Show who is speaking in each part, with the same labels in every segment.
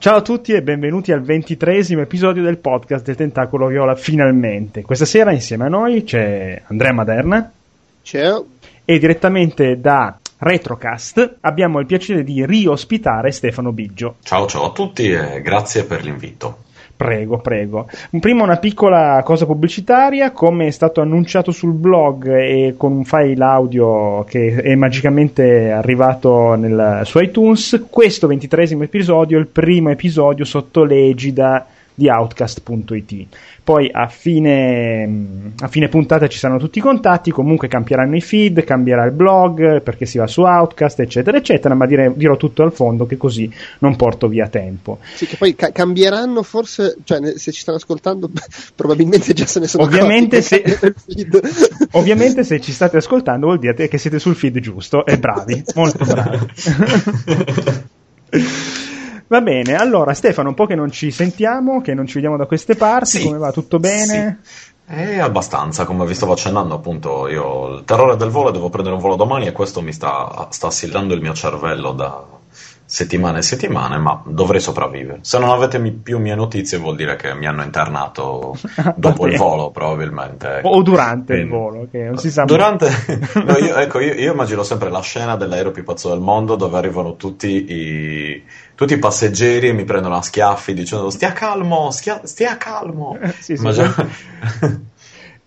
Speaker 1: Ciao a tutti e benvenuti al ventitresimo episodio del podcast del Tentacolo Viola finalmente. Questa sera insieme a noi c'è Andrea Maderna.
Speaker 2: Ciao.
Speaker 1: E direttamente da Retrocast abbiamo il piacere di riospitare Stefano Biggio.
Speaker 3: Ciao ciao a tutti e grazie per l'invito.
Speaker 1: Prego, prego. Prima una piccola cosa pubblicitaria, come è stato annunciato sul blog e con un file audio che è magicamente arrivato nel, su iTunes, questo ventitresimo episodio è il primo episodio sotto l'egida di Outcast.it. Poi a fine, a fine, puntata ci saranno tutti i contatti, comunque cambieranno i feed, cambierà il blog perché si va su Outcast, eccetera, eccetera, ma dire, dirò tutto al fondo che così non porto via tempo.
Speaker 2: Sì, che poi ca- cambieranno forse, cioè se ci stanno ascoltando probabilmente già se ne sono
Speaker 1: ovviamente se, ovviamente se ci state ascoltando vuol dire che siete sul feed giusto e bravi, molto bravi. Va bene, allora Stefano, un po' che non ci sentiamo, che non ci vediamo da queste parti, sì, come va? Tutto bene?
Speaker 3: Sì. Eh, abbastanza, come vi stavo accennando, appunto, io ho il terrore del volo, devo prendere un volo domani e questo mi sta, sta assillando il mio cervello da settimane e settimane, ma dovrei sopravvivere. Se non avete più mie notizie vuol dire che mi hanno internato dopo il volo, probabilmente.
Speaker 1: Ecco. O durante Quindi, il volo, che non si sa
Speaker 3: Durante... no, io, ecco, io, io, immagino sempre la scena dell'aereo più pazzo del mondo dove arrivano tutti i, tutti i passeggeri e mi prendono a schiaffi dicendo stia calmo, stia, stia calmo.
Speaker 1: sì, sì, Immagino...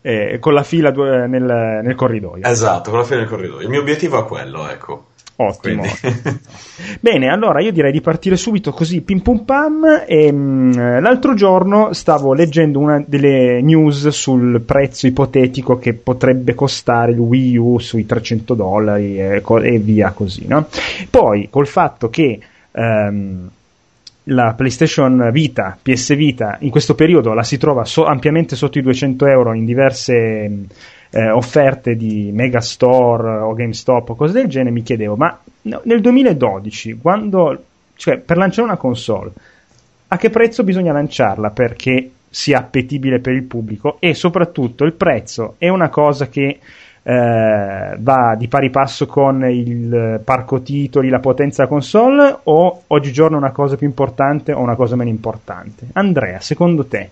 Speaker 1: eh, con la fila nel, nel corridoio.
Speaker 3: Esatto, con la fila nel corridoio. Il mio obiettivo è quello, ecco.
Speaker 1: Ottimo. Bene, allora io direi di partire subito così pim pum pam. E, mh, l'altro giorno stavo leggendo una delle news sul prezzo ipotetico che potrebbe costare il Wii U sui 300 dollari e, e via così. No? Poi col fatto che ehm, la PlayStation Vita, PS Vita, in questo periodo la si trova so- ampiamente sotto i 200 euro in diverse eh, offerte di Megastore o GameStop o cose del genere, mi chiedevo, ma nel 2012, quando, cioè, per lanciare una console, a che prezzo bisogna lanciarla perché sia appetibile per il pubblico e soprattutto il prezzo è una cosa che eh, va di pari passo con il parco titoli, la potenza console o oggigiorno una cosa più importante o una cosa meno importante? Andrea, secondo te?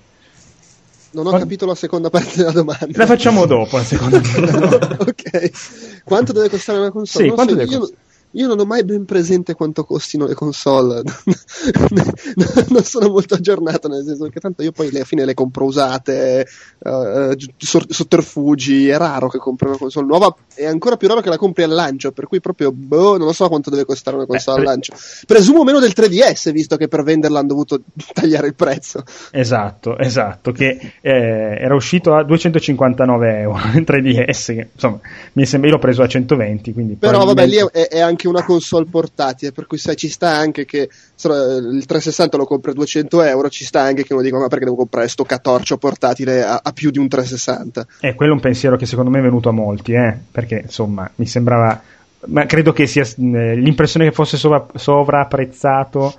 Speaker 2: Non ho Quant- capito la seconda parte della domanda.
Speaker 1: La facciamo dopo la seconda
Speaker 2: parte. ok. Quanto deve costare una console?
Speaker 1: Sì, non quanto so, deve io, costare?
Speaker 2: Io non ho mai ben presente quanto costino le console, non sono molto aggiornato, nel senso che tanto io poi alla fine le compro usate, uh, sotterfugi, è raro che compri una console nuova, è ancora più raro che la compri al lancio, per cui proprio boh, non lo so quanto deve costare una console eh, al lancio. Presumo meno del 3DS, visto che per venderla hanno dovuto tagliare il prezzo.
Speaker 1: Esatto, esatto, che eh, era uscito a 259 euro il 3DS, che insomma mi sembra io l'ho preso a 120, quindi...
Speaker 2: Però vabbè, lì è, è anche anche una console portatile, per cui sai, ci sta anche che il 360 lo compri a 200 euro, ci sta anche che uno dica ma perché devo comprare sto catorcio portatile a, a più di un 360?
Speaker 1: Eh, quello è un pensiero che secondo me è venuto a molti, eh, perché insomma mi sembrava, ma credo che sia l'impressione che fosse sovra, sovrapprezzato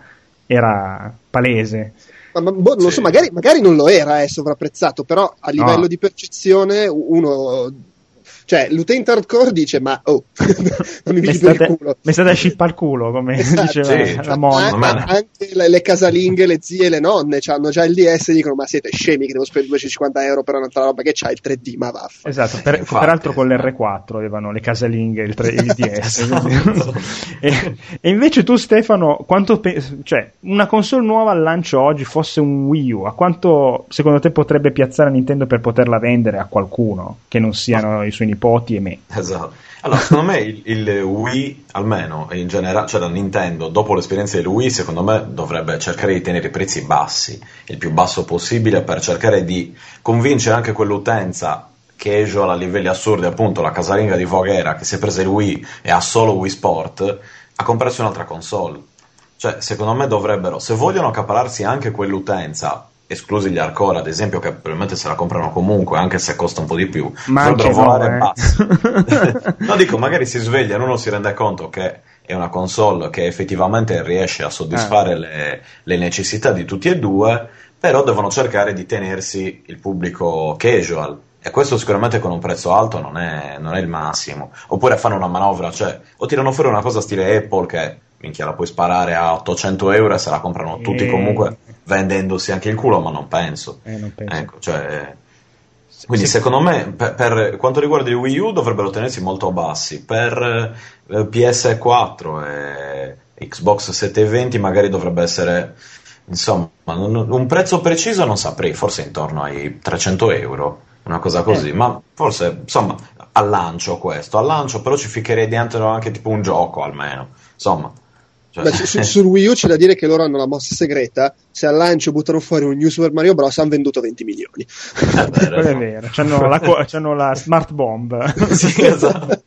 Speaker 1: era palese.
Speaker 2: Ma, ma boh, non so, magari, magari, non lo era, eh, sovrapprezzato, però a livello no. di percezione uno cioè, l'utente hardcore dice, ma oh, non mi per il culo.
Speaker 1: Mi state a scippa al culo, come esatto, diceva sì, la cioè,
Speaker 2: monna. Anche le, le, casalinghe, le zie e le nonne hanno già il DS e dicono, ma siete scemi che devo spendere 250 euro per un'altra roba che c'ha il 3D, ma vaffa.
Speaker 1: Esatto, per, peraltro con l'R4 avevano le casalinghe il, 3, il DS. esatto. e, e, invece tu Stefano, quanto pe- cioè, una console nuova al lancio oggi fosse un Wii U, a quanto secondo te potrebbe piazzare Nintendo per poterla vendere a qualcuno che non siano i suoi nipoti? Nipoti e me.
Speaker 3: Esatto. Allora, secondo me il, il, Wii, almeno in generale, cioè da Nintendo, dopo l'esperienza del Wii, secondo me dovrebbe cercare di tenere i prezzi bassi, il più basso possibile, per cercare di convincere anche quell'utenza casual a livelli assurdi, appunto la casalinga di Voghera che si è presa il Wii e ha solo Wii Sport, a comprarsi un'altra console. Cioè, secondo me dovrebbero, se vogliono accapararsi anche quell'utenza esclusi gli hardcore ad esempio che probabilmente se la comprano comunque anche se costa un po' di più
Speaker 1: ma dovrebbero volare no, eh.
Speaker 3: no dico magari si sveglia e uno si rende conto che è una console che effettivamente riesce a soddisfare eh. le, le, necessità di tutti e due però devono cercare di tenersi il pubblico casual e questo sicuramente con un prezzo alto non è, non è il massimo oppure fanno una manovra cioè o tirano fuori una cosa stile Apple che minchia la puoi sparare a 800 euro e se la comprano tutti
Speaker 1: Eh.
Speaker 3: comunque vendendosi anche il culo, ma non penso.
Speaker 1: Eh, non penso.
Speaker 3: Ecco, cioè, quindi secondo me per, per quanto riguarda il Wii U dovrebbero tenersi molto bassi, per eh, PS4 e Xbox 720 magari dovrebbe essere, insomma, non- un prezzo preciso non saprei, forse intorno ai 300 euro, una cosa così,
Speaker 1: Eh.
Speaker 3: ma forse, insomma, al lancio questo, al lancio però ci ficcherei dentro anche tipo un gioco almeno, insomma. Cioè-
Speaker 2: Beh, su- su- sul Wii U c'è da dire che loro hanno la mossa segreta. Se al lancio buttano fuori un New Super Mario Bros. hanno venduto 20 milioni.
Speaker 3: È vero.
Speaker 1: Quello è vero, c'hanno la, c'hanno la smart bomb.
Speaker 3: Sì, esatto.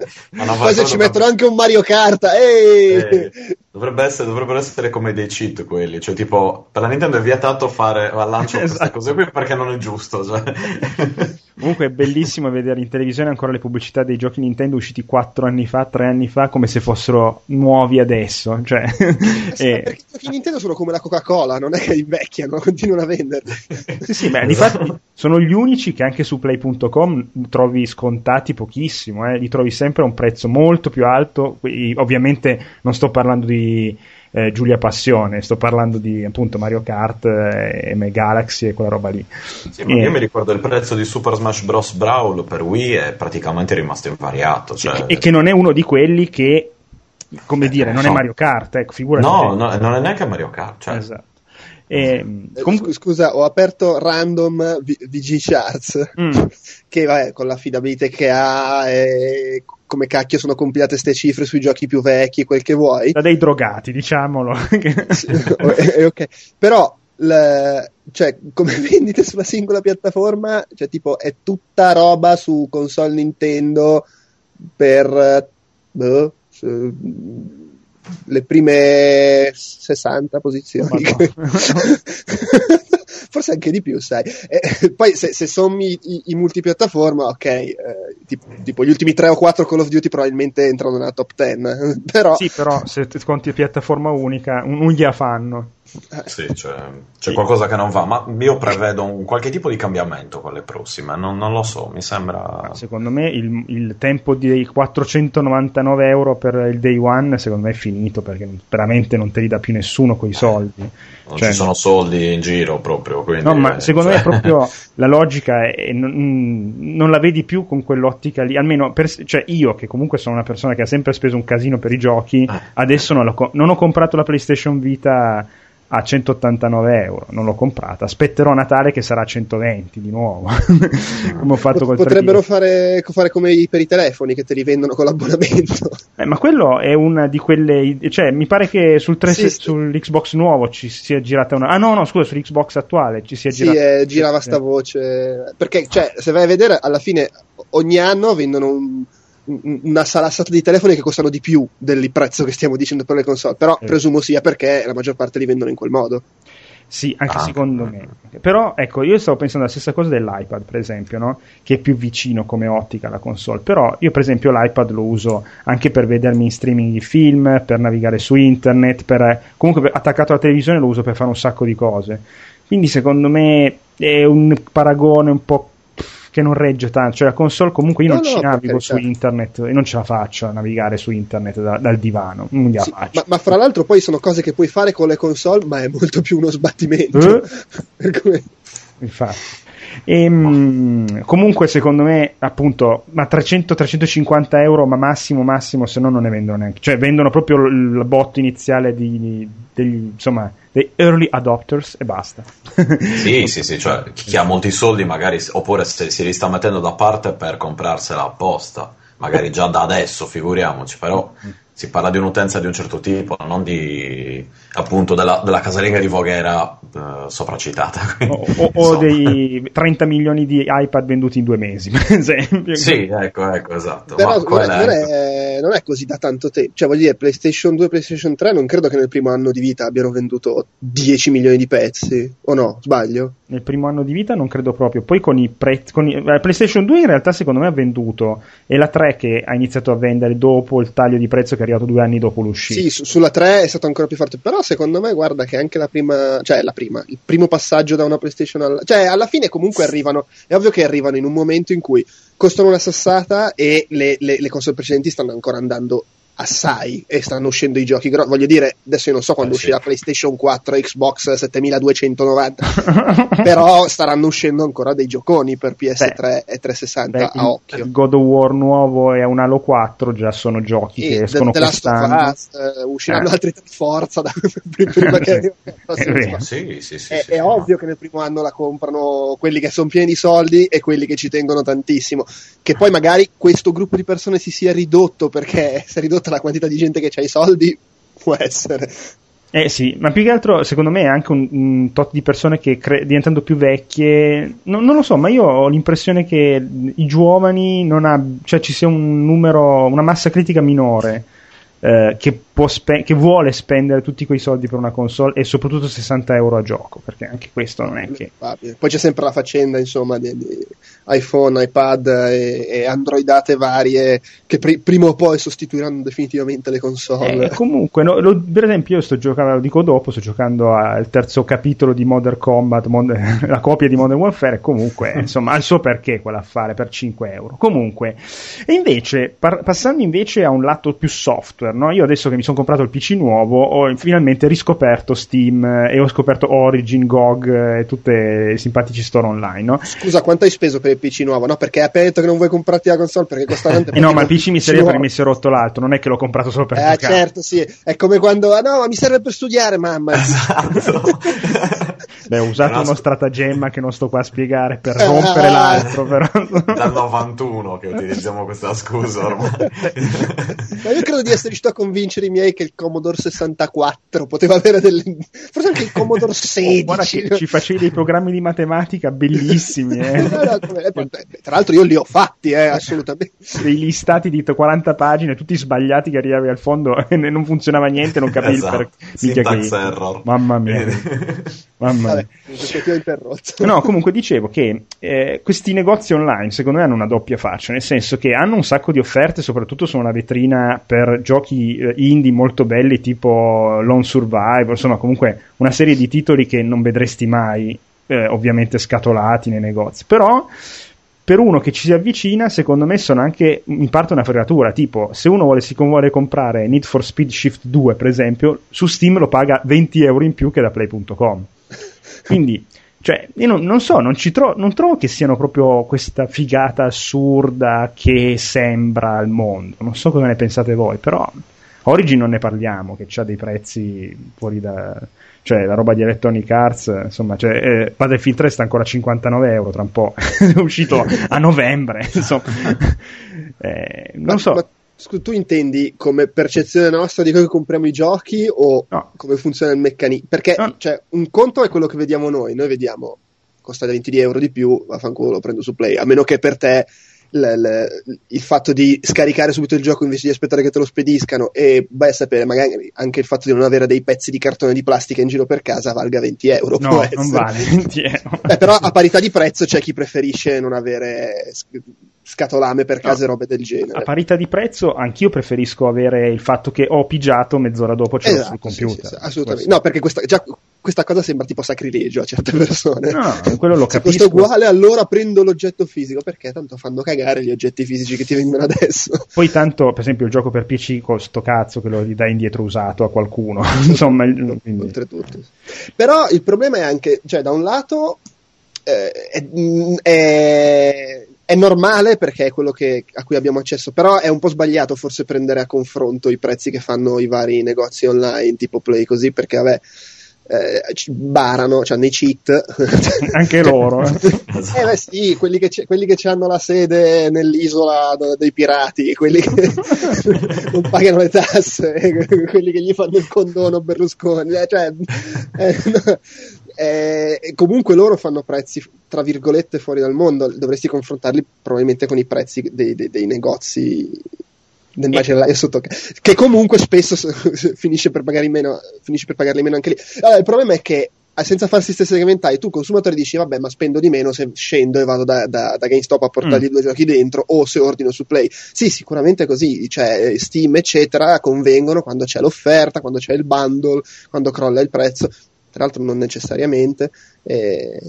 Speaker 2: Poi se ci mettono anche un Mario Kart, ehi!
Speaker 3: Eh, dovrebbe essere, dovrebbero essere come dei cheat quelli, cioè tipo per la Nintendo è vietato fare al lancio queste
Speaker 1: Esatto.
Speaker 3: cose qui perché non è giusto. Cioè.
Speaker 1: Comunque è bellissimo vedere in televisione ancora le pubblicità dei giochi Nintendo usciti 4 anni fa, 3 anni fa, come se fossero nuovi adesso. Cioè,
Speaker 2: Sì,
Speaker 1: eh,
Speaker 2: perché i giochi Nintendo sono come la Coca-Cola, non è che invecchiano, continuano a venderli.
Speaker 1: Sì, sì, beh, difatti sono gli unici che anche su play.com trovi scontati pochissimo, eh, li trovi sempre a un prezzo molto più alto. Ovviamente non sto parlando di eh, Giulia Passione, sto parlando di appunto Mario Kart eh, e Galaxy e quella roba lì.
Speaker 3: Sì, ma
Speaker 1: Eh,
Speaker 3: io mi ricordo il prezzo di Super Smash Bros. Brawl per Wii è praticamente rimasto invariato. Cioè...
Speaker 1: e che non è uno di quelli che, come dire, non è
Speaker 3: No.
Speaker 1: Mario Kart, ecco, figurati.
Speaker 3: No, no, non è neanche Mario Kart. Cioè...
Speaker 1: Esatto. E,
Speaker 2: Eh,
Speaker 1: comunque,
Speaker 2: scu- Scusa, ho aperto random VG Charts,
Speaker 1: Mm.
Speaker 2: che vabbè, con l'affidabilità che ha e come cacchio sono compilate ste cifre sui giochi più vecchi, quel che vuoi.
Speaker 1: da dei drogati, diciamolo.
Speaker 2: Sì, eh, eh, ok. Però, l- cioè, come vendite sulla singola piattaforma, cioè, tipo, è tutta roba su console Nintendo per eh, boh, su- le prime 60 posizioni. Forse anche di più, sai. Eh, poi se, se sommi i, i multipiattaforma, ok, eh, tipo, tipo gli ultimi 3 o 4 Call of Duty probabilmente entrano nella top 10, però
Speaker 1: sì, però se ti conti piattaforma unica, un, un gliela fanno.
Speaker 3: Sì, cioè, c'è qualcosa che non va, ma io prevedo un qualche tipo di cambiamento con le prossime, non, non lo so, mi sembra...
Speaker 1: Secondo me il, il tempo dei 499 euro per il day one, secondo me è finito perché veramente non te li dà più nessuno quei soldi.
Speaker 3: Non
Speaker 1: Cioè,
Speaker 3: ci sono soldi in giro proprio, quindi...
Speaker 1: No, ma
Speaker 3: eh,
Speaker 1: secondo me
Speaker 3: cioè-
Speaker 1: è proprio la logica è, non, non la vedi più con quell'ottica lì. Almeno per, cioè io, che comunque sono una persona che ha sempre speso un casino per i giochi,
Speaker 3: Eh.
Speaker 1: adesso non, non ho comprato la PlayStation Vita a 189 euro. Non l'ho comprata. Aspetterò Natale che sarà a 120 di nuovo. Come ho fatto col
Speaker 2: potrebbero
Speaker 1: 3DS.
Speaker 2: fare, fare come per i telefoni che te li vendono con l'abbonamento.
Speaker 1: Eh, ma quello è una di quelle. Cioè, mi pare che sul 3,
Speaker 2: Sì, sì.
Speaker 1: sull'Xbox nuovo ci sia girata una. Ah, no, no, scusa, sull'Xbox attuale ci sia
Speaker 2: Sì,
Speaker 1: girata.
Speaker 2: eh, girava sta voce. Perché, cioè, se vai a vedere, alla fine ogni anno vendono un- una salassata di telefoni che costano di più del prezzo che stiamo dicendo per le console. Però
Speaker 1: Sì.
Speaker 2: presumo sia perché la maggior parte li vendono in quel modo.
Speaker 1: Sì, anche
Speaker 3: Ah.
Speaker 1: secondo me. Però ecco, io stavo pensando la stessa cosa dell'iPad, per esempio, no? che è più vicino come ottica alla console. Però io, per esempio, l'iPad lo uso anche per vedermi in streaming i film, per navigare su internet, per... comunque attaccato alla televisione lo uso per fare un sacco di cose. Quindi secondo me è un paragone un po' che non regge tanto. Cioè la console comunque io
Speaker 2: No,
Speaker 1: non
Speaker 2: no,
Speaker 1: ci navigo su internet e non ce la faccio a navigare su internet da- dal divano.
Speaker 2: Sì, ma, ma fra l'altro poi sono cose che puoi fare con le console, ma è molto più uno sbattimento.
Speaker 1: Eh? Infatti. Ehm, comunque, secondo me, appunto, ma 300-350 euro, ma massimo, massimo, se no non ne vendono neanche. Cioè, vendono proprio il il botto iniziale di, degli, insomma, dei early adopters e basta.
Speaker 3: Sì, sì, sì, cioè chi ha molti soldi magari, oppure se si li sta mettendo da parte per comprarsela apposta, magari già da adesso, figuriamoci, però si parla di un'utenza di un certo tipo, non di appunto della, della casalinga di Voghera eh, sopracitata. quindi,
Speaker 1: o, o- dei 30 milioni di iPad venduti in due mesi, per esempio.
Speaker 3: Sì, ecco, ecco, esatto.
Speaker 2: Però
Speaker 3: Ma
Speaker 2: non è, non
Speaker 3: è-
Speaker 2: è- non è così da tanto tempo. Cioè, voglio dire, PlayStation 2 e PlayStation 3 non credo che nel primo anno di vita abbiano venduto 10 milioni di pezzi. O no? Sbaglio?
Speaker 1: Nel primo anno di vita non credo proprio. Poi con i prezzi. I, eh, PlayStation 2 in realtà secondo me ha venduto. E la 3 che ha iniziato a vendere dopo il taglio di prezzo che è arrivato due anni dopo l'uscita.
Speaker 2: Sì, su- sulla 3 è stato ancora più forte. Però secondo me, guarda che anche la prima, cioè la prima, il primo passaggio da una PlayStation alla. Cioè, alla fine comunque arrivano. È ovvio che arrivano in un momento in cui costano una sassata e le, le- le console precedenti stanno ancora andando assai e stanno uscendo i giochi grossi. Voglio dire, adesso io non so quando
Speaker 3: Eh,
Speaker 2: uscirà
Speaker 3: sì.
Speaker 2: PlayStation 4, Xbox 7290, però staranno uscendo ancora dei gioconi per PS3 e 360
Speaker 1: Beh,
Speaker 2: a occhio.
Speaker 1: il God of War nuovo e un Halo 4 già sono giochi
Speaker 2: E
Speaker 1: che
Speaker 2: The,
Speaker 1: escono
Speaker 2: The Last of
Speaker 1: quest'anno.
Speaker 2: Us, eh, usciranno
Speaker 1: Eh.
Speaker 2: altri tre Forza da, prima che
Speaker 1: È vero.
Speaker 2: spazio.
Speaker 3: Sì, sì, sì.
Speaker 2: è,
Speaker 3: sì,
Speaker 2: è
Speaker 3: sì,
Speaker 2: ovvio che nel primo anno la comprano quelli che sono pieni di soldi e quelli che ci tengono tantissimo. Che poi magari questo gruppo di persone si sia ridotto perché si è ridotta la quantità di gente che ha i soldi, può essere.
Speaker 1: Eh sì, ma più che altro secondo me è anche un, un tot di persone che cre- diventando più vecchie, no- non lo so, ma io ho l'impressione che i giovani non ha, cioè ci sia un numero, una massa critica minore eh, che, spe- che vuole spendere tutti quei soldi per una console e soprattutto 60 euro a gioco, perché anche questo non è che...
Speaker 2: Poi c'è sempre la faccenda, insomma, di, di iPhone, iPad e, e Androidate varie che pri- prima o poi sostituiranno definitivamente le console.
Speaker 1: Eh, comunque, no, lo- per esempio, io sto giocando, lo dico dopo, sto giocando al terzo capitolo di Modern Combat, Mod- la copia di Modern Warfare, e comunque, insomma, ha il suo perché quell'affare per 5 euro. Comunque, e invece, par- passando invece a un lato più software, no? io adesso che mi sono comprato il PC nuovo, ho finalmente riscoperto Steam eh, e ho scoperto Origin, GOG eh, e tutti i simpatici store online, no?
Speaker 2: Scusa, quanto hai speso per il PC nuovo? No, perché hai appena detto che non vuoi comprarti la console perché costa tanto.
Speaker 1: E no, ma il PC mi serve perché mi si è rotto l'altro, non è che l'ho comprato solo per
Speaker 2: Eh,
Speaker 1: giocare.
Speaker 2: certo, sì. È come quando. Ah, no, ma mi serve per studiare, mamma.
Speaker 3: Esatto.
Speaker 1: Beh, ho usato uno stratagemma che non sto qua a spiegare per
Speaker 2: Ah.
Speaker 1: rompere l'altro, però.
Speaker 3: Dal 91 che utilizziamo questa scusa ormai.
Speaker 2: Ma io credo di essere riuscito a convincere i miei che il Commodore 64 poteva avere delle. Forse anche il Commodore 16.
Speaker 1: Oh, guarda che ci facevi dei programmi di matematica bellissimi, eh.
Speaker 2: No, no, come- eh, Tra l'altro, io li ho fatti, eh, assolutamente.
Speaker 1: dei listati di 40 pagine, tutti sbagliati che arrivavi al fondo e non funzionava niente, non capivi
Speaker 3: Esatto.
Speaker 1: il perché. Mamma mia. Mamma mia.
Speaker 2: Vabbè, perché ti ho interrotto.
Speaker 1: No, comunque dicevo che eh, questi negozi online secondo me hanno una doppia faccia, nel senso che hanno un sacco di offerte, soprattutto sono una vetrina per giochi eh, indie molto belli tipo Lone Survivor, insomma comunque una serie di titoli che non vedresti mai, eh, ovviamente scatolati nei negozi, però per uno che ci si avvicina, secondo me sono anche in parte una fregatura. Tipo, se uno vuole, si vuole comprare Need for Speed Shift 2, per esempio, su Steam lo paga 20 euro in più che da Play.com. Quindi, cioè, io non, non so, non, ci tro- non trovo che siano proprio questa figata assurda che sembra al mondo. Non so cosa ne pensate voi, però Origin non ne parliamo, che ha dei prezzi fuori da... Cioè, la roba di Electronic Arts, insomma, cioè, eh, Battlefield 3 sta ancora a 59 euro tra un po', è uscito a novembre, insomma. Eh, non
Speaker 2: Ma-
Speaker 1: so.
Speaker 2: ma scu- tu intendi come percezione nostra di come compriamo i giochi o
Speaker 1: No.
Speaker 2: come funziona il meccanismo? Perché
Speaker 1: No.
Speaker 2: cioè, un conto è quello che vediamo noi, noi vediamo costa 20 di euro di più, vaffanculo lo prendo su Play, a meno che per te l- l- il fatto di scaricare subito il gioco invece di aspettare che te lo spediscano e vai a sapere magari anche il fatto di non avere dei pezzi di cartone di plastica in giro per casa valga 20 euro.
Speaker 1: No,
Speaker 2: essere.
Speaker 1: non vale 20 euro.
Speaker 2: Beh, però a parità di prezzo c'è chi preferisce non avere scatolame per casa
Speaker 1: No.
Speaker 2: robe del
Speaker 1: A
Speaker 2: genere.
Speaker 1: parità di prezzo, anch'io preferisco avere il fatto che ho pigiato mezz'ora dopo ce l'ho sul
Speaker 2: Esatto,
Speaker 1: computer.
Speaker 2: sì, sì, assolutamente. No, perché questa, già questa cosa sembra tipo sacrilegio a certe persone.
Speaker 1: No, quello lo
Speaker 2: Se questo
Speaker 1: capisco.
Speaker 2: è uguale, allora prendo l'oggetto fisico. Perché tanto fanno cagare gli oggetti fisici che ti vengono adesso.
Speaker 1: Poi tanto, per esempio, il gioco per PC con sto cazzo che lo dai indietro usato a qualcuno. Insomma, quindi-
Speaker 2: Oltretutto. Però il problema è anche, cioè, da un lato eh, è, è- è normale perché è quello che- a cui abbiamo accesso, però è un po' sbagliato forse prendere a confronto i prezzi che fanno i vari negozi online, tipo Play così, perché vabbè. eh, barano, cioè nei cheat
Speaker 1: Anche loro. eh.
Speaker 2: Eh beh sì, quelli che, quelli che hanno la sede nell'isola dei pirati, quelli che non pagano le tasse, quelli che gli fanno il condono Berlusconi, eh, cioè, eh, no, eh, comunque loro fanno prezzi tra virgolette fuori dal mondo, dovresti confrontarli probabilmente con i prezzi dei, dei- dei negozi del macellaio sotto che comunque spesso finisce per pagare meno finisce per pagarli meno anche lì. Allora, il problema è che eh, senza farsi stesse segmentai tu consumatore dici vabbè ma spendo di meno se scendo e vado da, da, da GameStop a portargli
Speaker 1: Mm.
Speaker 2: due giochi dentro o se ordino su Play. Sì sicuramente è così cioè Steam eccetera convengono quando c'è l'offerta quando c'è il bundle quando crolla il prezzo tra l'altro non necessariamente e,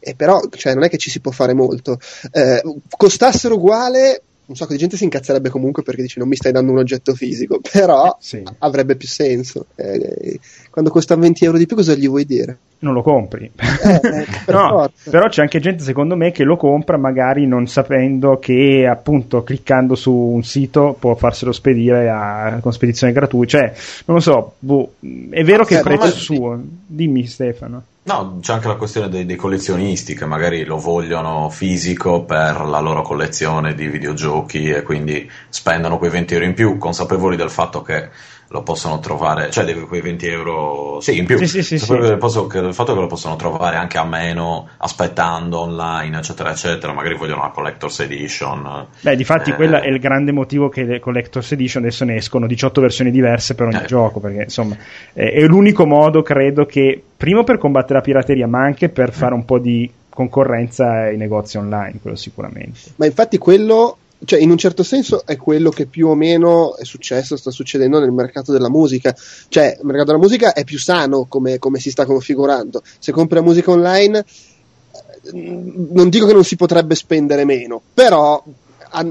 Speaker 2: e però cioè, non è che ci si può fare molto. Eh, costassero uguale un sacco di gente si incazzerebbe comunque perché dice non mi stai dando un oggetto fisico, però sì. avrebbe più senso. Eh, quando costa 20 euro di più cosa gli vuoi dire?
Speaker 1: Non lo compri. Eh, eh no, però c'è anche gente secondo me che lo compra magari non sapendo che appunto cliccando su un sito può farselo spedire a, con spedizione gratuita. Cioè, non lo so, boh, è vero che il prezzo è suo. Dimmi Stefano.
Speaker 3: No, c'è anche la questione dei, dei, collezionisti che magari lo vogliono fisico per la loro collezione di videogiochi e quindi spendono quei 20 euro in più, consapevoli del fatto che lo possono trovare, cioè quei 20 euro sì, in più, sì, sì, sì, del, che, il fatto che lo possono trovare anche a meno aspettando online, eccetera, eccetera. Magari vogliono la Collector's Edition.
Speaker 1: Beh, difatti, eh, quello è il grande motivo che le Collector's Edition adesso ne escono 18 versioni diverse per ogni eh, gioco, perché insomma è, è l'unico modo, credo, che primo per combattere la pirateria, ma anche per fare un po' di concorrenza ai negozi online, quello sicuramente.
Speaker 2: Ma infatti quello cioè in un certo senso è quello che più o meno è successo, sta succedendo nel mercato della musica. Cioè, il mercato della musica è più sano come, come si sta configurando. Se compri la musica online, eh, non dico che non si potrebbe spendere meno, però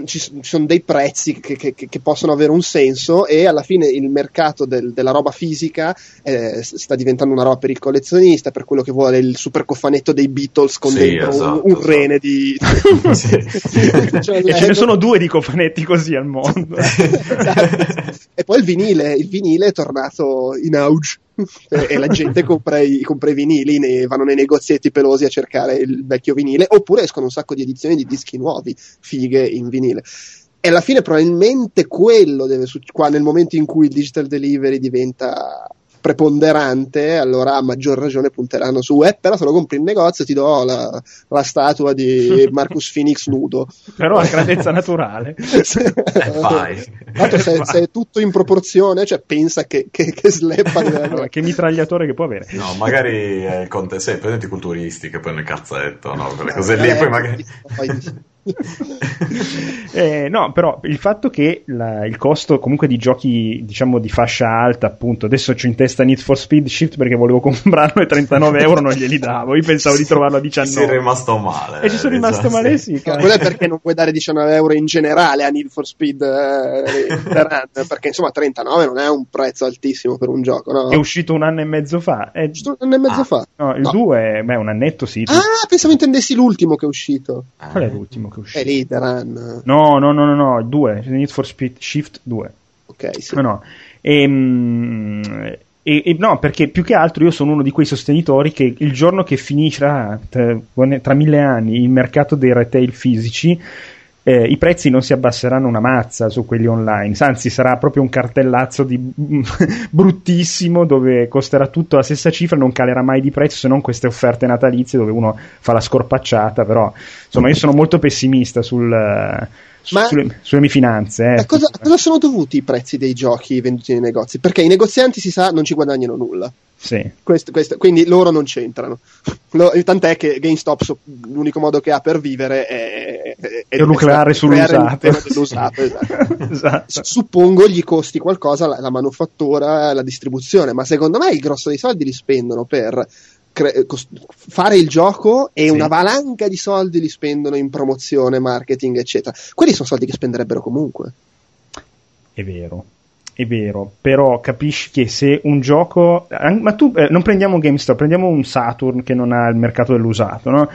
Speaker 2: ci, sono dei prezzi che, che, che, possono avere un senso e alla fine il mercato del, della roba fisica eh, sta diventando una roba per il collezionista, per quello che vuole il super cofanetto dei Beatles con sì, dentro esatto, un, un esatto. rene di...
Speaker 1: cioè, e ce ne sono due di cofanetti così al mondo.
Speaker 2: esatto. E poi il vinile, il vinile è tornato in auge e la gente compra i, compra i vinili, ne, vanno nei negozietti pelosi a cercare il vecchio vinile, oppure escono un sacco di edizioni di dischi nuovi, fighe in vinile. E alla fine probabilmente quello deve succedere, nel momento in cui il digital delivery diventa preponderante, allora a maggior ragione punteranno su eh, però se lo compri in negozio ti do la, la statua di Marcus Phoenix nudo.
Speaker 1: però a grandezza naturale.
Speaker 3: eh, vai.
Speaker 2: Tanto se, se, è tutto in proporzione, cioè pensa che, che, che sleppa.
Speaker 1: che mitragliatore che può avere.
Speaker 3: No, magari è il conte, sei presenti culturisti che poi nel cazzetto, no? Quelle cose lì, eh, poi magari...
Speaker 1: eh, no, però il fatto che la, il costo comunque di giochi, diciamo, di fascia alta, appunto, adesso c'ho in testa Need for Speed Shift perché volevo comprarlo e 39 euro non glieli davo. Io pensavo di trovarlo a 19.
Speaker 3: Ci sei rimasto male.
Speaker 1: E ci sono rimasto esatto. male, sì.
Speaker 2: Quello è perché non puoi dare 19 euro in generale a Need for Speed eh, run, perché insomma 39 non è un prezzo altissimo per un gioco, no?
Speaker 1: È uscito un anno e mezzo fa.
Speaker 2: È uscito un anno e mezzo ah, fa.
Speaker 1: No, il 2 beh, un annetto sì.
Speaker 2: Ah, pensavo intendessi l'ultimo che è uscito.
Speaker 1: Qual è l'ultimo che è uscito? È
Speaker 2: Run.
Speaker 1: No, no, no, no, no, il 2, Need for Speed Shift 2.
Speaker 2: Ok, sì.
Speaker 1: No, no. Ehm... E, e, no, perché più che altro io sono uno di quei sostenitori che il giorno che finirà tra, tra mille anni il mercato dei retail fisici eh, i prezzi non si abbasseranno una mazza su quelli online, anzi sarà proprio un cartellazzo di bruttissimo dove costerà tutto la stessa cifra, non calerà mai di prezzo se non queste offerte natalizie dove uno fa la scorpacciata, però insomma io sono molto pessimista sul, ma, sulle, sulle, mie finanze. Eh,
Speaker 2: a cosa, a cosa, sono dovuti i prezzi dei giochi venduti nei negozi? Perché i negozianti si sa non ci guadagnano nulla.
Speaker 1: Sì.
Speaker 2: Questo, questo, quindi loro non c'entrano. Lo, tant'è che GameStop so, l'unico modo che ha per vivere è,
Speaker 1: è, è lucrare sull'usato. esatto.
Speaker 2: esatto. Suppongo gli costi qualcosa la, la manufattura, la distribuzione, ma secondo me il grosso dei soldi li spendono per cre- fare il gioco e sì. una valanga di soldi li spendono in promozione, marketing, eccetera. Quelli sono soldi che spenderebbero comunque.
Speaker 1: È vero è vero, però capisci che se un gioco. Ma tu eh, non prendiamo GameStop, prendiamo un Saturn che non ha il mercato dell'usato, no?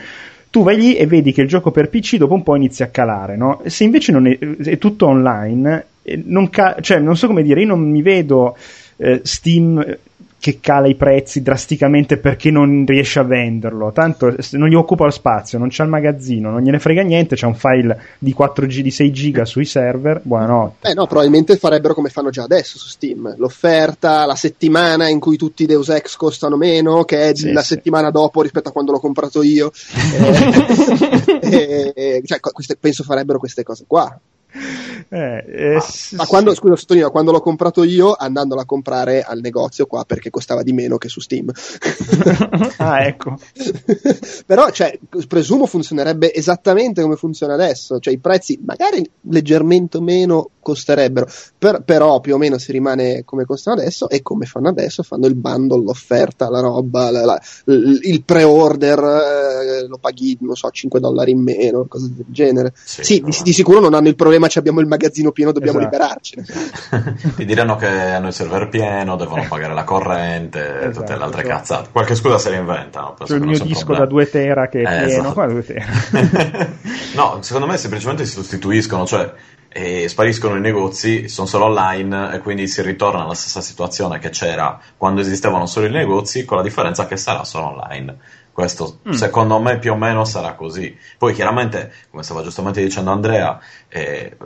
Speaker 1: Tu vai lì e vedi che il gioco per PC dopo un po' inizia a calare, no? Se invece è, è, tutto online, eh, non, ca- cioè, non so come dire, io non mi vedo eh, Steam che cala i prezzi drasticamente perché non riesce a venderlo. Tanto non gli occupa lo spazio, non c'ha il magazzino, non gliene frega niente. C'è un file di 4G di 6 giga sui server. Buonanotte.
Speaker 2: Eh no, probabilmente farebbero come fanno già adesso su Steam: l'offerta, la settimana in cui tutti i Deus Ex costano meno, che è sì, la sì. settimana dopo rispetto a quando l'ho comprato io. eh, eh, cioè, queste, penso farebbero queste cose qua. Eh, eh, ma, ma quando, scusa, sottolineo, quando l'ho comprato io, andandolo a comprare al negozio qua perché costava di meno che su Steam.
Speaker 1: ah, ecco.
Speaker 2: Però, cioè, presumo funzionerebbe esattamente come funziona adesso, cioè i prezzi magari leggermente meno costerebbero, per, però più o meno si rimane come costano adesso e come fanno adesso, fanno il bundle, l'offerta, la roba, la, la, il pre-order, eh, lo paghi, non so, 5 dollari in meno, cose del genere. Sì, sì di, di, sicuro non hanno il problema, abbiamo il magazzino pieno, dobbiamo esatto. liberarcene.
Speaker 3: Ti diranno che hanno il server pieno, devono pagare la corrente, esatto, tutte le altre esatto. cazzate. Qualche scusa se le inventano.
Speaker 1: Cioè il mio disco da 2 tera che è eh, pieno,
Speaker 3: esatto. no, secondo me semplicemente si sostituiscono, cioè e spariscono i negozi, sono solo online e quindi si ritorna alla stessa situazione che c'era quando esistevano solo i negozi, con la differenza che sarà solo online. Questo mm. secondo me più o meno sarà così. Poi chiaramente, come stava giustamente dicendo Andrea, eh,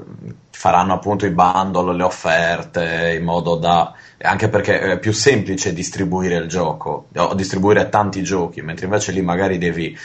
Speaker 3: faranno appunto i bundle, le offerte in modo da anche perché è più semplice distribuire il gioco o distribuire tanti giochi, mentre invece lì magari devi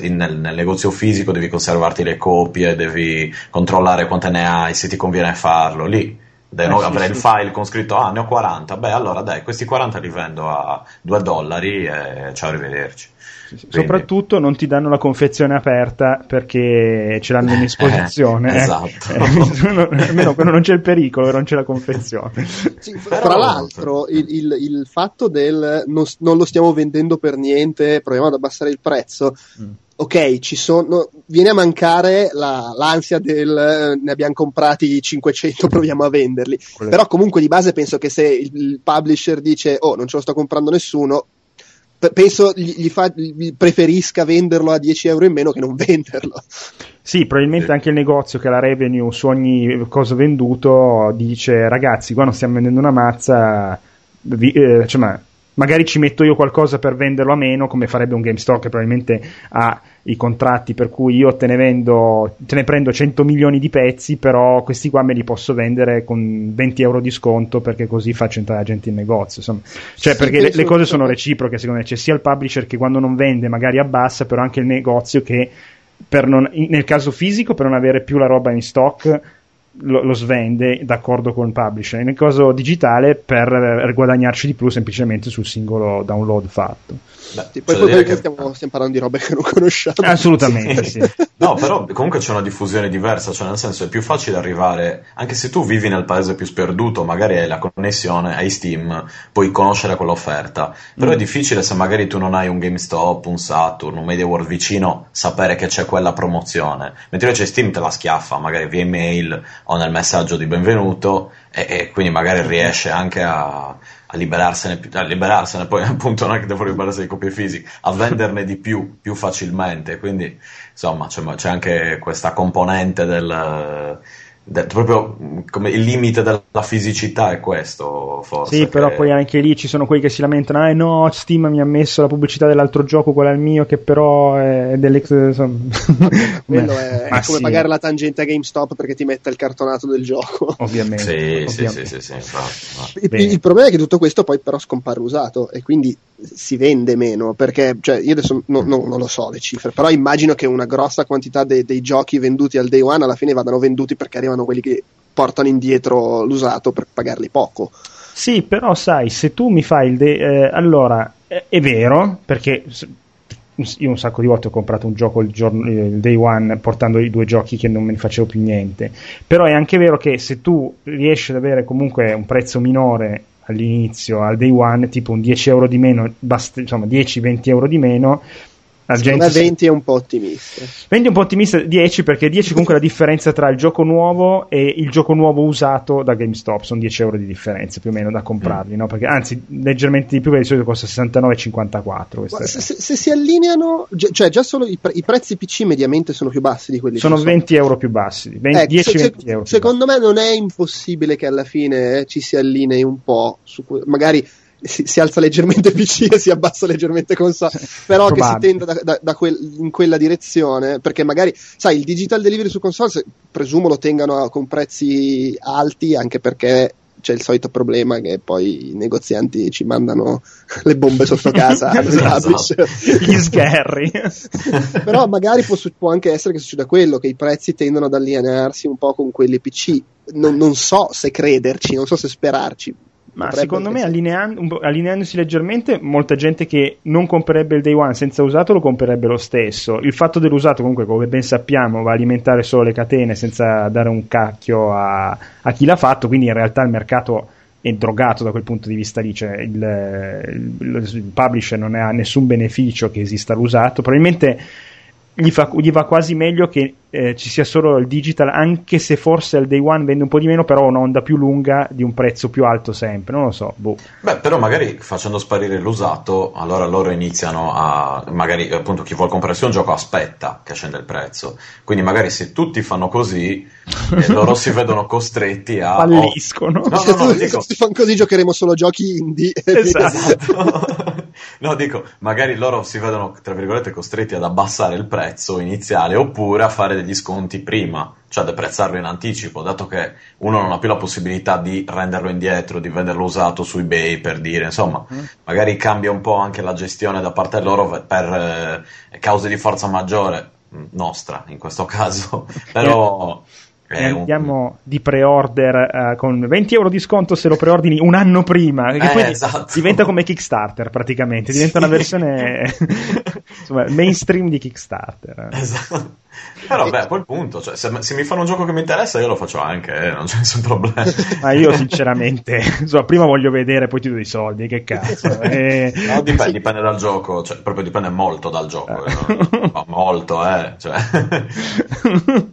Speaker 3: nel, nel negozio fisico devi conservarti le copie, devi controllare quante ne hai, se ti conviene farlo. Lì eh, no, sì, avrei sì. il file con scritto ah ne ho 40, beh allora dai questi 40 li vendo a 2 dollari e ciao arrivederci.
Speaker 1: Quindi... Soprattutto non ti danno la confezione aperta perché ce l'hanno in esposizione.
Speaker 3: Eh, esatto.
Speaker 1: Eh, almeno quando non c'è il pericolo, non c'è la confezione.
Speaker 2: Sì, tra l'altro, il, il, il fatto del non, non, lo stiamo vendendo per niente, proviamo ad abbassare il prezzo. Mm ok, ci sono, viene a mancare la, l'ansia del ne abbiamo comprati 500, proviamo a venderli. Quello. Però comunque di base penso che se il, il, publisher dice oh non ce lo sto comprando nessuno, penso gli, gli, fa, gli, preferisca venderlo a 10 euro in meno che non venderlo.
Speaker 1: Sì, probabilmente anche il negozio che ha la revenue su ogni cosa venduto dice ragazzi qua non stiamo vendendo una mazza, vi, eh, cioè, ma magari ci metto io qualcosa per venderlo a meno, come farebbe un GameStop che probabilmente ha i contratti per cui io te ne vendo, te ne prendo 100 milioni di pezzi, però questi qua me li posso vendere con 20 euro di sconto perché così faccio entrare la gente in negozio. Insomma. Cioè, sì, perché le, le, cose sono reciproche, secondo me c'è sia il publisher che quando non vende magari abbassa, però anche il negozio che non, nel caso fisico per non avere più la roba in stock lo, lo, svende d'accordo con il publisher, nel caso digitale per guadagnarci di più semplicemente sul singolo download fatto.
Speaker 2: Beh, sì, poi, poi che... stiamo, stiamo, parlando di robe che non conosciamo.
Speaker 1: Assolutamente, sì.
Speaker 3: no, però comunque c'è una diffusione diversa, cioè nel senso è più facile arrivare, anche se tu vivi nel paese più sperduto, magari hai la connessione, hai Steam, puoi conoscere quell'offerta, però mm. è difficile se magari tu non hai un GameStop, un Saturn, un Media World vicino, sapere che c'è quella promozione, mentre invece Steam te la schiaffa, magari via email o nel messaggio di benvenuto e, e quindi magari riesce anche a a liberarsene, a liberarsene, poi appunto non è che devo liberarsi di copie fisiche, a venderne di più, più facilmente, quindi insomma c'è, c'è anche questa componente del de, proprio come il limite della fisicità è questo forse
Speaker 1: sì però poi anche lì ci sono quelli che si lamentano ah no Steam mi ha messo la pubblicità dell'altro gioco quella è il mio che però è dell'ex
Speaker 2: insomma. quello è, è come sì. pagare la tangente a GameStop perché ti mette il cartonato del gioco
Speaker 1: ovviamente,
Speaker 3: sì,
Speaker 1: ovviamente.
Speaker 3: sì, sì, sì, infatti,
Speaker 2: il, il, problema è che tutto questo poi però scompare usato e quindi si vende meno perché cioè, io adesso no, no, non lo so le cifre però immagino che una grossa quantità dei, dei giochi venduti al day one alla fine vadano venduti perché arrivano sono quelli che portano indietro l'usato per pagarli poco.
Speaker 1: Sì, però sai, se tu mi fai il... De- eh, allora, è, è vero, perché io un sacco di volte ho comprato un gioco il, giorno, il, day one portando i due giochi che non me ne facevo più niente però è anche vero che se tu riesci ad avere comunque un prezzo minore all'inizio al day one tipo un 10 euro di meno basta, insomma 10-20 euro di meno
Speaker 2: la gente 20 è un po' ottimista.
Speaker 1: 20 è un po' ottimista, 10 perché 10 comunque la differenza tra il gioco nuovo e il gioco nuovo usato da GameStop, sono 10 euro di differenza più o meno da comprarli, mm. no? perché, anzi leggermente di più perché di solito costa 69,54.
Speaker 2: Se, se, se, si allineano, cioè già solo i, pre- i, prezzi PC mediamente sono più bassi di quelli
Speaker 1: Sono 20 euro più bassi, 20, ecco, 10, se, euro.
Speaker 2: Secondo me non è impossibile che alla fine eh, ci si allinei un po', su, magari si, si, alza leggermente PC e si abbassa leggermente console, però Probabile. che si tenda da, da, da quel, in quella direzione, perché magari, sai, il digital delivery su console se, presumo lo tengano con prezzi alti, anche perché c'è il solito problema che poi i negozianti ci mandano le bombe sotto casa esatto.
Speaker 1: gli sgherri
Speaker 2: però magari può, può, anche essere che succeda quello che i prezzi tendono ad allinearsi un po' con quelli PC non, non so se crederci, non so se sperarci.
Speaker 1: Ma secondo me, allineando, allineandosi leggermente, molta gente che non comprerebbe il day one senza usato lo comprerebbe lo stesso. Il fatto dell'usato, comunque, come ben sappiamo, va a alimentare solo le catene senza dare un cacchio a, a chi l'ha fatto. Quindi, in realtà, il mercato è drogato da quel punto di vista lì. Cioè, il, il, il publisher non ha nessun beneficio che esista l'usato. Probabilmente gli, fa, gli, va quasi meglio che eh, ci sia solo il digital, anche se forse al day one vende un po' di meno, però un'onda più lunga di un prezzo più alto sempre. Non lo so. Boh.
Speaker 3: Beh, però magari facendo sparire l'usato, allora loro iniziano a. Magari appunto chi vuole comprarsi un gioco aspetta che scenda il prezzo. Quindi magari se tutti fanno così, eh, loro si vedono costretti a.
Speaker 1: Falliscono.
Speaker 2: Oh, no, no, no, no dico... Se fanno così giocheremo solo giochi indie.
Speaker 3: Esatto. no, dico, magari loro si vedono, tra virgolette, costretti ad abbassare il prezzo iniziale oppure a fare degli sconti prima, cioè ad apprezzarlo in anticipo, dato che uno non ha più la possibilità di renderlo indietro, di venderlo usato su eBay per dire, insomma, mm. magari cambia un po' anche la gestione da parte loro per eh, cause di forza maggiore mm, nostra in questo caso, però
Speaker 1: e andiamo di pre-order uh, con 20 euro di sconto se lo preordini un anno prima. Che
Speaker 3: eh,
Speaker 1: poi
Speaker 3: esatto.
Speaker 1: diventa come Kickstarter praticamente, diventa sì. una versione insomma, mainstream di Kickstarter.
Speaker 3: Esatto. Però beh, a quel punto, cioè, se, se, mi fanno un gioco che mi interessa io lo faccio anche, eh, non c'è nessun problema.
Speaker 1: Ma io sinceramente, insomma, prima voglio vedere, poi ti do i soldi, che cazzo.
Speaker 3: E... Eh. No, dipende, dipende, dal gioco, cioè, proprio dipende molto dal gioco. Eh. Ma molto, eh. Cioè.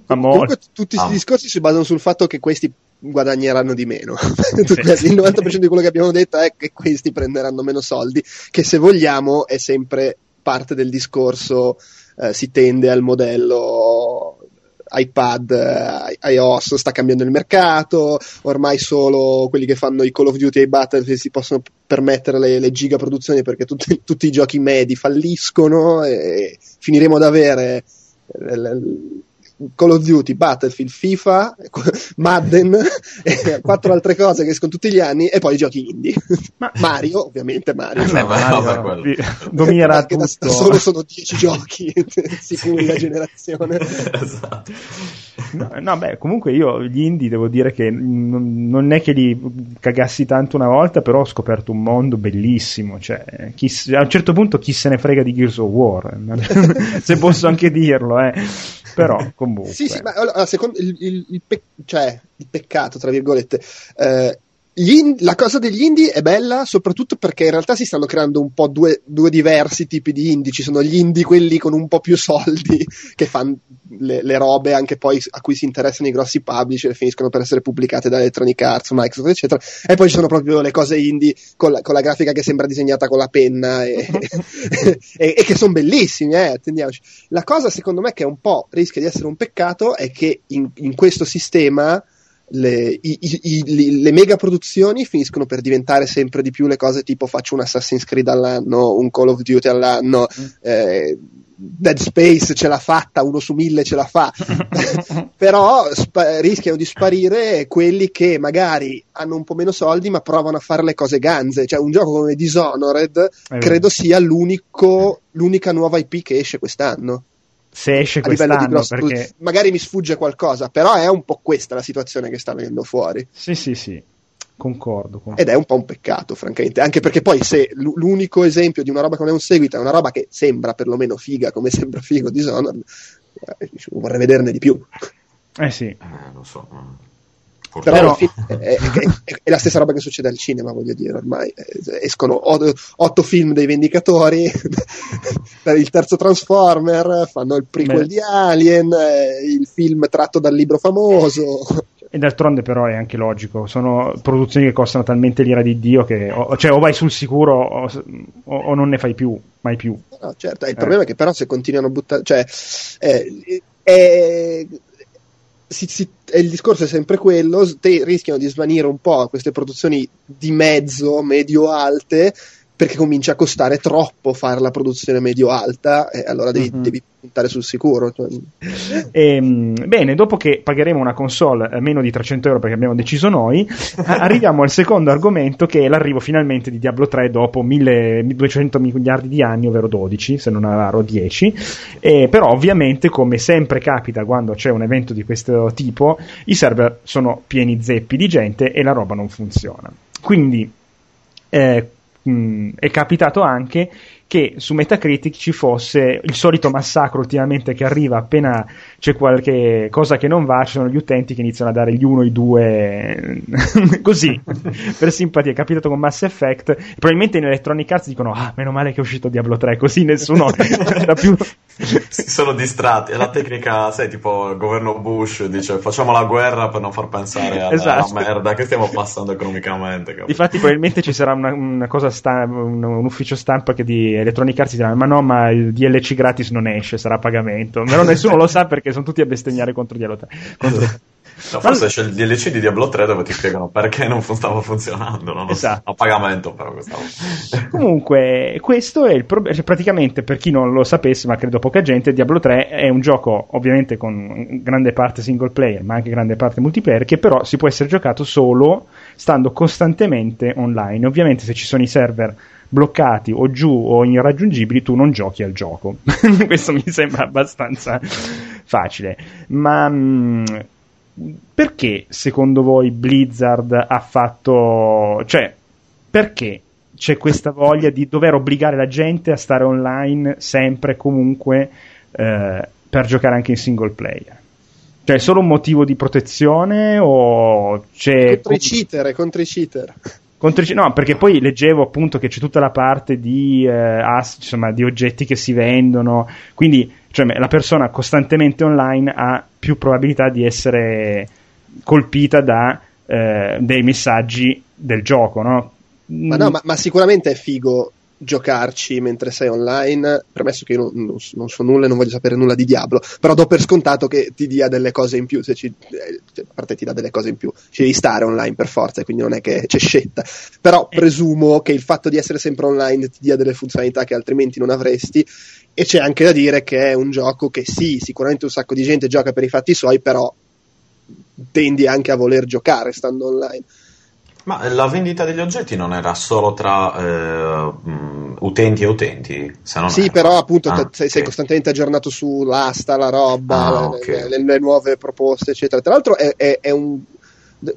Speaker 2: Ma molto. Comunque, tutti questi ah. discorsi si basano sul fatto che questi guadagneranno di meno. Il 90% di quello che abbiamo detto è che questi prenderanno meno soldi, che se vogliamo è sempre parte del discorso eh, si tende al modello iPad, eh, iOS sta cambiando il mercato, ormai solo quelli che fanno i Call of Duty e i Battlefield si possono permettere le, le giga produzioni perché tutti, tutti, i giochi medi falliscono e finiremo ad avere eh, Call of Duty, Battlefield, FIFA, Madden e quattro altre cose che escono tutti gli anni e poi i giochi indie. Ma... Mario, ovviamente Mario.
Speaker 1: Beh, Mario vabbè, domina tutto. Da,
Speaker 2: da solo sono dieci giochi sicuri la generazione.
Speaker 3: esatto.
Speaker 1: No, no, beh, comunque io gli indie devo dire che non, non, è che li cagassi tanto una volta, però ho scoperto un mondo bellissimo. Cioè, chi, a un certo punto chi se ne frega di Gears of War, se posso anche dirlo, eh però comunque.
Speaker 2: Sì, sì, ma allora, secondo il, il, il, pe- cioè, il peccato, tra virgolette, eh, in- la cosa degli indie è bella soprattutto perché in realtà si stanno creando un po' due, due, diversi tipi di indie. Ci sono gli indie, quelli con un po' più soldi, che fanno le, le, robe anche poi a cui si interessano i grossi publisher e finiscono per essere pubblicate da Electronic Arts, Microsoft, eccetera. E poi ci sono proprio le cose indie con la, con la grafica che sembra disegnata con la penna e, e, e che sono bellissimi, eh, attendiamoci. La cosa secondo me che un po' rischia di essere un peccato è che in, in questo sistema le, i, i, le mega produzioni finiscono per diventare sempre di più le cose tipo faccio un Assassin's Creed all'anno, un Call of Duty all'anno, mm. eh, Dead Space ce l'ha fatta, uno su mille ce la fa, però spa- rischiano di sparire quelli che magari hanno un po' meno soldi ma provano a fare le cose ganze, cioè un gioco come Dishonored credo sia l'unica nuova IP che esce quest'anno
Speaker 1: se esce quest'anno perché...
Speaker 2: magari mi sfugge qualcosa però è un po' questa la situazione che sta venendo fuori.
Speaker 1: Sì sì sì. Concordo, concordo,
Speaker 2: ed è un po' un peccato francamente anche perché poi se l'unico esempio di una roba che non è un seguito è una roba che sembra perlomeno figa come sembra figo Dishonored eh, vorrei vederne di più.
Speaker 1: Eh sì.
Speaker 3: Eh, lo so
Speaker 2: però è, è, è, è, la stessa roba che succede al cinema, voglio dire, ormai escono otto film dei Vendicatori, per il terzo Transformer, fanno il prequel Beh. di Alien, eh, il film tratto dal libro famoso.
Speaker 1: E d'altronde però è anche logico, sono produzioni che costano talmente l'ira di Dio che o, cioè, o vai sul sicuro o, o, non ne fai più, mai più.
Speaker 2: No, certo, il eh. problema è che però se continuano a buttare... Cioè, eh, è, si, si, il discorso è sempre quello, te, rischiano di svanire un po' queste produzioni di mezzo, medio-alte, perché comincia a costare troppo fare la produzione medio-alta, e allora devi, mm-hmm. devi puntare sul sicuro. Cioè.
Speaker 1: E, ehm, bene, dopo che pagheremo una console a meno di 300 euro perché abbiamo deciso noi, arriviamo al secondo argomento che è l'arrivo finalmente di Diablo 3 dopo 1200 miliardi di anni, ovvero 12, se non erro 10. E, però ovviamente, come sempre capita quando c'è un evento di questo tipo, i server sono pieni zeppi di gente e la roba non funziona. Quindi eh, è capitato anche che su Metacritic ci fosse il solito massacro ultimamente che arriva appena c'è qualche cosa che non va, ci sono gli utenti che iniziano a dare gli uno, i due, così, per simpatia. È capitato con Mass Effect. Probabilmente in Electronic Arts dicono, ah, meno male che è uscito Diablo 3, così nessuno era più...
Speaker 3: si sono distratti. È la tecnica, sai, tipo il governo Bush dice facciamo la guerra per non far pensare alla, esatto. alla merda che stiamo passando economicamente.
Speaker 1: Capito? Infatti probabilmente ci sarà una, una cosa stampa, un, un, ufficio stampa che di Electronic Arts dirà ma no, ma il DLC gratis non esce, sarà a pagamento. Però nessuno lo sa perché sono tutti a bestemmiare contro Diablo 3. Contro...
Speaker 3: No, forse c'è il DLC di Diablo 3 dove ti spiegano perché non stava funzionando. No? Esatto. A pagamento, però.
Speaker 1: Comunque, questo è il problema. Cioè, praticamente, per chi non lo sapesse, ma credo poca gente, Diablo 3 è un gioco, ovviamente, con grande parte single player, ma anche grande parte multiplayer, che però si può essere giocato solo stando costantemente online. Ovviamente, se ci sono i server bloccati o giù o irraggiungibili, tu non giochi al gioco. Questo mi sembra abbastanza facile. Ma mh, perché secondo voi Blizzard ha fatto. cioè, perché c'è questa voglia di dover obbligare la gente a stare online sempre e comunque eh, per giocare anche in single player? Cioè, è solo un motivo di protezione o c'è.
Speaker 2: Contro i cheater, contro i cheater.
Speaker 1: Contro, no, perché poi leggevo appunto che c'è tutta la parte di, eh, ass, insomma, di oggetti che si vendono, quindi cioè, la persona costantemente online ha più probabilità di essere colpita da eh, dei messaggi del gioco, no?
Speaker 2: Ma no, ma, ma sicuramente è figo giocarci mentre sei online, premesso che io non, non, non, so nulla e non voglio sapere nulla di Diablo, però do per scontato che ti dia delle cose in più, se ci, eh, cioè, a parte ti dà delle cose in più, ci devi stare online per forza, quindi non è che c'è scelta, però eh. presumo che il fatto di essere sempre online ti dia delle funzionalità che altrimenti non avresti e c'è anche da dire che è un gioco che sì, sicuramente un sacco di gente gioca per i fatti suoi, però tendi anche a voler giocare stando online.
Speaker 3: Ma la vendita degli oggetti non era solo tra eh, utenti e utenti?
Speaker 2: Se non sì, era. però appunto ah, sei, okay. costantemente aggiornato sull'asta, la roba, ah, le, okay. le, le, nuove proposte, eccetera. Tra l'altro è, è, è, un...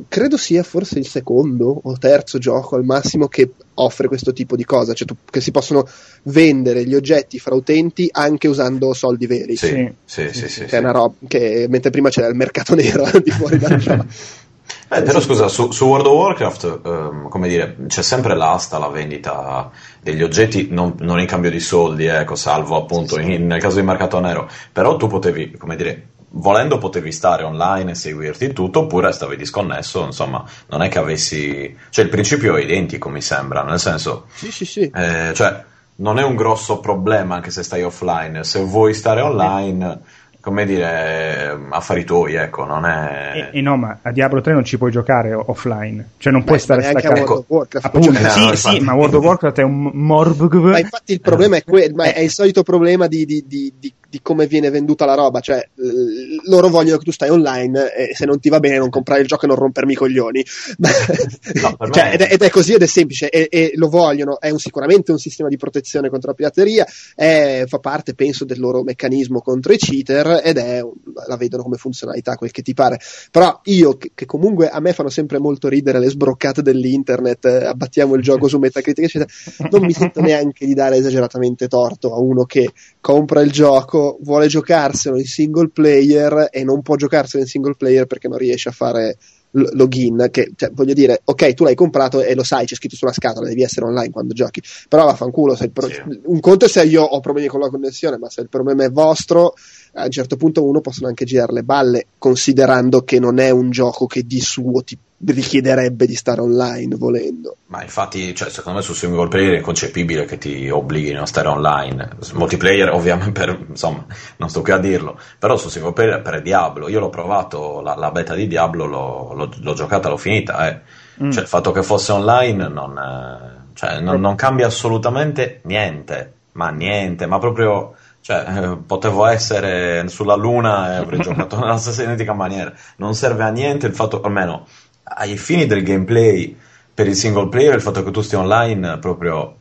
Speaker 2: credo sia forse il secondo o terzo gioco al massimo che offre questo tipo di cosa, cioè tu, che si possono vendere gli oggetti fra utenti anche usando soldi veri.
Speaker 3: Sì, sì, sì. sì, sì,
Speaker 2: che è una roba che mentre prima c'era il mercato nero di fuori dal gioco.
Speaker 3: Eh, però scusa, su, su, World of Warcraft, um, come dire, c'è sempre l'asta, la vendita degli oggetti, non, non in cambio di soldi, ecco, salvo appunto sì, sì. In, nel caso di mercato nero. Però tu potevi, come dire, volendo potevi stare online e seguirti tutto, oppure stavi disconnesso, insomma, non è che avessi... Cioè il principio è identico, mi sembra, nel senso...
Speaker 2: Sì, sì, sì.
Speaker 3: Eh, cioè, non è un grosso problema anche se stai offline, se vuoi stare online come dire, affari tuoi, ecco, non è...
Speaker 1: E, e, no, ma a Diablo 3 non ci puoi giocare offline, cioè non Beh, puoi stare staccato.
Speaker 2: Of Warcraft,
Speaker 1: Appunto, no, sì, sì, ma World of Warcraft è un morb...
Speaker 2: Ma infatti il problema è, que- ma è il solito problema di, di, di, di di come viene venduta la roba, cioè l- loro vogliono che tu stai online e se non ti va bene non comprare il gioco e non rompermi i coglioni. No, cioè, ed, è, ed, è, così ed è semplice e, e lo vogliono, è un, sicuramente un sistema di protezione contro la pirateria, è, fa parte penso del loro meccanismo contro i cheater ed è, la vedono come funzionalità quel che ti pare. Però io che, che comunque a me fanno sempre molto ridere le sbroccate dell'internet, eh, abbattiamo il gioco su Metacritic eccetera, non mi sento neanche di dare esageratamente torto a uno che compra il gioco vuole giocarselo in single player e non può giocarselo in single player perché non riesce a fare l- login. Che, cioè, voglio dire, ok, tu l'hai comprato e lo sai, c'è scritto sulla scatola, devi essere online quando giochi. Però vaffanculo, se pro- sì. un conto è se io ho problemi con la connessione, ma se il problema è vostro, a un certo punto uno possono anche girare le balle, considerando che non è un gioco che di suo ti richiederebbe di stare online volendo.
Speaker 3: Ma infatti, cioè, secondo me su single player è inconcepibile che ti obblighino a stare online. Multiplayer, ovviamente, per, insomma, non sto qui a dirlo, però su single player per Diablo, io l'ho provato, la, la beta di Diablo l'ho, l'ho, l'ho, giocata, l'ho finita, eh. mm. cioè, il fatto che fosse online non, eh, cioè, non, non cambia assolutamente niente, ma niente, ma proprio Cioè, eh, potevo essere sulla Luna e avrei giocato nella stessa identica maniera. Non serve a niente il fatto, almeno ai fini del gameplay, per il single player, il fatto che tu stia online proprio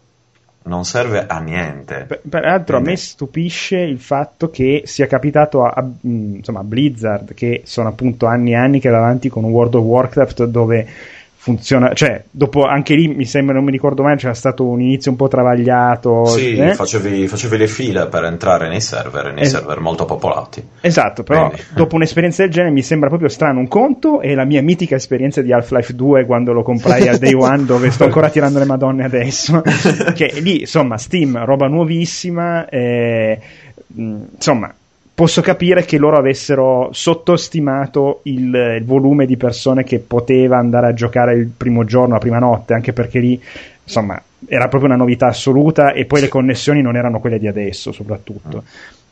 Speaker 3: non serve a niente.
Speaker 1: Per, peraltro Quindi... a me stupisce il fatto che sia capitato a, a, insomma, a Blizzard, che sono appunto anni e anni che va avanti con World of Warcraft dove funziona, cioè dopo anche lì mi sembra, non mi ricordo mai, c'era stato un inizio un po' travagliato.
Speaker 3: Sì, eh? facevi, facevi, le file per entrare nei server, nei es- server molto popolati.
Speaker 1: Esatto, però Quindi. dopo un'esperienza del genere mi sembra proprio strano. Un conto è la mia mitica esperienza di Half-Life 2 quando lo comprai al day one dove sto ancora tirando le madonne adesso, che lì insomma Steam, roba nuovissima, eh, insomma posso capire che loro avessero sottostimato il, il, volume di persone che poteva andare a giocare il primo giorno, la prima notte, anche perché lì, insomma, era proprio una novità assoluta e poi le connessioni non erano quelle di adesso, soprattutto.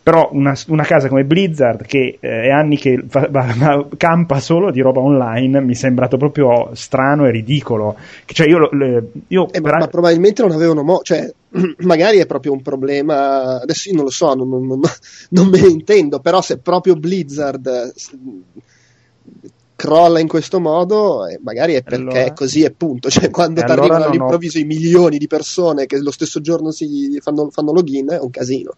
Speaker 1: Però una, una casa come Blizzard, che eh, è anni che fa, va, campa solo di roba online, mi è sembrato proprio strano e ridicolo. Cioè io, le, io
Speaker 2: eh, ma, ma, probabilmente non avevano mo- cioè magari è proprio un problema, adesso io non lo so, non, non, non, non me ne intendo, però se proprio Blizzard crolla in questo modo, eh, magari è perché allora, è così e punto. Cioè, quando ti allora arrivano all'improvviso ho... i milioni di persone che lo stesso giorno si fanno, fanno login, è un casino.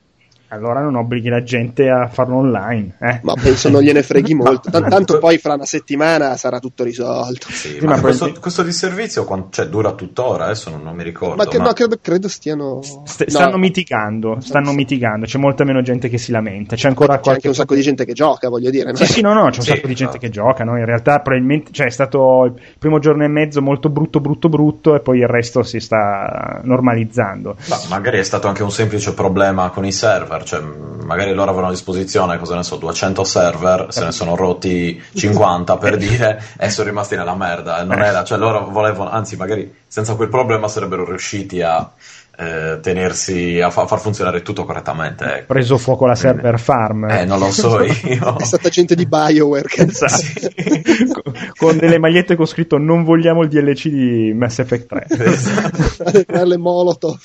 Speaker 1: Allora non obblighi la gente a farlo online. Eh?
Speaker 2: Ma penso non gliene freghi molto. T- tanto poi fra una settimana sarà tutto risolto.
Speaker 3: Sì, sì, ma, questo, questo disservizio cioè, dura tuttora? Adesso non, non mi ricordo.
Speaker 2: Ma, che, ma... No, credo, credo, stiano.
Speaker 1: St- stanno no. mitigando. Stanno mitigando. C'è molta meno gente che si lamenta. C'è ancora
Speaker 2: c'è qualche... anche un sacco di gente che gioca, voglio dire.
Speaker 1: Sì, sì, no, no, c'è un sì, sacco di gente no. che gioca. No? In realtà, probabilmente cioè, è stato il primo giorno e mezzo molto brutto, brutto, brutto, e poi il resto si sta normalizzando.
Speaker 3: Ma magari è stato anche un semplice problema con i server. Cioè, magari magari loro avevano a disposizione, cosa ne so, 200 server, se ne sono rotti 50 per dire e sono rimasti nella merda. Non era, cioè loro volevano, anzi, magari senza quel problema sarebbero riusciti a eh, tenersi a, fa- far funzionare tutto correttamente. Ecco.
Speaker 1: Preso fuoco la server farm.
Speaker 3: Eh, non lo so io.
Speaker 2: È stata gente di Bioware che
Speaker 1: esatto. sì. con, con delle magliette con scritto non vogliamo il DLC di Mass Effect 3.
Speaker 2: Esatto. le Molotov.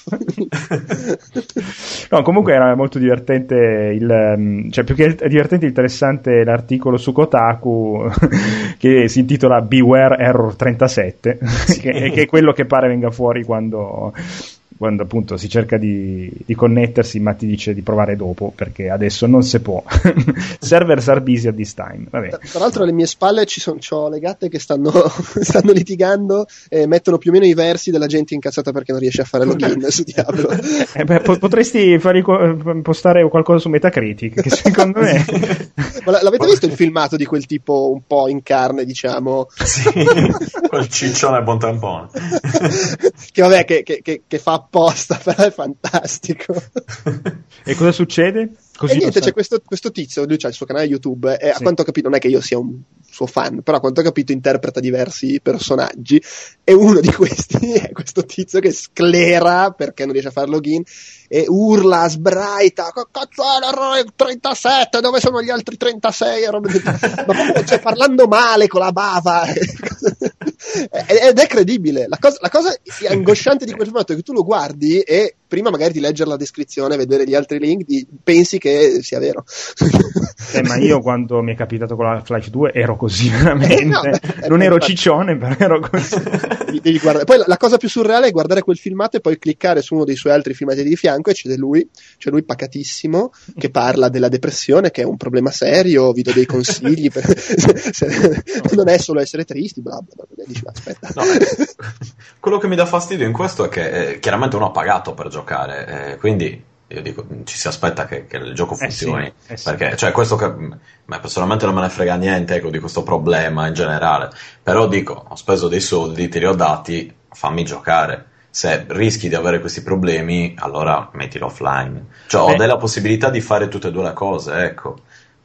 Speaker 1: no, comunque era molto divertente il, mm, cioè più che divertente interessante l'articolo su Kotaku che si intitola Beware Error 37 sì. che, che è quello che pare venga fuori quando quando appunto si cerca di, di, connettersi, ma ti dice di provare dopo perché adesso non si può. Servers are busy at this time. Vabbè.
Speaker 2: Tra, tra l'altro, alle mie spalle ci sono ho le gatte che stanno, stanno, litigando e mettono più o meno i versi della gente incazzata perché non riesce a fare login su Diablo.
Speaker 1: Eh beh, potresti fare, postare qualcosa su Metacritic, che secondo me.
Speaker 2: ma l'avete visto il filmato di quel tipo un po' in carne, diciamo?
Speaker 3: Sì, quel ciccione buon tampone.
Speaker 2: che vabbè, che, che, che, che fa apposta, però è fantastico.
Speaker 1: e cosa succede?
Speaker 2: Così e niente, c'è questo, questo, tizio, lui ha il suo canale YouTube e sì. a quanto ho capito non è che io sia un suo fan, però a quanto ho capito interpreta diversi personaggi e uno di questi è questo tizio che sclera perché non riesce a fare login e urla, sbraita, cazzo è 37, dove sono gli altri 36? Ma proprio, cioè, parlando male con la bava. Ed è credibile. La cosa, la cosa angosciante di quel formato è che tu lo guardi e prima magari di leggere la descrizione, vedere gli altri link, di, pensi che sia vero.
Speaker 1: Eh, ma io quando mi è capitato con la Flash 2 ero così veramente. Eh, no, beh, non ero ciccione, però ero così.
Speaker 2: Poi la, la, cosa più surreale è guardare quel filmato e poi cliccare su uno dei suoi altri filmati di fianco e c'è lui, c'è lui pacatissimo che parla della depressione, che è un problema serio, vi do dei consigli. Per, se, se, non è solo essere tristi, bla bla bla. Dici, aspetta. No,
Speaker 3: quello che mi dà fastidio in questo è che eh, chiaramente uno ha pagato per giocare, eh, quindi io dico, ci si aspetta che, che il gioco funzioni. Eh sì, eh sì. Perché, cioè, questo che, ma personalmente non me ne frega niente ecco, di questo problema in generale. Però dico, ho speso dei soldi, te li ho dati, fammi giocare. Se rischi di avere questi problemi, allora mettilo offline. Cioè, ho della possibilità di fare tutte e due le cose, ecco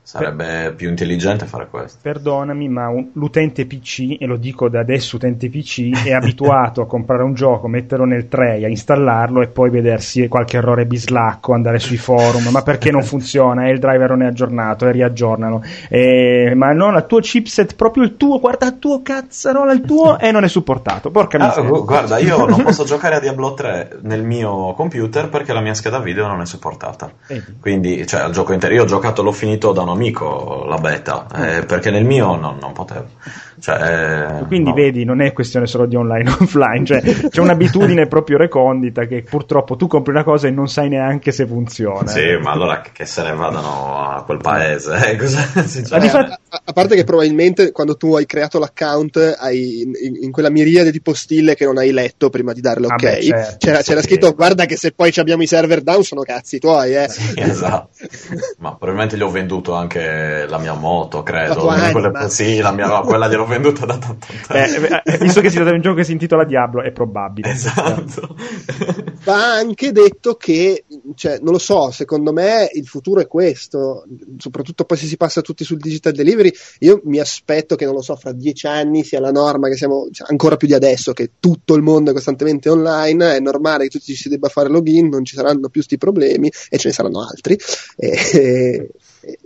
Speaker 3: Sarebbe più intelligente fare questo.
Speaker 1: Perdonami, ma un, l'utente PC, e lo dico da adesso utente PC, è abituato a comprare un gioco, metterlo nel tray, a installarlo e poi vedersi qualche errore bislacco, andare sui forum, ma perché non funziona? E il driver non è aggiornato e riaggiornano. E, ma no, il tuo chipset, proprio il tuo, guarda il tuo cazzarola, il tuo, e non è supportato. Porca
Speaker 3: Ah,
Speaker 1: miseria.
Speaker 3: gu- guarda, io non posso giocare a Diablo 3 nel mio computer perché la mia scheda video non è supportata. Quindi, cioè, il gioco intero, io ho giocato, l'ho finito da un amico, la beta, eh, perché nel mio non, non potevo. Cioè, eh,
Speaker 1: Quindi
Speaker 3: no.
Speaker 1: vedi, non è questione solo di online o offline, cioè c'è un'abitudine proprio recondita che purtroppo tu compri una cosa e non sai neanche se funziona.
Speaker 3: Sì, ma allora che- se ne vadano a quel paese, eh, cosa-
Speaker 1: fatto-
Speaker 2: A, a parte che probabilmente quando tu hai creato l'account hai in, in- in quella miriade di postille che non hai letto prima di darle ok,
Speaker 1: Ah beh, certo,
Speaker 2: c'era, c'era
Speaker 3: sì.
Speaker 2: scritto guarda che se poi ci abbiamo i server down sono cazzi tuoi, eh.
Speaker 3: Sì, esatto. Ma probabilmente gli ho venduto anche la mia moto, credo.
Speaker 2: La.
Speaker 3: Quelle- sì, la mia, no, quella gliel'ho venduta da tanto tempo.
Speaker 1: Eh, eh, visto che si tratta di un gioco che si intitola Diablo, è probabile.
Speaker 3: Esatto.
Speaker 2: Va anche detto che, cioè, non lo so, secondo me il futuro è questo, soprattutto poi se si passa tutti sul digital delivery, io mi aspetto che, non lo so, fra dieci anni sia la norma, che siamo cioè, ancora più di adesso, che tutto il mondo è costantemente online, è normale che tutti ci si debba fare login, non ci saranno più sti problemi e ce ne saranno altri. E- e-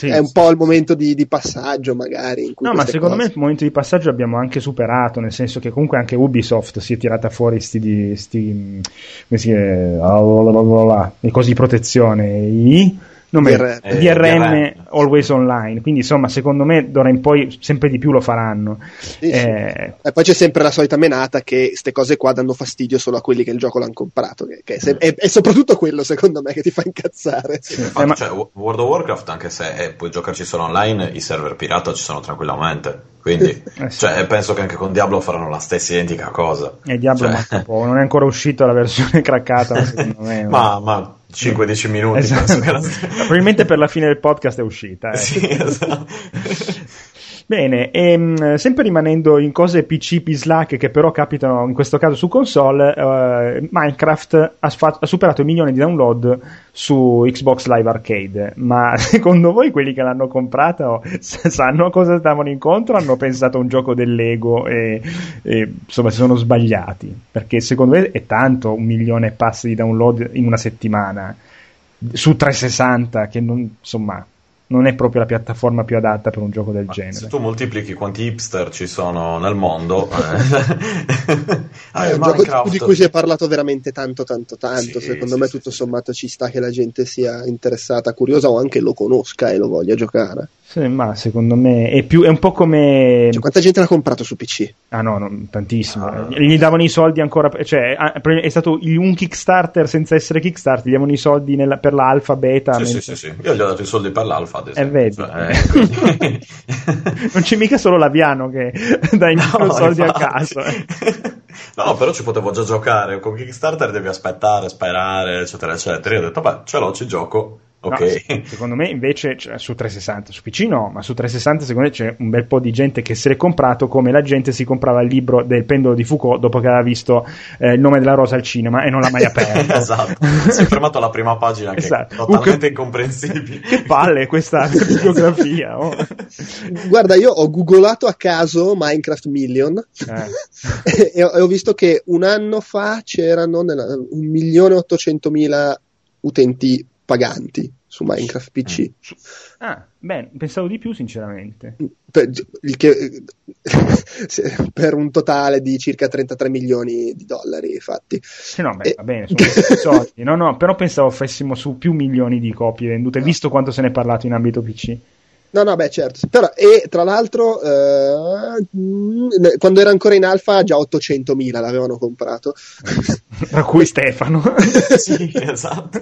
Speaker 1: Sì,
Speaker 2: è un po' il momento di, di passaggio, magari.
Speaker 1: No, ma secondo me
Speaker 2: cose-
Speaker 1: il momento di passaggio abbiamo anche superato, nel senso che comunque anche Ubisoft si è tirata fuori sti, di, sti come si chiama, i cosi di protezione, i
Speaker 2: DRM.
Speaker 3: Eh,
Speaker 1: DRM always online, quindi insomma secondo me d'ora in poi sempre di più lo faranno.
Speaker 2: Sì, sì.
Speaker 1: Eh,
Speaker 2: E poi c'è sempre la solita menata che queste cose qua danno fastidio solo a quelli che il gioco l'hanno comprato. Che, che è, se- è- è soprattutto quello, secondo me, che ti fa incazzare.
Speaker 3: Infatti,
Speaker 1: Eh, ma-
Speaker 3: cioè, Wo- World of Warcraft, anche se eh, puoi giocarci solo online, i server pirata ci sono tranquillamente. Quindi,
Speaker 1: Eh, sì.
Speaker 3: cioè, penso che anche con Diablo faranno la stessa identica cosa.
Speaker 1: E Diablo
Speaker 3: Cioè,
Speaker 1: non è ancora uscita la versione craccata, secondo me.
Speaker 3: ma, ma 5-10 minuti.
Speaker 1: Esatto.
Speaker 3: che la-
Speaker 1: Probabilmente per la fine del podcast è uscita. eh.
Speaker 3: Sì, esatto.
Speaker 1: Bene, ehm, sempre rimanendo in cose PC pislacche che però capitano in questo caso su console, eh, Minecraft ha, sfa- ha superato il milione di download su Xbox Live Arcade. Ma secondo voi quelli che l'hanno comprato s- sanno cosa stavano incontro? Hanno pensato a un gioco dell'ego e, e, insomma si sono sbagliati? Perché secondo me è tanto un milione e passa di download in una settimana su 360 che non, insomma non è proprio la piattaforma più adatta per un gioco del
Speaker 3: Ma
Speaker 1: genere.
Speaker 3: Se tu moltiplichi quanti hipster ci sono nel mondo, eh, ah,
Speaker 2: è un gioco
Speaker 3: Minecraft.
Speaker 2: di cui si è parlato veramente tanto, tanto, tanto.
Speaker 3: Sì,
Speaker 2: Secondo
Speaker 3: sì,
Speaker 2: me,
Speaker 3: sì,
Speaker 2: tutto
Speaker 3: sì.
Speaker 2: sommato, ci sta che la gente sia interessata, curiosa o anche lo conosca e lo voglia giocare.
Speaker 1: Sì, ma secondo me è, più, è un po' come.
Speaker 2: Cioè, quanta gente l'ha comprato su PC?
Speaker 1: Ah no, non- tantissimo.
Speaker 3: Ah.
Speaker 1: Gli davano i soldi ancora. Cioè, ah, è stato un Kickstarter senza essere Kickstarter. Gli davano i soldi nella- per l'alfa, beta.
Speaker 3: Sì, sì,
Speaker 1: mentre-
Speaker 3: sì, sì. Io gli ho dato i soldi per l'alfa, ad esempio.
Speaker 1: vedi.
Speaker 3: Cioè, eh,
Speaker 1: non c'è mica solo Laviano che dà i
Speaker 3: No,
Speaker 1: soldi a
Speaker 3: infatti.
Speaker 1: caso. eh.
Speaker 3: No, però ci potevo già giocare. Con Kickstarter devi aspettare, sperare, eccetera, eccetera. Io ho detto, beh, ce l'ho, ci gioco.
Speaker 1: No,
Speaker 3: Ok.
Speaker 1: se- secondo me invece cioè, su 360, su PC no, ma su 360 secondo me c'è un bel po' di gente che se l'è comprato come la gente si comprava il libro del pendolo di Foucault dopo che aveva visto eh, il nome della rosa al cinema e non l'ha mai aperto.
Speaker 3: esatto. Si è fermato alla prima pagina, che
Speaker 1: Esatto.
Speaker 3: è totalmente
Speaker 1: Uh,
Speaker 3: incomprensibile.
Speaker 1: che palle questa bibliografia. oh.
Speaker 2: Guarda, io ho googolato a caso Minecraft Million
Speaker 1: Eh.
Speaker 2: e, ho, e ho visto che un anno fa c'erano nella- 1.800.000 utenti paganti su Minecraft PC.
Speaker 1: Ah, beh, pensavo di più sinceramente.
Speaker 2: Per, che- per un totale di circa 33 milioni di dollari fatti.
Speaker 1: Sì, no, beh,
Speaker 2: Eh.
Speaker 1: va bene, sono soldi. No, no, però pensavo fossimo su più milioni di copie vendute, visto quanto se ne è parlato in ambito PC.
Speaker 2: No, no, beh, certo. Però, e tra l'altro, eh, quando era ancora in alfa, già 800.000 l'avevano comprato.
Speaker 1: Tra cui Stefano.
Speaker 3: sì, esatto.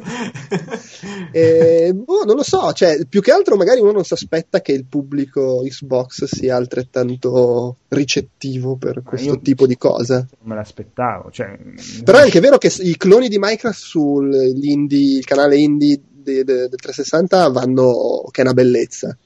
Speaker 2: E, boh, non lo so, cioè, più che altro magari uno non si aspetta che il pubblico Xbox sia altrettanto ricettivo per questo
Speaker 1: io-
Speaker 2: tipo di cose.
Speaker 1: Non me l'aspettavo. Cioè,
Speaker 2: Però è anche vero che i cloni di Minecraft il canale indie de- de- del 360 vanno che è una bellezza.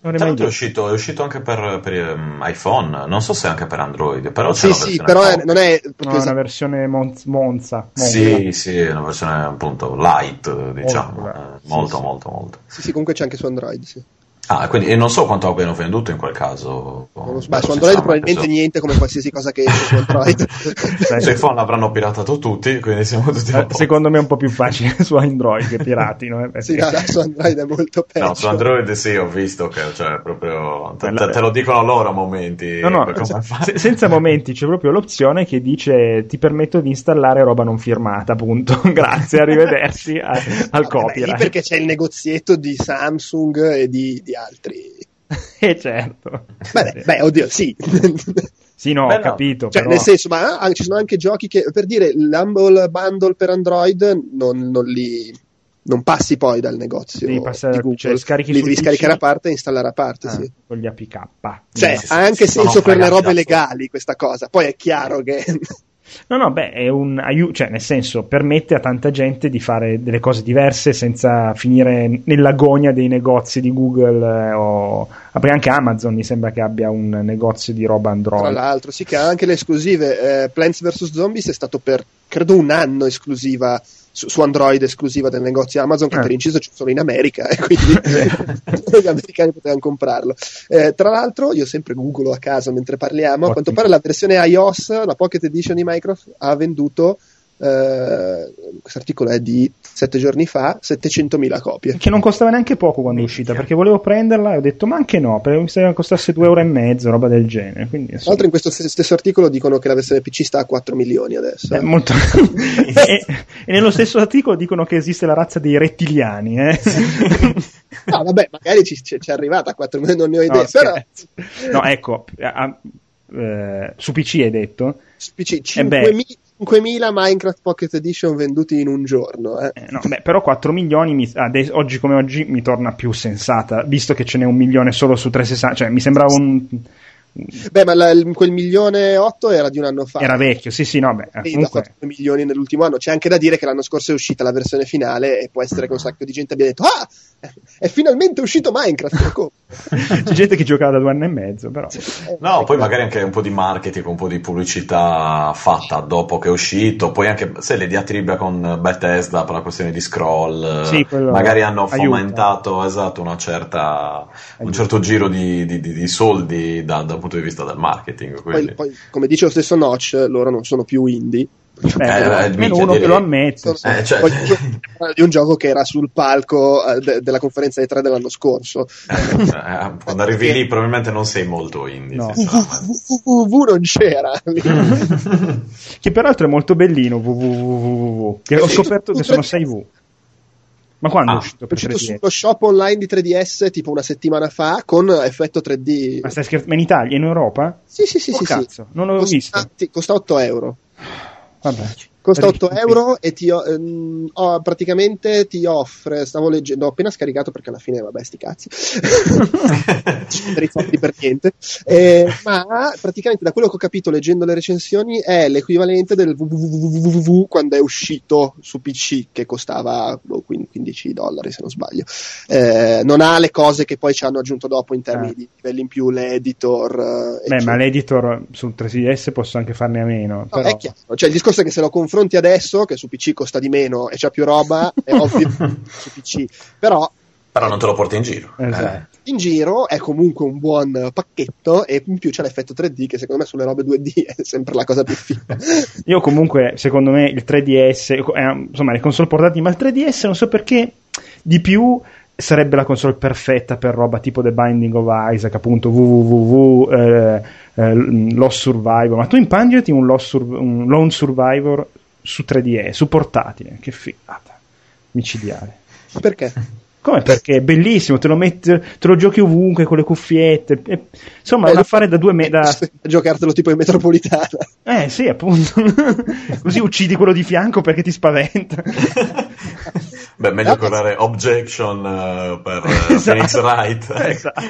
Speaker 3: L'altro è
Speaker 1: detto.
Speaker 3: uscito, è uscito anche per, per, ehm, iPhone, non so se anche per Android, però c'è
Speaker 2: Sì,
Speaker 3: la
Speaker 2: sì, però è- non è
Speaker 1: No, è una versione Monz- Monza. Monza.
Speaker 3: Sì, sì, è una versione appunto light, diciamo,
Speaker 1: Molto,
Speaker 3: eh,
Speaker 1: sì,
Speaker 3: molto,
Speaker 1: sì.
Speaker 3: molto, molto.
Speaker 2: Sì, sì, comunque c'è anche su Android. Sì.
Speaker 3: Ah, quindi e non so quanto abbiano venduto in quel caso. Beh,
Speaker 2: Beh, su Android
Speaker 3: sa,
Speaker 2: probabilmente
Speaker 3: penso-
Speaker 2: niente come qualsiasi cosa che esce su Android.
Speaker 3: Su iPhone l'avranno piratato tutti, quindi siamo tutti
Speaker 1: eh, secondo me è un po' più facile su Android che piratino. eh, perché-
Speaker 2: sì, no, no, su Android è molto peggio.
Speaker 3: No, su Android sì, ho visto che cioè, proprio te,
Speaker 1: Quella-
Speaker 3: te- te lo dicono loro a momenti.
Speaker 1: No, no,
Speaker 3: come
Speaker 1: se- senza momenti c'è proprio l'opzione che dice ti permetto di installare roba non firmata, appunto. Grazie, arrivederci a- al
Speaker 2: lì
Speaker 1: copyright.
Speaker 2: perché c'è il negozietto di Samsung e di, di altri.
Speaker 1: Eh certo.
Speaker 2: Beh, beh, oddio, sì.
Speaker 1: Sì, no,
Speaker 3: Beh,
Speaker 1: ho
Speaker 3: no.
Speaker 1: capito.
Speaker 2: Cioè,
Speaker 1: però-
Speaker 2: nel senso, ma ah, ci sono anche giochi che, per dire, l'Humble Bundle per Android non, non li non passi poi dal negozio
Speaker 1: Devi passare-
Speaker 2: di Google,
Speaker 1: cioè, scarichi
Speaker 2: li devi
Speaker 1: PC.
Speaker 2: scaricare a parte e installare a parte,
Speaker 1: Ah,
Speaker 2: sì.
Speaker 1: con gli APK.
Speaker 2: Cioè, ha anche senso per le robe legali questa cosa. Poi è chiaro che
Speaker 1: No, no, beh, è un aiuto, cioè, nel senso, permette a tanta gente di fare delle cose diverse senza finire nell'agonia dei negozi di Google eh, o anche Amazon mi sembra che abbia un negozio di roba
Speaker 2: tra
Speaker 1: Android.
Speaker 2: l'altro sì che ha anche le esclusive. Eh, Plants vs Zombies è stato per credo un anno esclusiva su, su Android esclusiva del negozio Amazon che
Speaker 1: Ah.
Speaker 2: per inciso c'è solo in America e quindi gli americani potevano comprarlo. Eh, tra l'altro io sempre googlo a caso mentre parliamo, a quanto pare la versione iOS, la Pocket Edition di Microsoft ha venduto eh, questo articolo è di sette giorni fa 700.000 copie.
Speaker 1: Che non costava neanche poco quando è uscita, perché volevo prenderla e ho detto, ma anche no, perché mi sembra che costasse 2,5 euro, e mezzo, roba del genere. Quindi,
Speaker 2: Tra l'altro in questo stesso articolo dicono che la versione PC sta a 4 milioni adesso.
Speaker 1: è
Speaker 2: eh.
Speaker 1: molto... e, e nello stesso articolo dicono che esiste la razza dei rettiliani, eh?
Speaker 2: No, vabbè, magari ci, ci, è arrivata a 4 milioni, non ne ho idea,
Speaker 1: No,
Speaker 2: però.
Speaker 1: No, ecco, a- eh, su PC hai detto?
Speaker 2: su PC
Speaker 1: Eh beh.
Speaker 2: 5.000 5.000 Minecraft Pocket Edition venduti in un giorno. Eh.
Speaker 1: Eh, no, beh, però 4 milioni mi- ade- oggi come oggi mi torna più sensata, visto che ce n'è un milione solo su 360, cioè mi sembrava un...
Speaker 2: Beh, ma la- quel milione 8 era di un anno fa.
Speaker 1: era vecchio, sì sì, no, beh,
Speaker 2: E da
Speaker 1: comunque...
Speaker 2: 4 milioni nell'ultimo anno. C'è anche da dire che l'anno scorso è uscita la versione finale e può essere che un sacco di gente abbia detto Ah, è finalmente uscito Minecraft.
Speaker 1: C'è gente che giocava da due anni e mezzo, però...
Speaker 2: Eh,
Speaker 3: No, poi
Speaker 2: ecco.
Speaker 3: magari anche un po' di marketing, un po' di pubblicità fatta dopo che è uscito, poi anche se le diatribe con Bethesda per la questione di scroll,
Speaker 1: Sì,
Speaker 3: magari hanno
Speaker 1: aiuta.
Speaker 3: fomentato esatto, una certa, un certo giro di, di- di- di soldi da- dal punto di vista del marketing.
Speaker 2: Poi, poi, come dice lo stesso Notch, loro non sono più indie.
Speaker 1: Beh,
Speaker 3: Eh,
Speaker 1: almeno uno che lo ammette.
Speaker 3: Eh, cioè-
Speaker 2: poi di un gioco che era sul palco eh, de- della conferenza dei tre dell'anno scorso.
Speaker 3: Eh, eh, quando arrivi lì probabilmente non sei molto indie.
Speaker 1: No.
Speaker 2: www non c'era.
Speaker 1: Che peraltro è molto bellino, www, che ho scoperto che sono 6V. Ma quando
Speaker 3: Ah,
Speaker 1: è uscito
Speaker 2: È uscito
Speaker 1: 3DS?
Speaker 2: sullo shop online di 3DS tipo una settimana fa con effetto 3D.
Speaker 1: Ma stai scherzando? Ma in Italia, in Europa?
Speaker 2: Sì, sì, sì,
Speaker 1: Oh,
Speaker 2: sì, sì.
Speaker 1: cazzo, non l'avevo
Speaker 2: Costa,
Speaker 1: visto.
Speaker 2: costa 8 euro.
Speaker 1: Vabbè.
Speaker 2: Costa 8
Speaker 1: Ricchi.
Speaker 2: euro e ti, ehm, oh, praticamente ti offre, stavo leggendo, ho appena scaricato perché alla fine, vabbè, sti cazzi, i soldi per niente, Eh, ma praticamente da quello che ho capito leggendo le recensioni è l'equivalente del www quando è uscito su PC che costava boh, 15 dollari se non sbaglio. Eh, non ha le cose che poi ci hanno aggiunto dopo in termini
Speaker 1: Ah.
Speaker 2: di livelli in più, l'editor. eh,
Speaker 1: Beh, ma l'editor sul 3DS posso anche farne a meno.
Speaker 2: No,
Speaker 1: però-
Speaker 2: è chiaro. Cioè, il discorso è che se lo confronti adesso, che su PC costa di meno e c'ha più roba, è ovvio su PC. Però
Speaker 3: Però non te lo porti in giro.
Speaker 1: Esatto.
Speaker 2: in giro è comunque un buon pacchetto e in più c'è l'effetto 3D che secondo me sulle robe 2D è sempre la cosa più figa.
Speaker 1: Io comunque, secondo me, il 3DS, eh, insomma, le console portatili, ma il 3DS non so perché di più sarebbe la console perfetta per roba tipo The Binding of Isaac, appunto www, eh, eh, Lost Survivor. Ma tu impangiti un, Lost Sur- un Lone Survivor su 3DS, su portatile, che figata, micidiale.
Speaker 2: Perché?
Speaker 1: Come perché è bellissimo, te lo, metti, te lo giochi ovunque con le cuffiette. e- insomma, è da fare da due me- da,
Speaker 2: Giocartelo tipo in metropolitana.
Speaker 1: eh sì, appunto. Così uccidi quello di fianco perché ti spaventa.
Speaker 3: Beh, meglio
Speaker 2: Esatto.
Speaker 3: correre objection eh, per eh, Phoenix Wright.
Speaker 1: Esatto.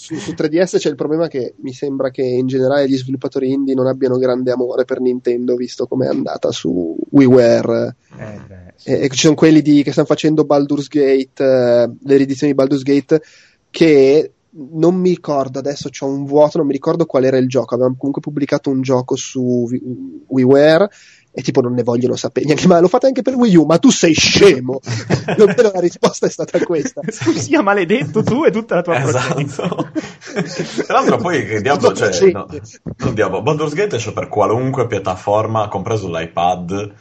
Speaker 2: Su, su 3DS c'è il problema che mi sembra che in generale gli sviluppatori indie non abbiano grande amore per Nintendo, visto come è andata su WiiWare.
Speaker 1: Eh, beh, sì.
Speaker 2: E, e ci sono quelli di- che stanno facendo Baldur's Gate, eh, le riedizioni di Baldur's Gate, che non mi ricordo adesso c'ho un vuoto, non mi ricordo qual era il gioco. Avevamo comunque pubblicato un gioco su WiiWare e tipo non ne vogliono sapere neanche ma lo fate anche per Wii U? Ma tu sei scemo! La risposta è stata questa.
Speaker 1: Sia maledetto tu e tutta la tua
Speaker 3: esatto. tra l'altro poi che diavolo c'è. no, non diavolo Baldur's Gate esce per qualunque piattaforma compreso l'iPad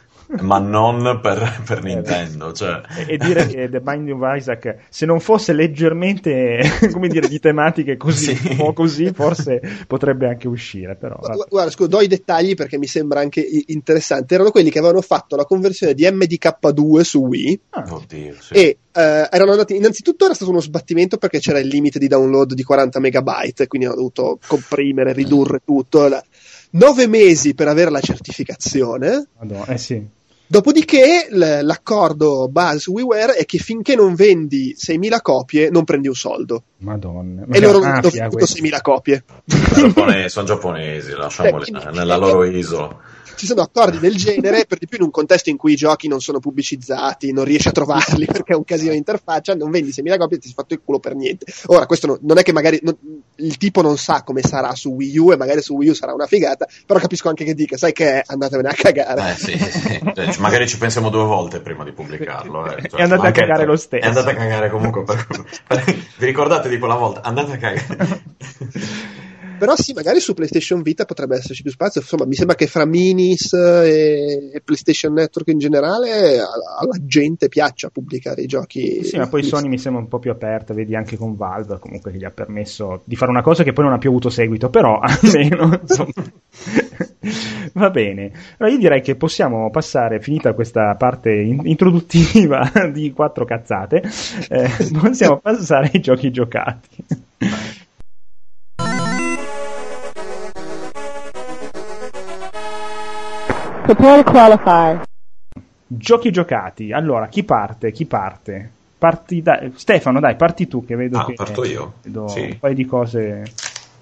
Speaker 3: ma non per, per Nintendo. Cioè.
Speaker 1: E, e, dire che The Binding of Isaac, se non fosse leggermente, come dire, di tematiche così, sì. o così, forse potrebbe anche uscire. Però,
Speaker 2: Guarda, scusa, do i dettagli perché mi sembra anche interessante. Erano quelli che avevano fatto la conversione di MDK2 su Wii.
Speaker 3: Ah. Oddio, sì.
Speaker 2: E uh, erano andati. Innanzitutto era stato uno sbattimento perché c'era il limite di download di 40 megabyte, quindi hanno dovuto comprimere, ridurre tutto. Nove mesi per avere la certificazione.
Speaker 1: Madonna, eh sì
Speaker 2: Dopodiché l- l'accordo base WiiWare è che finché non vendi 6.000 copie non prendi un soldo.
Speaker 1: Madonna.
Speaker 2: E loro hanno venduto 6.000 copie.
Speaker 3: Giapponesi, sono giapponesi, lasciamoli eh, nella loro isola
Speaker 2: ci sono accordi del genere, per di più in un contesto in cui i giochi non sono pubblicizzati, non riesci a trovarli perché è un casino di interfaccia, non vendi 6.000 copie e ti sei fatto il culo per niente. Ora, questo no, non è che magari non, il tipo non sa come sarà su Wii U e magari su Wii U sarà una figata, però capisco anche che dica, sai che è, andatevene a cagare.
Speaker 3: Eh sì, sì. Cioè, magari ci pensiamo due volte prima di pubblicarlo. Eh.
Speaker 1: Cioè, e andate a cagare lo stesso. E
Speaker 3: andate a cagare comunque. Per... Vi ricordate di quella volta? Andate a cagare.
Speaker 2: Però sì, magari su PlayStation Vita potrebbe esserci più spazio. Insomma, mi sembra che fra Minis e, e PlayStation Network in generale alla gente piaccia pubblicare i giochi.
Speaker 1: Sì, ma poi Sony mi sembra un po' più aperta, vedi anche con Valve comunque che gli ha permesso di fare una cosa che poi non ha più avuto seguito, però almeno insomma. Va bene, allora io direi che possiamo passare, finita questa parte in- introduttiva di quattro cazzate, eh, possiamo passare ai giochi giocati. Prepare to qualify. Giochi giocati. Allora, chi parte? Chi parte? Parti da... Stefano, dai, parti tu che vedo
Speaker 3: ah,
Speaker 1: che
Speaker 3: parto io.
Speaker 1: Vedo
Speaker 3: sì.
Speaker 1: un paio di cose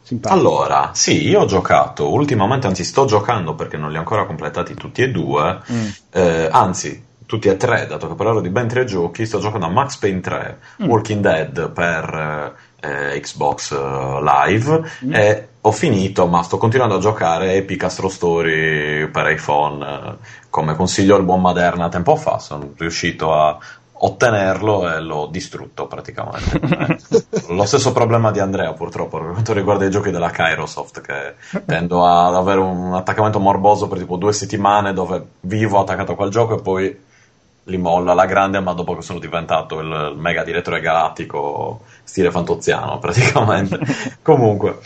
Speaker 1: simpatiche.
Speaker 3: Allora, sì, io ho giocato ultimamente, anzi sto giocando perché non li ho ancora completati tutti e due, mm. eh, anzi tutti e tre, dato che parlerò di ben tre giochi, sto giocando a Max Payne 3, mm. Walking Dead per eh, Xbox eh, Live mm. e ho finito, ma sto continuando a giocare Epic Astro Story per iPhone, eh, come consiglio il buon Maderna tempo fa, sono riuscito a ottenerlo e l'ho distrutto praticamente. eh. Lo stesso problema di Andrea purtroppo per quanto riguarda i giochi della Kairosoft che tendo ad avere un attaccamento morboso per tipo due settimane dove vivo attaccato a quel gioco e poi li molla alla grande ma dopo che sono diventato il mega direttore galattico stile fantoziano praticamente. Comunque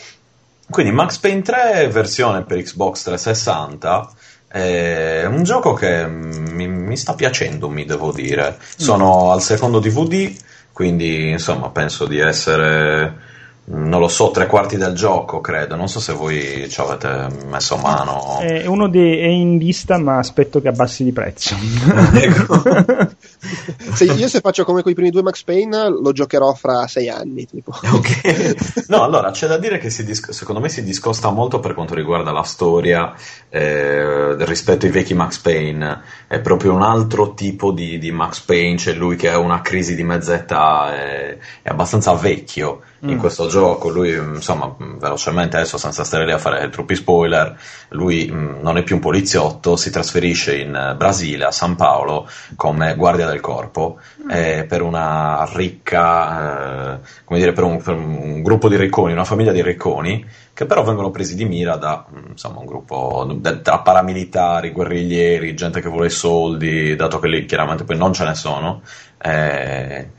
Speaker 3: quindi Max Payne 3 versione per Xbox 360 è un gioco che mi, mi sta piacendo, mi devo dire. Sono mm. al secondo DVD, quindi insomma penso di essere non lo so, tre quarti del gioco, credo. Non so se voi ci avete messo mano.
Speaker 1: È, uno dei, è in lista, ma aspetto che abbassi di prezzo.
Speaker 2: ecco. se io se faccio come con i primi due Max Payne, lo giocherò fra sei anni. Tipo.
Speaker 3: Ok. No, allora c'è da dire che dis- secondo me si discosta molto per quanto riguarda la storia eh, rispetto ai vecchi Max Payne. È proprio un altro tipo di, di Max Payne. C'è lui che ha una crisi di mezz'età, è, è abbastanza vecchio in mm. questo gioco. Lui, insomma, velocemente adesso senza stare lì a fare troppi spoiler, lui mh, mm, non è più un poliziotto, si trasferisce in Brasile, a San Paolo, come guardia del corpo, mm. eh, per una ricca, eh, come dire, per un, per un, gruppo di ricconi, una famiglia di ricconi, che però vengono presi di mira da, insomma, un gruppo tra paramilitari, guerriglieri, gente che vuole soldi, dato che lì chiaramente poi non ce ne sono. Eh,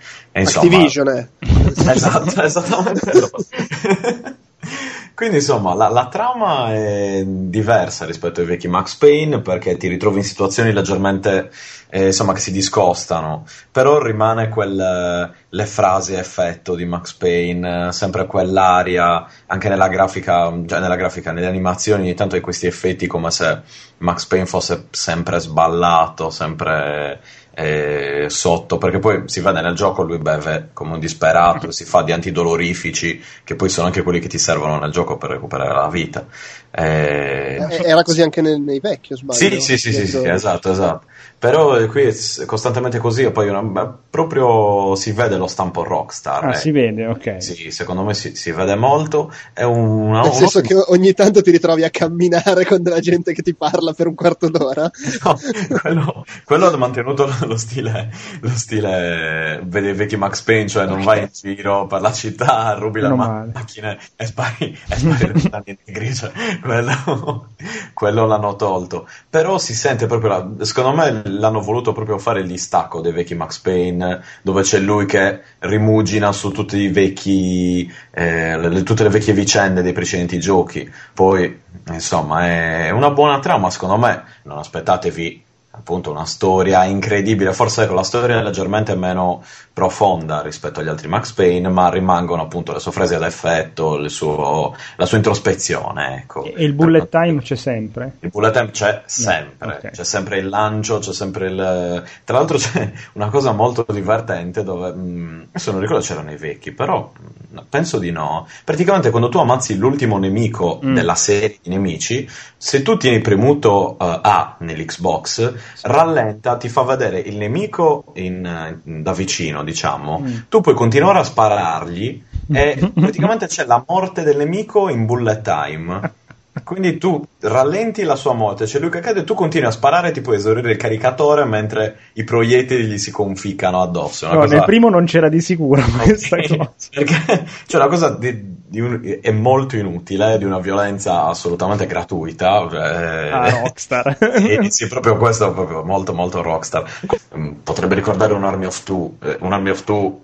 Speaker 2: insomma, Activision, eh.
Speaker 3: esatto, esattamente. Quindi insomma la, la, trama è diversa rispetto ai vecchi Max Payne perché ti ritrovi in situazioni leggermente eh, insomma che si discostano, però rimane quel, le frasi a effetto di Max Payne, sempre quell'aria, anche nella grafica, cioè nella grafica, nelle animazioni ogni tanto hai questi effetti come se Max Payne fosse sempre sballato, sempre eh, sotto, perché poi si vede nel gioco lui beve come un disperato, si fa di antidolorifici, che poi sono anche quelli che ti servono nel gioco per recuperare la vita. Eh,
Speaker 2: Era così anche nei, nei vecchi, o sbaglio?
Speaker 3: Sì, sì, sì, sì, sì, esatto, esatto. Però eh, qui è costantemente così e poi una, proprio si vede lo stampo rockstar.
Speaker 1: Ah,
Speaker 3: eh.
Speaker 1: si vede, ok.
Speaker 3: Sì, secondo me si, si vede molto. È una,
Speaker 2: Nel senso che ogni tanto ti ritrovi a camminare con della gente che ti parla per un quarto d'ora.
Speaker 3: No, quello, quello ha mantenuto lo stile, lo stile vedi vecchi Max Payne, cioè non vai in giro per la città, rubi le ma- macchine e spari, e spari le negri, cioè, quello, quello l'hanno tolto. Però si sente proprio, la, secondo me l'hanno voluto proprio fare il distacco dei vecchi Max Payne, dove c'è lui che rimugina su tutti i vecchi, eh, le, tutte le vecchie vicende dei precedenti giochi. Poi, insomma, è una buona trama, secondo me. Non aspettatevi appunto una storia incredibile, forse ecco, la storia è leggermente meno profonda rispetto agli altri Max Payne, ma rimangono appunto le sue frasi ad effetto, suo, la sua introspezione. Ecco.
Speaker 1: E il bullet time c'è sempre?
Speaker 3: Il bullet time c'è sempre, no, okay. c'è sempre il lancio, c'è sempre il... Tra l'altro c'è una cosa molto divertente dove, mh, adesso non ricordo c'erano i vecchi, però mh, penso di no. Praticamente quando tu ammazzi l'ultimo nemico mm. della serie di nemici, se tu tieni premuto uh, A nell'Xbox, rallenta, ti fa vedere il nemico in, in, da vicino, diciamo. Mm. Tu puoi continuare a sparargli e praticamente c'è la morte del nemico in bullet time. Quindi tu rallenti la sua morte, c'è lui che cade e tu continui a sparare e ti puoi esaurire il caricatore mentre i proiettili gli si conficcano addosso.
Speaker 1: No, cosa... nel primo non c'era di sicuro questa okay. cosa.
Speaker 3: Perché cioè, una cosa di un, è molto inutile, di una violenza assolutamente gratuita.
Speaker 1: Eh, ah, rockstar.
Speaker 3: e, sì, proprio questo è proprio molto molto rockstar. Potrebbe ricordare un Army of Two, eh, un Army of Two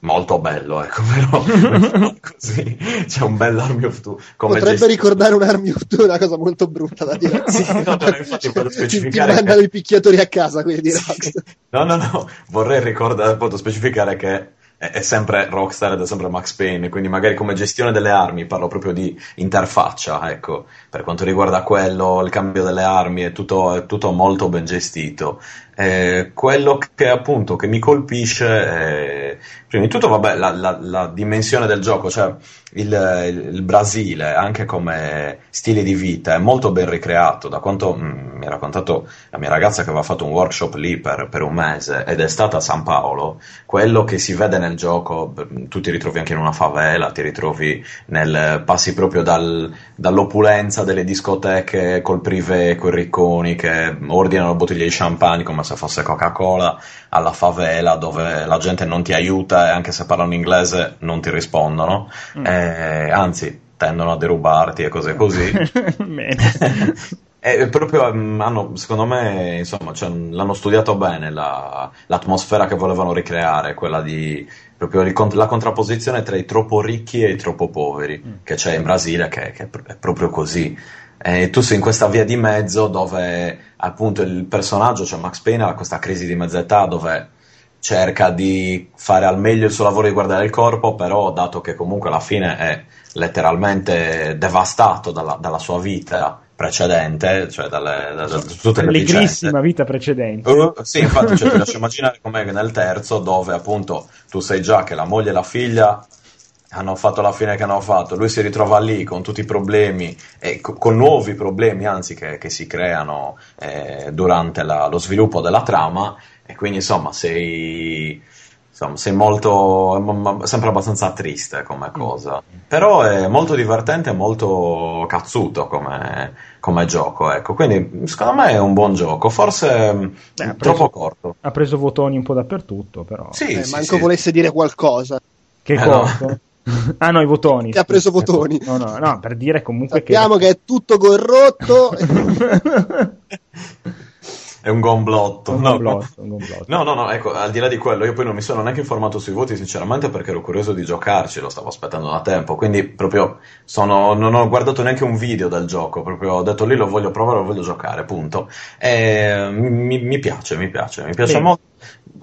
Speaker 3: molto bello, ecco, però così c'è un bel Army of Two.
Speaker 2: Potrebbe gesti... ricordare un Army of Two, una cosa molto brutta da dire.
Speaker 3: sì, no, no, infatti per specificare.
Speaker 2: Ti mandano che... i picchiatori a casa, quindi
Speaker 3: sì. No, no, no, vorrei ricordare, appunto, specificare che è sempre Rockstar ed è sempre Max Payne, quindi magari come gestione delle armi parlo proprio di interfaccia, ecco, per quanto riguarda quello, il cambio delle armi è tutto, è tutto molto ben gestito. Eh, quello che appunto che mi colpisce è, prima di tutto, vabbè, la, la, la dimensione del gioco, cioè il, il, Brasile, anche come stile di vita, è molto ben ricreato. Da quanto mh, mm, mi ha raccontato la mia ragazza che aveva fatto un workshop lì per, per, un mese ed è stata a San Paolo, quello che si vede nel gioco, tu ti ritrovi anche in una favela, ti ritrovi nel, passi proprio dal, dall'opulenza delle discoteche col privé, quei ricconi che ordinano bottiglie di champagne come se fosse Coca-Cola, alla favela dove la gente non ti aiuta e anche se parlano inglese non ti rispondono. Mm. Eh, anzi, tendono a derubarti e cose così. E proprio mm, hanno, secondo me, insomma, cioè, l'hanno studiato bene la, l'atmosfera che volevano ricreare, quella di proprio la contrapposizione tra i troppo ricchi e i troppo poveri, mm. che c'è in Brasile, che, che è proprio così. E tu sei in questa via di mezzo dove appunto il personaggio, cioè Max Payne, ha questa crisi di mezza età dove cerca di fare al meglio il suo lavoro di guardare il corpo, però dato che comunque alla fine è letteralmente devastato dalla, dalla sua vita precedente, cioè dalle, da, da, tutte le
Speaker 1: Allegrissima vita precedente.
Speaker 3: Uh, sì, infatti, cioè, ti lascio immaginare com'è nel terzo, dove appunto tu sai già che la moglie e la figlia hanno fatto la fine che hanno fatto, lui si ritrova lì con tutti i problemi e co- con nuovi problemi anzi che, che si creano eh, durante la, lo sviluppo della trama e quindi insomma sei, insomma, sei molto, sempre abbastanza triste come mm. cosa, però è molto divertente e molto cazzuto come, come gioco, ecco. Quindi secondo me è un buon gioco, forse Beh, preso, troppo corto.
Speaker 1: Ha preso votoni un po' dappertutto, però.
Speaker 2: Sì, eh, sì manco sì. volesse dire qualcosa.
Speaker 1: Che eh, cosa? No. ah no, i votoni.
Speaker 2: Che ha preso votoni.
Speaker 1: No, no, no, per dire comunque
Speaker 2: Sappiamo che... che è tutto corrotto.
Speaker 3: è un gomblotto.
Speaker 1: Un
Speaker 3: no,
Speaker 1: gomblotto, un gomblotto.
Speaker 3: no, no, no, ecco, al di là di quello, io poi non mi sono neanche informato sui voti, sinceramente, perché ero curioso di giocarci, lo stavo aspettando da tempo, quindi proprio sono, non ho guardato neanche un video del gioco, proprio ho detto lì lo voglio provare, lo voglio giocare, punto. E mi, mi piace, mi piace, mi piace Bene. molto.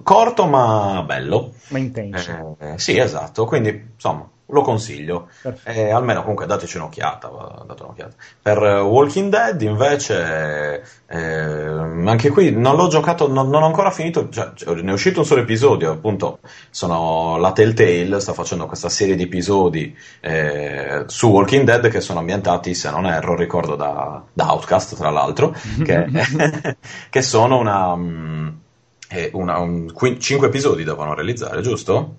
Speaker 3: Corto ma bello.
Speaker 1: Ma intenso.
Speaker 3: Eh, sì, esatto, quindi insomma lo consiglio. Eh, almeno comunque dateci un'occhiata, date un'occhiata. Per Walking Dead invece, eh, anche qui non l'ho giocato, non, non ho ancora finito, cioè, ne è uscito un solo episodio, appunto, sono la Telltale, sta facendo questa serie di episodi eh, su Walking Dead che sono ambientati, se non erro, ricordo da, da Outcast tra l'altro, che, che sono una... Mm, una un, 5 episodi devono realizzare, giusto?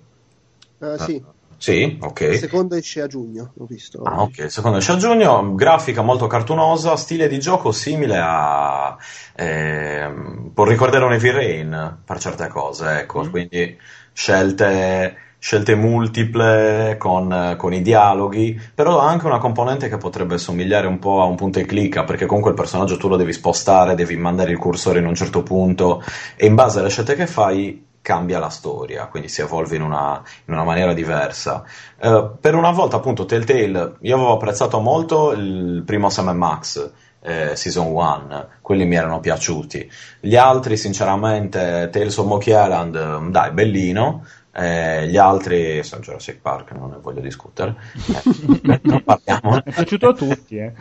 Speaker 2: Uh, sì.
Speaker 3: Sì, ok.
Speaker 2: Il secondo esce a giugno, ho visto.
Speaker 3: Ah, ok. Il secondo esce a giugno, grafica molto cartunosa, stile di gioco simile a. Eh, può ricordare un Heavy Rain per certe cose, ecco. Mm. Quindi scelte, scelte multiple con, con, i dialoghi, però ha anche una componente che potrebbe somigliare un po' a un punto e clicca, perché comunque il personaggio tu lo devi spostare, devi mandare il cursore in un certo punto e in base alle scelte che fai cambia la storia, quindi si evolve in una, in una maniera diversa. Uh, per una volta, appunto, Telltale, io avevo apprezzato molto il primo Sam Max. Eh, season 1, quelli mi erano piaciuti. Gli altri, sinceramente, Tales of Monkey Island, dai, bellino, eh, gli altri sono Jurassic Park, non ne voglio discutere. Eh, non parliamo.
Speaker 1: È piaciuto a tutti, eh.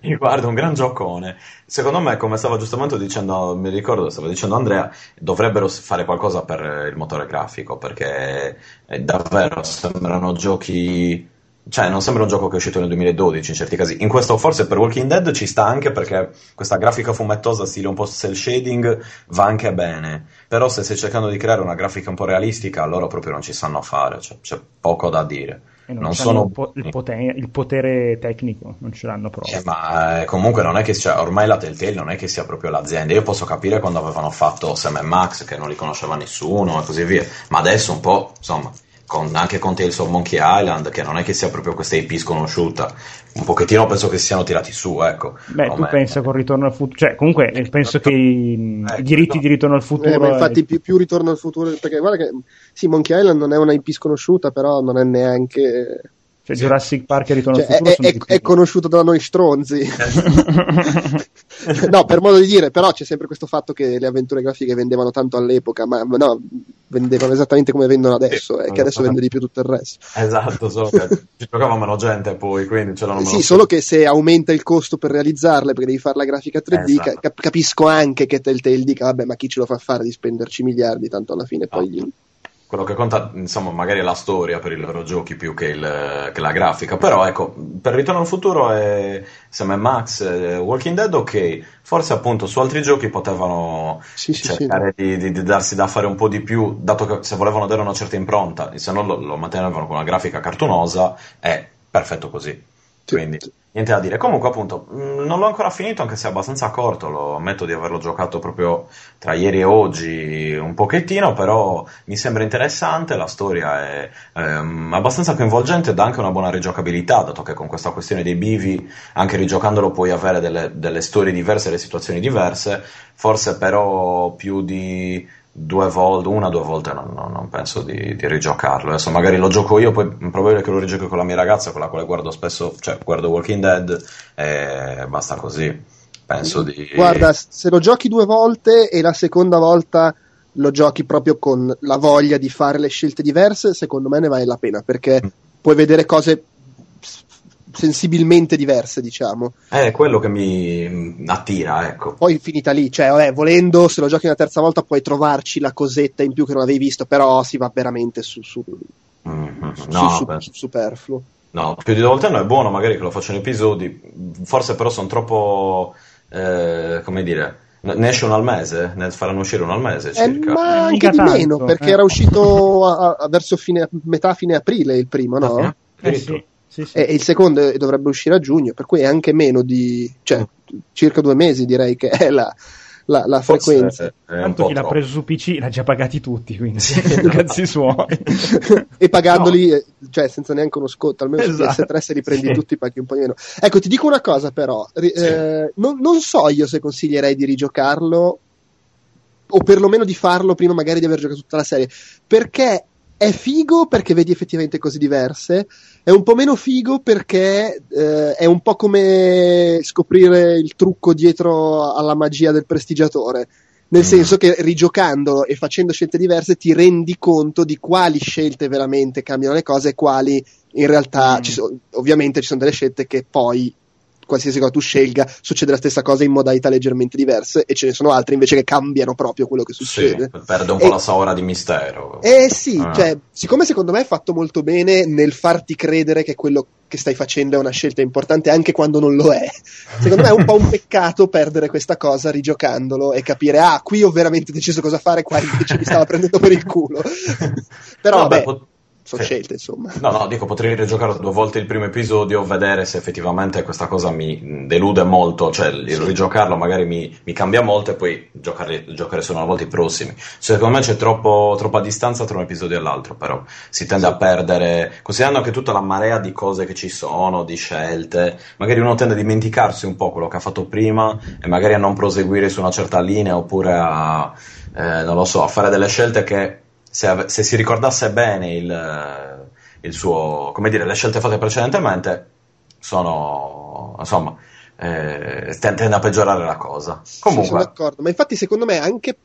Speaker 3: eh guarda, un gran giocone. Secondo me, come stava giustamente dicendo, mi ricordo, stava dicendo Andrea, dovrebbero fare qualcosa per il motore grafico, perché eh, davvero sembrano giochi cioè, non sembra un gioco che è uscito nel 2012 in certi casi. In questo, forse per Walking Dead ci sta anche perché questa grafica fumettosa, stile un po' cel shading, va anche bene. Però, se stai cercando di creare una grafica un po' realistica, allora proprio non ci sanno fare. Cioè, c'è poco da dire.
Speaker 1: non, non sono... po- il, potere, il, potere, tecnico, non ce l'hanno proprio.
Speaker 3: Eh, ma eh, comunque non è che sia, ormai la Telltale non è che sia proprio l'azienda. Io posso capire quando avevano fatto Sam Max, che non li conosceva nessuno e così via. Ma adesso un po', insomma con, anche con Tales of Monkey Island, che non è che sia proprio questa IP sconosciuta, un pochettino penso che siano tirati su, ecco.
Speaker 1: Beh, tu pensa con Ritorno al futuro, cioè comunque eh, penso che i, ecco, i diritti no. di Ritorno al futuro... Eh,
Speaker 2: infatti è... più, più, Ritorno al futuro, perché guarda che sì, Monkey Island non è una IP sconosciuta, però non è neanche...
Speaker 1: Cioè, Jurassic Park e Ritorno
Speaker 2: cioè,
Speaker 1: al futuro
Speaker 2: è, è, è conosciuto da noi stronzi. no, per modo di dire, però c'è sempre questo fatto che le avventure grafiche vendevano tanto all'epoca, ma, no, vendevano esattamente come vendono adesso, sì, eh, che adesso vende di più tutto il resto.
Speaker 3: Esatto, che ci giocava meno gente poi, quindi ce l'hanno
Speaker 2: Sì, solo che se aumenta il costo per realizzarle, perché devi fare la grafica 3D, esatto. cap- capisco anche che Telltale dica, vabbè, ma chi ce lo fa fare di spenderci miliardi, tanto alla fine poi... Gli
Speaker 3: quello che conta, insomma, magari è la storia per i loro giochi più che, il, che la grafica. Però ecco, per Ritorno al futuro e Sam Max, eh, Walking Dead, ok. Forse appunto su altri giochi potevano sì, cercare sì, sì. Di, di, darsi da fare un po' di più, dato che se volevano dare una certa impronta, se no lo, lo mantenevano con una grafica cartunosa, è perfetto così. Quindi niente da dire. Comunque, appunto, mm, non l'ho ancora finito, anche se è abbastanza corto. Lo ammetto di averlo giocato proprio tra ieri e oggi un pochettino, però mi sembra interessante. La storia è ehm, abbastanza coinvolgente e dà anche una buona rigiocabilità, dato che con questa questione dei bivi, anche rigiocandolo, puoi avere delle, delle storie diverse, delle situazioni diverse. Forse, però, più di due volte, una o due volte non, non, non penso di, di, rigiocarlo. Adesso magari lo gioco io, poi è probabile che lo rigiochi con la mia ragazza, con la quale guardo spesso, cioè guardo Walking Dead e basta così. Penso di...
Speaker 2: Guarda, se lo giochi due volte e la seconda volta lo giochi proprio con la voglia di fare le scelte diverse, secondo me ne vale la pena, perché mm. puoi vedere cose sensibilmente diverse, diciamo.
Speaker 3: È quello che mi attira, ecco.
Speaker 2: Poi finita lì, cioè, vabbè, volendo, se lo giochi una terza volta puoi trovarci la cosetta in più che non avevi visto, però si va veramente su, su, mm-hmm. su, no, su, su superfluo.
Speaker 3: No, più di due volte no, è buono magari che lo facciano episodi, forse però sono troppo, eh, come dire, ne esce uno al mese? Ne faranno uscire uno al mese eh, circa?
Speaker 2: Eh, ma anche di meno, perché eh. era uscito a, a verso fine, metà fine aprile il primo, no?
Speaker 1: Eh, sì. Sì, sì.
Speaker 2: E il secondo dovrebbe uscire a giugno, per cui è anche meno di, cioè, circa due mesi direi che è la, la, la frequenza.
Speaker 1: Tanto chi l'ha preso su PC l'ha già pagati tutti, quindi sì, cazzi
Speaker 2: suoi. e pagandoli, no. Eh, cioè senza neanche uno scotto, almeno esatto. su PS3 se li prendi sì. tutti paghi un po' meno. Ecco, ti dico una cosa però, eh, non, non so io se consiglierei di rigiocarlo o perlomeno di farlo prima magari di aver giocato tutta la serie, perché è figo perché vedi effettivamente cose diverse, è un po' meno figo perché eh, è un po' come scoprire il trucco dietro alla magia del prestigiatore. Nel mm. senso che rigiocando e facendo scelte diverse ti rendi conto di quali scelte veramente cambiano le cose e quali in realtà, mm. ci so, ovviamente ci sono delle scelte che poi qualsiasi cosa tu scelga succede la stessa cosa in modalità leggermente diverse e ce ne sono altre invece che cambiano proprio quello che succede.
Speaker 3: Sì, perde un po' e, la saura di mistero.
Speaker 2: Eh sì, ah. cioè, siccome secondo me è fatto molto bene nel farti credere che quello che stai facendo è una scelta importante anche quando non lo è. Secondo me è un po' un peccato perdere questa cosa rigiocandolo e capire ah, qui ho veramente deciso cosa fare, qua invece mi stava prendendo per il culo. Però no, vabbè, pot- sono sì. scelte, insomma.
Speaker 3: No, no, dico, potrei rigiocare due volte il primo episodio, vedere se effettivamente questa cosa mi delude molto, cioè il sì. rigiocarlo magari mi, mi, cambia molto e poi giocare, giocare solo una volta i prossimi. Secondo me c'è troppo, troppa distanza tra un episodio e l'altro, però si tende sì. a perdere, considerando che tutta la marea di cose che ci sono, di scelte, magari uno tende a dimenticarsi un po' quello che ha fatto prima e magari a non proseguire su una certa linea oppure a, eh, non lo so, a fare delle scelte che se, se si ricordasse bene il, il, suo, come dire, le scelte fatte precedentemente, sono, insomma, eh, tende a peggiorare la cosa. Comunque. Sì,
Speaker 2: sono d'accordo, ma infatti secondo me anche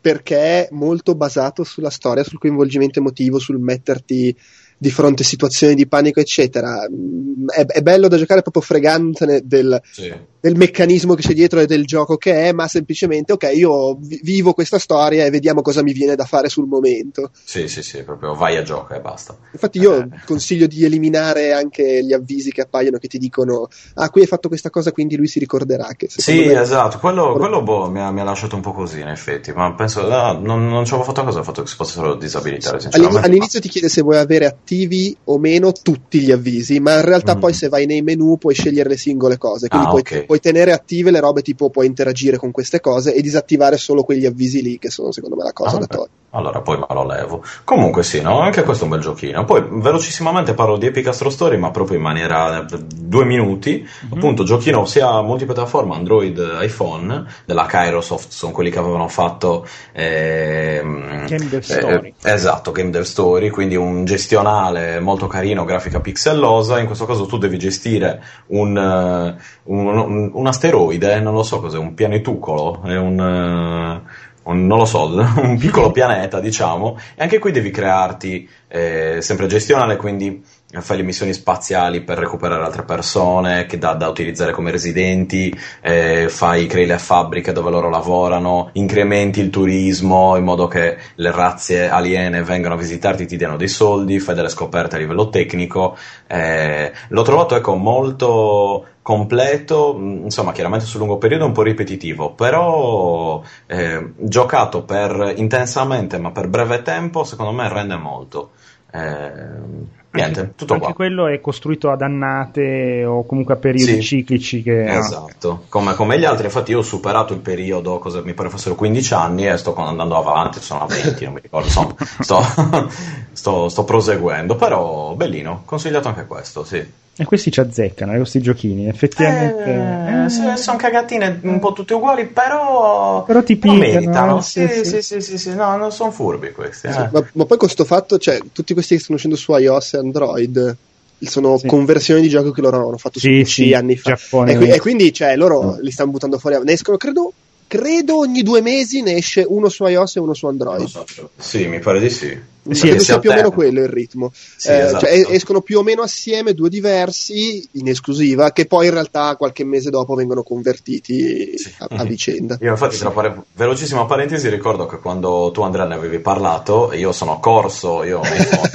Speaker 2: perché è molto basato sulla storia, sul coinvolgimento emotivo, sul metterti di fronte a situazioni di panico, eccetera. Mm, è, è bello da giocare proprio fregantene del, sì. Del, meccanismo che c'è dietro e del gioco che è, ma semplicemente, ok, io vivo questa storia e vediamo cosa mi viene da fare sul momento.
Speaker 3: Sì, sì, sì, proprio vai a gioco e basta.
Speaker 2: Infatti, io eh. consiglio di eliminare anche gli avvisi che appaiono che ti dicono, ah, qui hai fatto questa cosa, quindi lui si ricorderà. Che
Speaker 3: sì, me... esatto, quello, quello boh, mi, ha, mi, ha, lasciato un po' così, in effetti, ma penso, no, non, non ci avevo fatto cosa, ho fatto che si fossero disabilitare.
Speaker 2: All'inizio ti chiede se vuoi avere attivi o meno tutti gli avvisi, ma in realtà mm. poi se vai nei menu puoi scegliere le singole cose, quindi ah, puoi, okay. puoi, tenere attive le robe tipo puoi interagire con queste cose e disattivare solo quegli avvisi lì che sono secondo me la cosa ah, da togliere.
Speaker 3: Allora poi me lo levo. Comunque sì, no? anche questo è un bel giochino. Poi velocissimamente parlo di Epic Astro Story, ma proprio in maniera due minuti. Mm-hmm. Appunto, giochino sia multipiattaforma, Android, iPhone, della Kairosoft, sono quelli che avevano fatto
Speaker 1: eh, Game Dev Story.
Speaker 3: Eh, esatto, Game Dev Story, quindi un gestionale molto carino, grafica pixellosa. In questo caso tu devi gestire un, uh, un, un, asteroide, non lo so cos'è, un pianetucolo, è un... Uh, un, non lo so, un piccolo pianeta, diciamo, e anche qui devi crearti eh, sempre gestionale, quindi fai le missioni spaziali per recuperare altre persone da, da utilizzare come residenti, eh, fai, crei le fabbriche dove loro lavorano, incrementi il turismo in modo che le razze aliene vengano a visitarti, ti diano dei soldi, fai delle scoperte a livello tecnico. Eh, l'ho trovato ecco molto completo, mm, insomma chiaramente sul lungo periodo un po' ripetitivo, però eh, giocato per intensamente ma per breve tempo secondo me rende molto. Eh, Niente, tutto
Speaker 1: Anche
Speaker 3: qua.
Speaker 1: quello è costruito ad annate o comunque a periodi sì, ciclici. Che,
Speaker 3: esatto, come, come, gli altri. Infatti, io ho superato il periodo, cosa, mi pare fossero 15 anni, e sto andando avanti. Sono a 20, non mi ricordo. Insomma, sto, sto, sto proseguendo. Però, bellino, consigliato anche questo, sì.
Speaker 1: E questi ci azzeccano, eh, questi giochini, effettivamente.
Speaker 3: Eh, eh, sono cagatine un po' tutte uguali, però.
Speaker 1: Però ti
Speaker 3: piccano, meritano. Sì sì sì. sì, sì, sì, no, non sono furbi questi. Eh.
Speaker 2: Ma, ma, poi con questo fatto, cioè, tutti questi che stanno uscendo su iOS e Android sono conversioni di giochi che loro avevano fatto su PC anni fa. E, e, quindi, cioè, loro no. li stanno buttando fuori. Ne escono, credo, credo ogni due mesi ne esce uno su iOS e uno su Android.
Speaker 3: Sì, mi pare di sì.
Speaker 2: Sì, sia più o meno quello il ritmo. Sì, eh, esatto. cioè, escono più o meno assieme due diversi in esclusiva, che poi in realtà qualche mese dopo vengono convertiti sì. a, a, vicenda.
Speaker 3: Io, infatti, tra pare... velocissima parentesi, ricordo che quando tu, Andrea, ne avevi parlato, io sono corso, io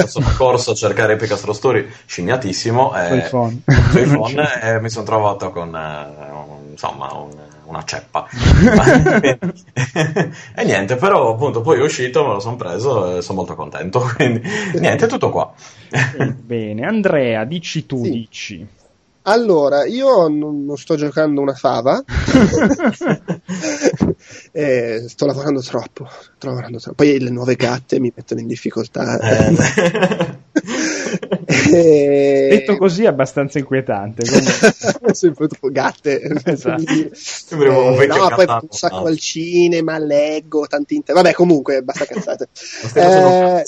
Speaker 3: sono corso a cercare Epic Astro Story scignatissimo. E, iPhone. iPhone e mi sono trovato con eh, un, insomma un una ceppa. e niente, però appunto poi è uscito, me lo sono preso e sono molto contento. Quindi niente, tutto qua.
Speaker 1: Bene, Andrea, dici tu, sì. dici.
Speaker 2: Allora, io non, non, sto giocando una fava, eh, sto lavorando troppo, sto lavorando troppo. Poi le nuove gatte mi mettono in difficoltà. Eh.
Speaker 1: e... Detto così è abbastanza inquietante.
Speaker 2: Sempre gatte. Esatto. Eh, no, poi un sacco al cinema, leggo, tanti inter... Vabbè, comunque, basta cazzate. eh...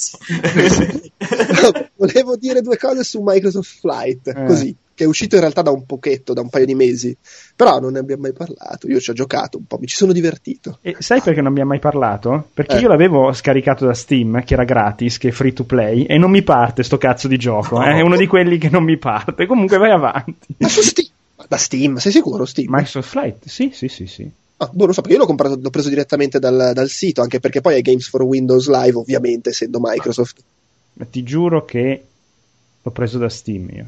Speaker 2: volevo dire due cose su Microsoft Flight, eh. così che è uscito in realtà da un pochetto, da un paio di mesi, però non ne abbiamo mai parlato. Io ci ho giocato un po', mi ci sono divertito.
Speaker 1: E sai perché non abbiamo mai parlato? Perché
Speaker 2: Eh.
Speaker 1: io l'avevo scaricato da Steam, che era gratis, che è free to play, e non mi parte sto cazzo di gioco. eh, È uno di quelli che non mi parte. Comunque vai avanti.
Speaker 2: Ma su Steam? Da Steam, sei sicuro Steam?
Speaker 1: Microsoft Flight? Sì, sì, sì, sì.
Speaker 2: Ah, boh, non so, perché io l'ho, comprato, l'ho preso direttamente dal, dal sito, anche perché poi è Games for Windows Live, ovviamente, essendo Microsoft.
Speaker 1: Ma ti giuro che l'ho preso da Steam io.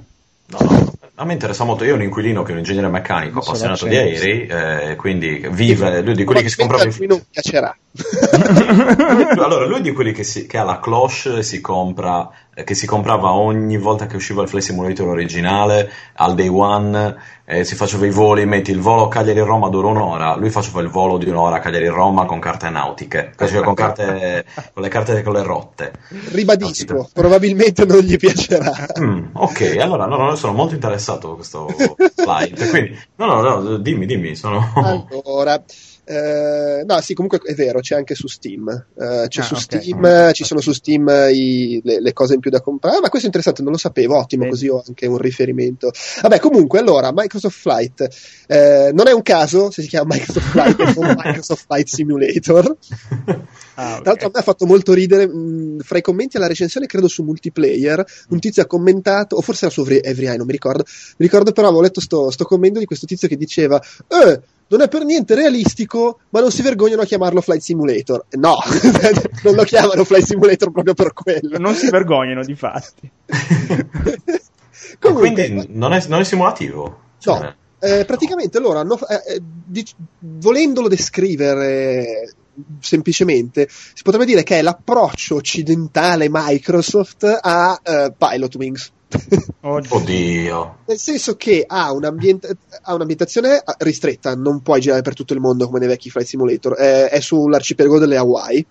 Speaker 3: No, no, a me interessa molto. Io ho un inquilino che è un ingegnere meccanico, appassionato di aerei, eh, quindi vive, lui di quelli che si comprava
Speaker 2: lui non piacerà.
Speaker 3: allora, lui è di quelli che, si- che ha la cloche e si compra, che si comprava ogni volta che usciva il Flight Simulator originale al day one, eh, si faceva i voli, metti il volo Cagliari-Roma dura un'ora, lui faceva il volo di un'ora Cagliari-Roma con carte nautiche, cioè con, carte, con le carte con le rotte.
Speaker 2: Ribadisco, probabilmente non gli piacerà.
Speaker 3: Mm, ok, allora no, no, sono molto interessato a questo flight, quindi no, no, no, dimmi, dimmi, sono...
Speaker 2: Allora, eh, no, sì, comunque è vero, c'è anche su Steam. Eh, c'è
Speaker 1: Ah,
Speaker 2: su
Speaker 1: ok.
Speaker 2: Steam, ci sono su Steam i- le, le cose in più da comprare. Ah, ma questo è interessante, non lo sapevo. Ottimo,
Speaker 1: Vedi.
Speaker 2: così ho anche un riferimento. Vabbè, comunque, allora, Microsoft Flight eh, non è un caso se si chiama Microsoft Flight non Microsoft Flight Simulator.
Speaker 1: Ah, ok.
Speaker 2: Tra l'altro a me ha fatto molto ridere, mh, fra i commenti alla recensione, credo su multiplayer, un tizio ha commentato, o forse era su Every Eye, non mi ricordo, mi ricordo però avevo letto sto, sto commento di questo tizio che diceva, eh, non è per niente realistico, ma non si vergognano a chiamarlo Flight Simulator. No, non lo chiamano Flight Simulator proprio per quello.
Speaker 1: Non si vergognano, di fatti.
Speaker 2: Comunque,
Speaker 3: Quindi non è, non è simulativo? Cioè,
Speaker 2: No, eh, praticamente loro hanno, eh, dic- volendolo descrivere semplicemente, si potrebbe dire che è l'approccio occidentale Microsoft a eh, Pilot Wings.
Speaker 1: Oddio.
Speaker 3: Oddio.
Speaker 2: Nel senso che ha, un'ambient- ha un'ambientazione ristretta, non puoi girare per tutto il mondo come nei vecchi Flight Simulator, è, è sull'arcipelago delle Hawaii.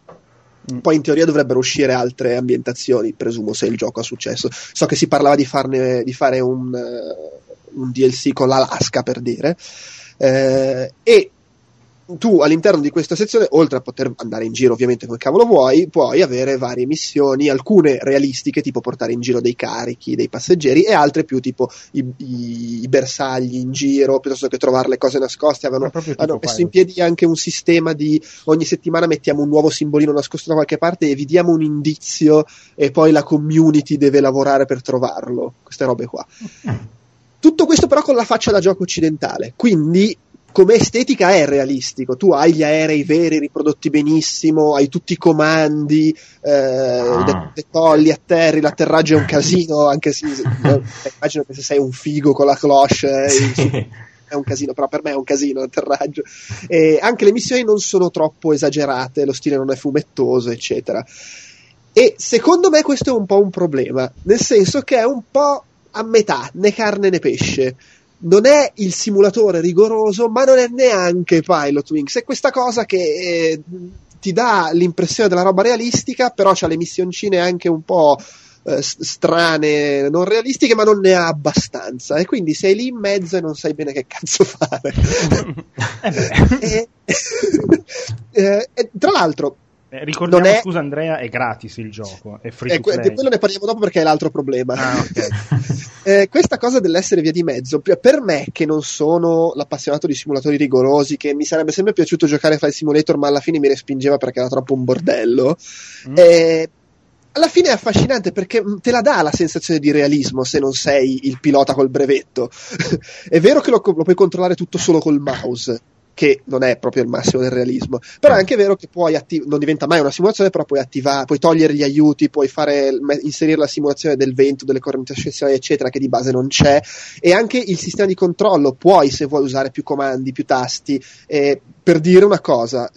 Speaker 1: Mm.
Speaker 2: Poi in teoria dovrebbero uscire altre ambientazioni, presumo se il gioco ha successo. So che si parlava di, farne, di fare un, eh, un DLC con l'Alaska per dire. Eh, e tu all'interno di questa sezione, oltre a poter andare in giro ovviamente come cavolo vuoi, puoi avere varie missioni, alcune realistiche, tipo portare in giro dei carichi, dei passeggeri, e altre più tipo i, i- i bersagli in giro, piuttosto che trovare le cose nascoste. Avevano, hanno messo in piedi anche un sistema di ogni settimana mettiamo un nuovo simbolino nascosto da qualche parte e vi diamo un indizio e poi la community deve lavorare per trovarlo. Queste robe qua. Tutto questo però con la faccia da gioco occidentale, quindi come estetica è realistico, tu hai gli aerei veri riprodotti benissimo, hai tutti i comandi, eh,
Speaker 3: Ah.
Speaker 2: de- decolli, atterri, l'atterraggio è un casino, anche se immagino che se sei un figo con la cloche eh,
Speaker 3: Sì.
Speaker 2: è un casino, però per me è un casino l'atterraggio. E anche le missioni non sono troppo esagerate, lo stile non è fumettoso, eccetera. E secondo me questo è un po' un problema, nel senso che è un po' a metà, né carne né pesce. Non è il simulatore rigoroso, ma non è neanche Pilot Wings. È questa cosa che eh, ti dà l'impressione della roba realistica, però c'ha le missioncine anche un po' eh, strane, non realistiche, ma non ne ha abbastanza. E quindi sei lì in mezzo e non sai bene che cazzo fare.
Speaker 1: Eh
Speaker 2: e, eh, e tra l'altro,
Speaker 1: ricordiamo,
Speaker 2: Non è-
Speaker 1: scusa Andrea, è gratis il gioco, è free
Speaker 2: di quello ne parliamo dopo perché è l'altro problema.
Speaker 1: Ah, ok.
Speaker 2: Eh, questa cosa dell'essere via di mezzo, per- me che non sono l'appassionato di simulatori rigorosi, che mi sarebbe sempre piaciuto giocare a Flight Simulator, ma alla fine mi respingeva perché era troppo un bordello,
Speaker 1: Mm.
Speaker 2: eh, alla fine è affascinante perché mh, te la dà la sensazione di realismo se non sei il pilota col brevetto. è vero che lo, lo puoi controllare tutto solo col mouse. Che non è proprio il massimo del realismo, però è anche vero che puoi attiv- non diventa mai una simulazione, però puoi attivare, puoi togliere gli aiuti, puoi fare, inserire la simulazione del vento, delle correnti ascensionali, eccetera, che di base non c'è, e anche il sistema di controllo puoi, se vuoi, usare più comandi, più tasti. eh, per dire una cosa,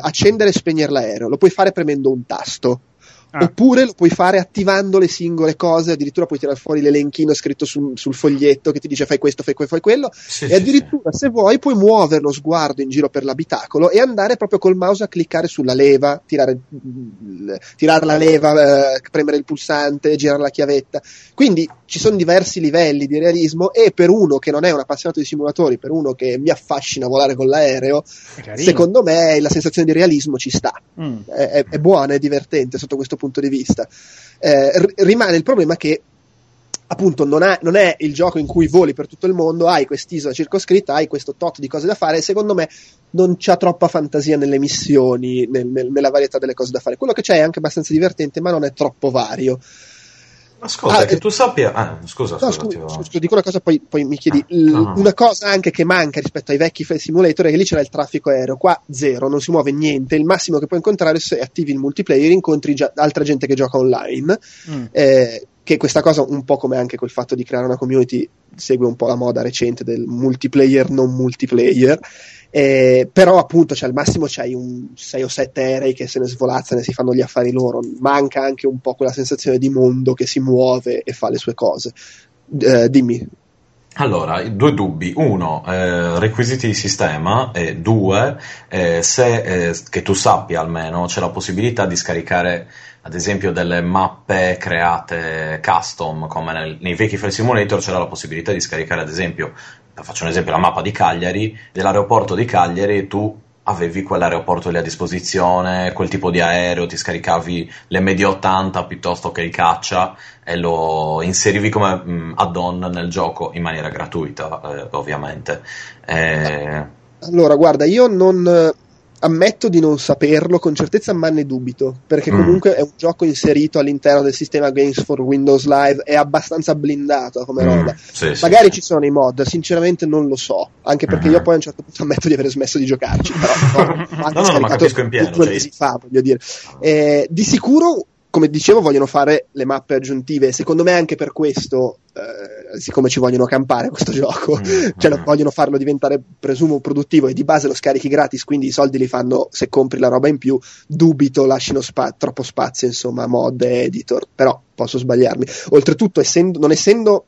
Speaker 2: accendere e spegnere l'aereo lo puoi fare premendo un tasto.
Speaker 1: Ah.
Speaker 2: Oppure lo puoi fare attivando le singole cose, addirittura puoi tirare fuori l'elenchino scritto sul, sul foglietto che ti dice fai questo, fai quello, fai quello,
Speaker 3: Sì,
Speaker 2: e
Speaker 3: sì,
Speaker 2: addirittura se vuoi puoi muovere lo sguardo in giro per l'abitacolo e andare proprio col mouse a cliccare sulla leva, tirare, tirare la leva, eh, premere il pulsante, girare la chiavetta. Quindi ci sono diversi livelli di realismo e per uno che non è un appassionato di simulatori, per uno che mi affascina volare con l'aereo, secondo me la sensazione di realismo ci sta
Speaker 1: Mm.
Speaker 2: è, è- è buona, è divertente sotto questo punto di vista. Eh, r- rimane il problema che appunto non, ha, non, è il gioco in cui voli per tutto il mondo, hai quest'isola circoscritta, hai questo tot di cose da fare, e secondo me non c'ha troppa fantasia nelle missioni, nel, nel, nella varietà delle cose da fare. Quello che c'è è anche abbastanza divertente, ma non è troppo vario.
Speaker 3: Ascolta, ah, che tu sappia. Ah, scusa,
Speaker 2: no, scusa, scusa, scusa, dico una cosa, poi, poi mi chiedi. Ah, no, no. Una cosa anche che manca rispetto ai vecchi Simulator è che lì c'era il traffico aereo. Qua zero, non si muove niente. Il massimo che puoi incontrare se attivi il multiplayer, incontri già altra gente che gioca online. Mm. Eh, che questa cosa, un po' come anche col fatto di creare una community, segue un po' la moda recente del multiplayer non multiplayer. Eh, però appunto cioè, al massimo c'hai un 6 o 7 aerei che se ne svolazzano e si fanno gli affari loro manca anche un po' quella sensazione di mondo che si muove e fa le sue cose eh, dimmi
Speaker 3: allora, due dubbi. Uno, eh, requisiti di sistema. E due, eh, se eh, che tu sappia almeno c'è la possibilità di scaricare ad esempio delle mappe create custom, come nel, nei vecchi Flight Simulator c'era la possibilità di scaricare ad esempio faccio un esempio, la mappa di Cagliari, dell'aeroporto di Cagliari tu avevi quell'aeroporto lì a disposizione, quel tipo di aereo, ti scaricavi l'M80 piuttosto che il caccia e lo inserivi come mh, mm, add-on nel gioco in maniera gratuita, eh, ovviamente. Eh...
Speaker 2: Allora, guarda, io non, ammetto di non saperlo con certezza, ma ne dubito, perché mm. comunque è un gioco inserito all'interno del sistema Games for Windows Live, è abbastanza blindato come mm. roba. Sì, Magari sì, ci sono i mod, sinceramente non lo so, anche perché mm. io poi a un certo punto ammetto di aver smesso di giocarci, però no,
Speaker 3: no, no, ma capisco in pieno. Due cioè... mesi
Speaker 2: fa, voglio dire. Eh, di sicuro come dicevo, vogliono fare le mappe aggiuntive. Secondo me, anche per questo, eh, siccome ci vogliono campare questo gioco, mm-hmm. cioè lo, vogliono farlo diventare, presumo, produttivo e di base lo scarichi gratis, quindi i soldi li fanno se compri la roba in più. Dubito lasciano spa- troppo spazio, insomma, mod e editor. Però posso sbagliarmi. Oltretutto, essendo, non essendo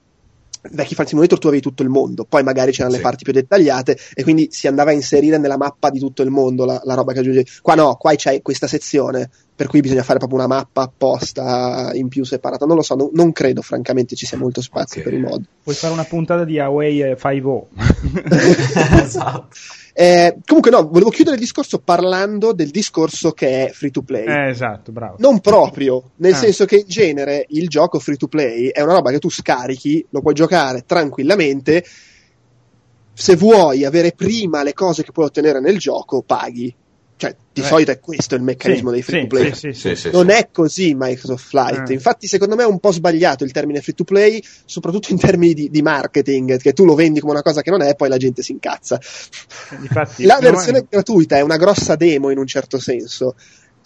Speaker 2: vecchi Flight Simulator tu avevi tutto il mondo, poi magari c'erano sì. le parti più dettagliate e quindi si andava a inserire nella mappa di tutto il mondo la, la roba che aggiungevi. Qua no, qua c'è questa sezione per cui bisogna fare proprio una mappa apposta in più separata. Non lo so, no, non credo francamente ci sia molto spazio okay. per i mod.
Speaker 1: Puoi fare una puntata di Away 5
Speaker 2: esatto. Eh, comunque no, volevo chiudere il discorso parlando del discorso che è free to play.
Speaker 1: Eh, esatto, bravo.
Speaker 2: Non proprio, nel ah. senso che in genere il gioco free to play è una roba che tu scarichi, lo puoi giocare tranquillamente. Se vuoi avere prima le cose che puoi ottenere nel gioco, paghi. Cioè, di eh. solito è questo il meccanismo sì, dei free to play. Sì, sì, non è così Microsoft Flight. Eh. Infatti, secondo me è un po' sbagliato il termine free to play, soprattutto in termini di, di, marketing, che tu lo vendi come una cosa che non è e poi la gente si incazza. Infatti, la versione è... gratuita è una grossa demo in un certo senso.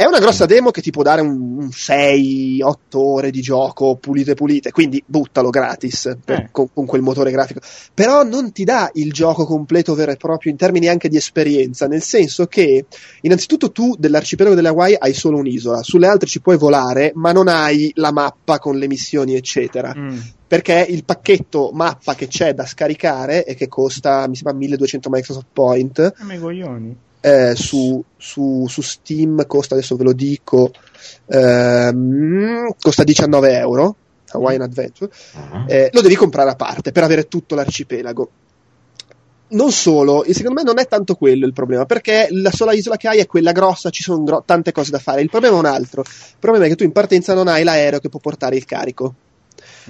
Speaker 2: È una grossa demo che ti può dare un, un 6-8 ore di gioco pulite pulite, quindi buttalo gratis per, eh. con, con, quel motore grafico. Però non ti dà il gioco completo vero e proprio in termini anche di esperienza, nel senso che innanzitutto tu dell'arcipelago delle Hawaii hai solo un'isola, sulle altre ci puoi volare, ma non hai la mappa con le missioni, eccetera. Mm perché il pacchetto mappa che c'è da scaricare e che costa mi sembra 1200 Microsoft Point
Speaker 1: ah, coglioni
Speaker 2: eh, su, su, su, Steam costa, adesso ve lo dico, ehm, costa 19 euro. Hawaiian Adventure, uh-huh. eh, lo devi comprare a parte per avere tutto l'arcipelago. Non solo, secondo me non è tanto quello il problema, perché la sola isola che hai è quella grossa, ci sono gro- tante cose da fare. Il problema è un altro. Il problema è che tu in partenza non hai l'aereo che può portare il carico.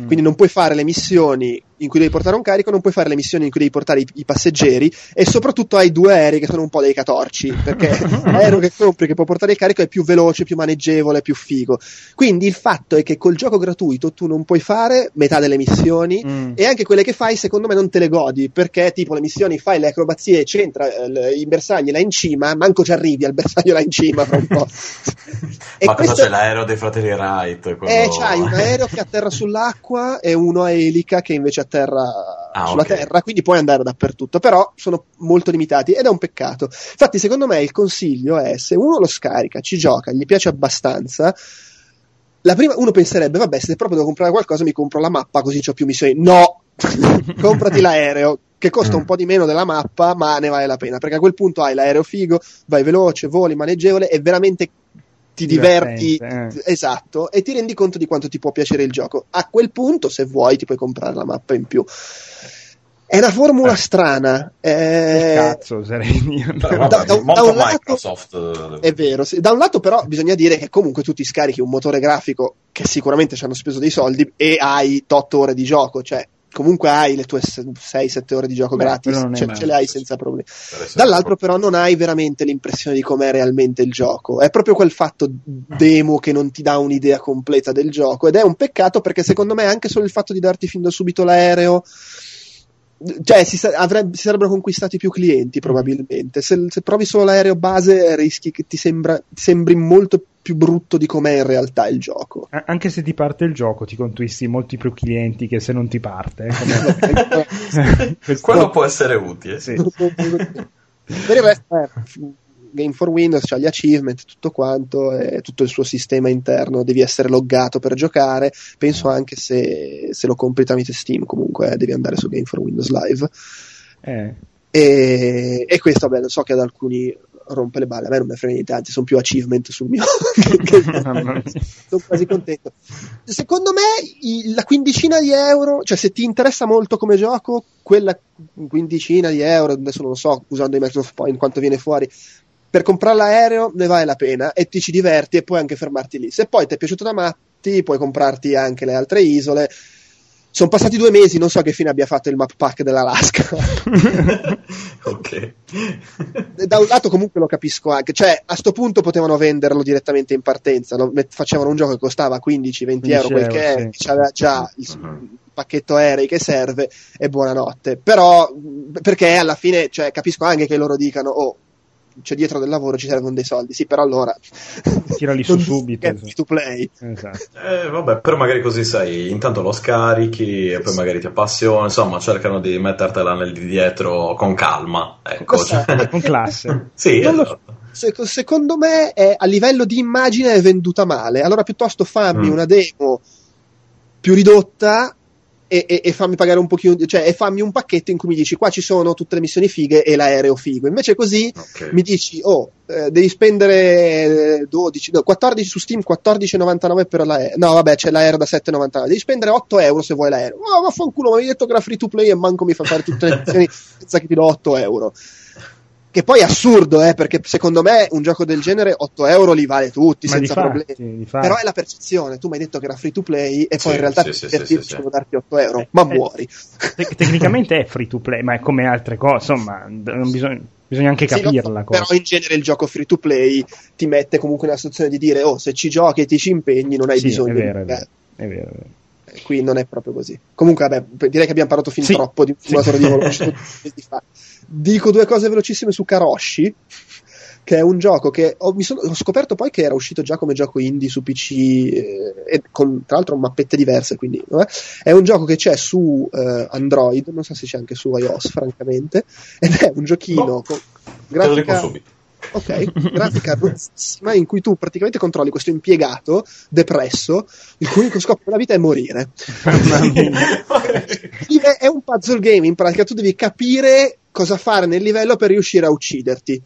Speaker 2: Mm. Quindi non puoi fare le missioni in cui devi portare un carico, non puoi fare le missioni in cui devi portare i, i passeggeri e soprattutto hai due aerei che sono un po' dei catorci, perché l'aereo che compri che può portare il carico è più veloce, più maneggevole, più figo. Quindi il fatto è che col gioco gratuito tu non puoi fare metà delle missioni mm. e anche quelle che fai secondo me non te le godi, perché tipo le missioni fai le acrobazie, c'entra eh, i bersagli là in cima, manco ci arrivi al bersaglio là in cima fra un po'.
Speaker 3: Ma questo... cosa c'è l'aereo dei fratelli Wright?
Speaker 2: Quello... Eh, c'hai un aereo che atterra sull'acqua e uno a elica che invece terra, ah, sulla okay. terra, quindi puoi andare dappertutto, però sono molto limitati ed è un peccato. Infatti, secondo me il consiglio è se uno lo scarica, ci gioca, gli piace abbastanza. La prima, uno penserebbe, vabbè, se proprio devo comprare qualcosa, mi compro la mappa così ho più missioni. No! Comprati l'aereo, che costa un po' di meno della mappa, ma ne vale la pena, perché a quel punto hai l'aereo figo, vai veloce, voli maneggevole e veramente ti diverti, eh. esatto, e ti rendi conto di quanto ti può piacere il gioco. A quel punto, se vuoi, ti puoi comprare la mappa in più. È una formula strana. Eh...
Speaker 1: Cazzo,
Speaker 3: vabbè,
Speaker 2: Da- da-
Speaker 3: molto
Speaker 2: da un lato-
Speaker 3: Microsoft. eh,
Speaker 2: È vero, sì. da un lato però bisogna dire che comunque tu ti scarichi un motore grafico che sicuramente ci hanno speso dei soldi e hai 8 ore di gioco, cioè comunque hai le tue 6-7 ore di gioco
Speaker 1: Beh,
Speaker 2: gratis,
Speaker 1: quello non è
Speaker 2: ce, le hai senza problemi. Dall'altro però non hai veramente l'impressione di com'è realmente il gioco, è proprio quel fatto demo che non ti dà un'idea completa del gioco ed è un peccato perché secondo me anche solo il fatto di darti fin da subito l'aereo cioè si, avrebbe- si sarebbero conquistati più clienti probabilmente. Se, se provi solo l'aereo base rischi che ti, sembra, ti sembri molto più brutto di com'è in realtà il gioco
Speaker 1: A- Anche se ti parte il gioco, ti conquisti molti più clienti che se non ti parte. eh, come- Questo-
Speaker 3: Quello può essere utile.
Speaker 1: sì.
Speaker 2: per il resto è Game for Windows c'ha gli achievement tutto quanto e tutto il suo sistema interno devi essere loggato per giocare penso anche se, se lo compri tramite Steam comunque eh, devi andare su Game for Windows Live
Speaker 1: Eh,
Speaker 2: e, e questo vabbè, so che ad alcuni rompe le balle, a me non mi frega niente, anzi sono più achievement sul mio. sono quasi contento. Secondo me la quindicina di euro, cioè se ti interessa molto come gioco, quella quindicina di euro, adesso non so usando i Microsoft Point quanto viene fuori, per comprare l'aereo ne vale la pena e ti ci diverti e puoi anche fermarti lì. Se poi ti è piaciuto da matti, puoi comprarti anche le altre isole. Sono passati due mesi, non so che fine abbia fatto il map pack dell'Alaska.
Speaker 3: ok.
Speaker 2: da un lato comunque lo capisco anche, cioè a sto punto potevano venderlo direttamente in partenza? Met- facevano un gioco che costava 15-20 euro, quel che è,
Speaker 1: sì.
Speaker 2: c'aveva già il
Speaker 3: Mhm.
Speaker 2: pacchetto aerei che serve e buonanotte. Però perché alla fine cioè, capisco anche che loro dicano oh c'è dietro del lavoro ci servono dei soldi, sì, però allora
Speaker 1: Tirali su subito, esatto.
Speaker 2: to play.
Speaker 1: Esatto.
Speaker 3: Eh, vabbè, però magari così sai, intanto lo scarichi e poi magari ti appassiona, insomma, cercano di mettertela nel di dietro con calma, ecco. Cioè-
Speaker 1: Con classe.
Speaker 3: sì,
Speaker 2: Non lo
Speaker 3: esatto.
Speaker 2: Se- secondo me è, a livello di immagine è venduta male. Allora piuttosto fammi
Speaker 3: Mm.
Speaker 2: una demo più ridotta e, e- e fammi pagare un pochino, cioè e fammi un pacchetto in cui mi dici qua ci sono tutte le missioni fighe e l'aereo figo. Invece così
Speaker 3: Ok.
Speaker 2: mi dici oh eh, devi spendere eh, 12, no, 14 su Steam, 14,99 per l'aereo. No, vabbè, c'è l'aereo da 7,99. Devi spendere 8 euro se vuoi l'aereo. Oh, vaffanculo, mi hai detto che era free to play e manco mi fa fare tutte le missioni senza che ti do 8 euro. Che poi è assurdo, eh, perché secondo me un gioco del genere 8 euro li vale tutti
Speaker 1: Ma
Speaker 2: senza
Speaker 1: fatti,
Speaker 2: problemi. Però è la percezione, tu mi hai detto che era free to play e poi
Speaker 3: Sì,
Speaker 2: in realtà
Speaker 3: sì,
Speaker 2: per
Speaker 3: sì, sì, sì,
Speaker 2: devo darti 8 euro, ma
Speaker 1: Eh,
Speaker 2: muori.
Speaker 1: Tec- tecnicamente è free to play, ma è come altre cose, insomma, bisogna, bisogna anche
Speaker 2: Sì,
Speaker 1: capirla la cosa.
Speaker 2: però in genere il gioco free to play ti mette comunque nella situazione di dire oh se ci giochi e ti ci impegni non hai
Speaker 1: Sì,
Speaker 2: bisogno
Speaker 1: è vero,
Speaker 2: di
Speaker 1: è vero, è vero, è vero.
Speaker 2: Eh, qui non è proprio così comunque vabbè direi che abbiamo parlato fin
Speaker 1: Sì,
Speaker 2: troppo di un
Speaker 1: sì.
Speaker 2: simulatore di volo dico due cose velocissime su Karoshi che è un gioco che ho, mi sono- ho scoperto poi che era uscito già come gioco indie su PC eh, con tra l'altro mappette diverse quindi vabbè. è un gioco che c'è su eh, Android non so se c'è anche su iOS francamente ed è un giochino
Speaker 3: No.
Speaker 2: con
Speaker 3: Te lo dico
Speaker 2: grafica
Speaker 3: subito.
Speaker 2: Ok, grafica rozzissima in cui tu praticamente controlli questo impiegato depresso, il cui unico scopo della vita è morire. È- È un puzzle game, in pratica tu devi capire cosa fare nel livello per riuscire a ucciderti.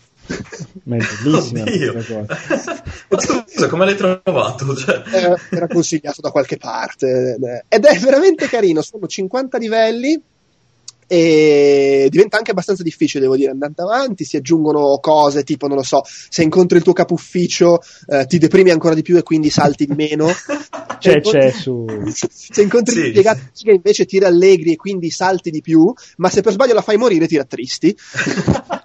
Speaker 1: Ma è bellissima.
Speaker 3: Ma scusa, come l'hai trovato? Cioè...
Speaker 2: Eh, Era consigliato da qualche parte ed è veramente carino. Sono 50 livelli e diventa anche abbastanza difficile, devo dire, andando avanti. Si aggiungono cose tipo, non lo so, se incontri il tuo capo ufficio eh, ti deprimi ancora di più e quindi salti di meno.
Speaker 1: C'è,
Speaker 2: Se
Speaker 1: c'è su...
Speaker 2: se incontri
Speaker 3: Sì.
Speaker 2: l'impiegato che invece ti rallegri e quindi salti di più, ma se per sbaglio la fai morire ti rattristi.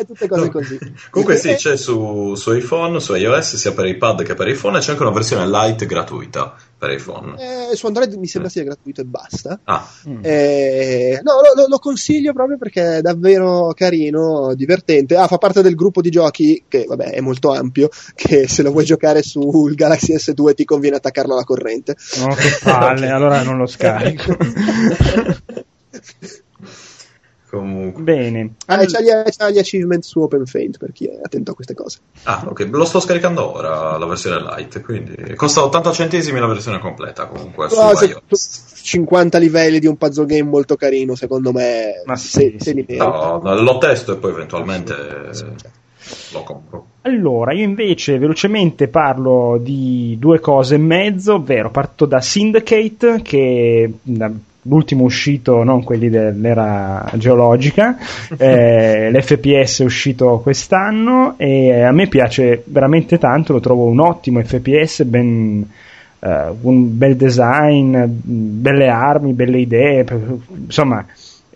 Speaker 2: e tutte cose
Speaker 3: No.
Speaker 2: così.
Speaker 3: Comunque sì, c'è su, su iPhone, su iOS, sia per iPad che per iPhone, e c'è anche una versione light gratuita per iPhone.
Speaker 2: eh, su Android mi sembra sia gratuito e basta.
Speaker 3: Ah,
Speaker 1: Mm.
Speaker 2: Eh, no, lo, lo- lo consiglio proprio perché è davvero carino, divertente. Ah, fa parte del gruppo di giochi che, vabbè, è molto ampio. Che se lo vuoi giocare sul Galaxy S2 ti conviene attaccarlo alla corrente.
Speaker 1: No, che palle, allora non lo scarico.
Speaker 3: comunque.
Speaker 1: Bene.
Speaker 2: Ah, c'ha gli, c'ha gli achievement su OpenFaint per chi è attento a queste cose.
Speaker 3: Ah, ok, lo sto scaricando ora la versione light, quindi costa 80 centesimi la versione completa comunque su
Speaker 2: No, se-
Speaker 3: iOS.
Speaker 2: 50 livelli di un puzzle game molto carino, secondo me.
Speaker 1: Ma sì,
Speaker 2: se,
Speaker 1: sì.
Speaker 2: se li.
Speaker 3: No, no, lo testo e poi eventualmente lo compro.
Speaker 1: Allora, io invece velocemente parlo di due cose e mezzo, ovvero parto da Syndicate, che l'ultimo uscito, non quelli dell'era geologica, eh, l'FPS è uscito quest'anno e a me piace veramente tanto, lo trovo un ottimo FPS, ben, uh, un bel design, belle armi, belle idee, insomma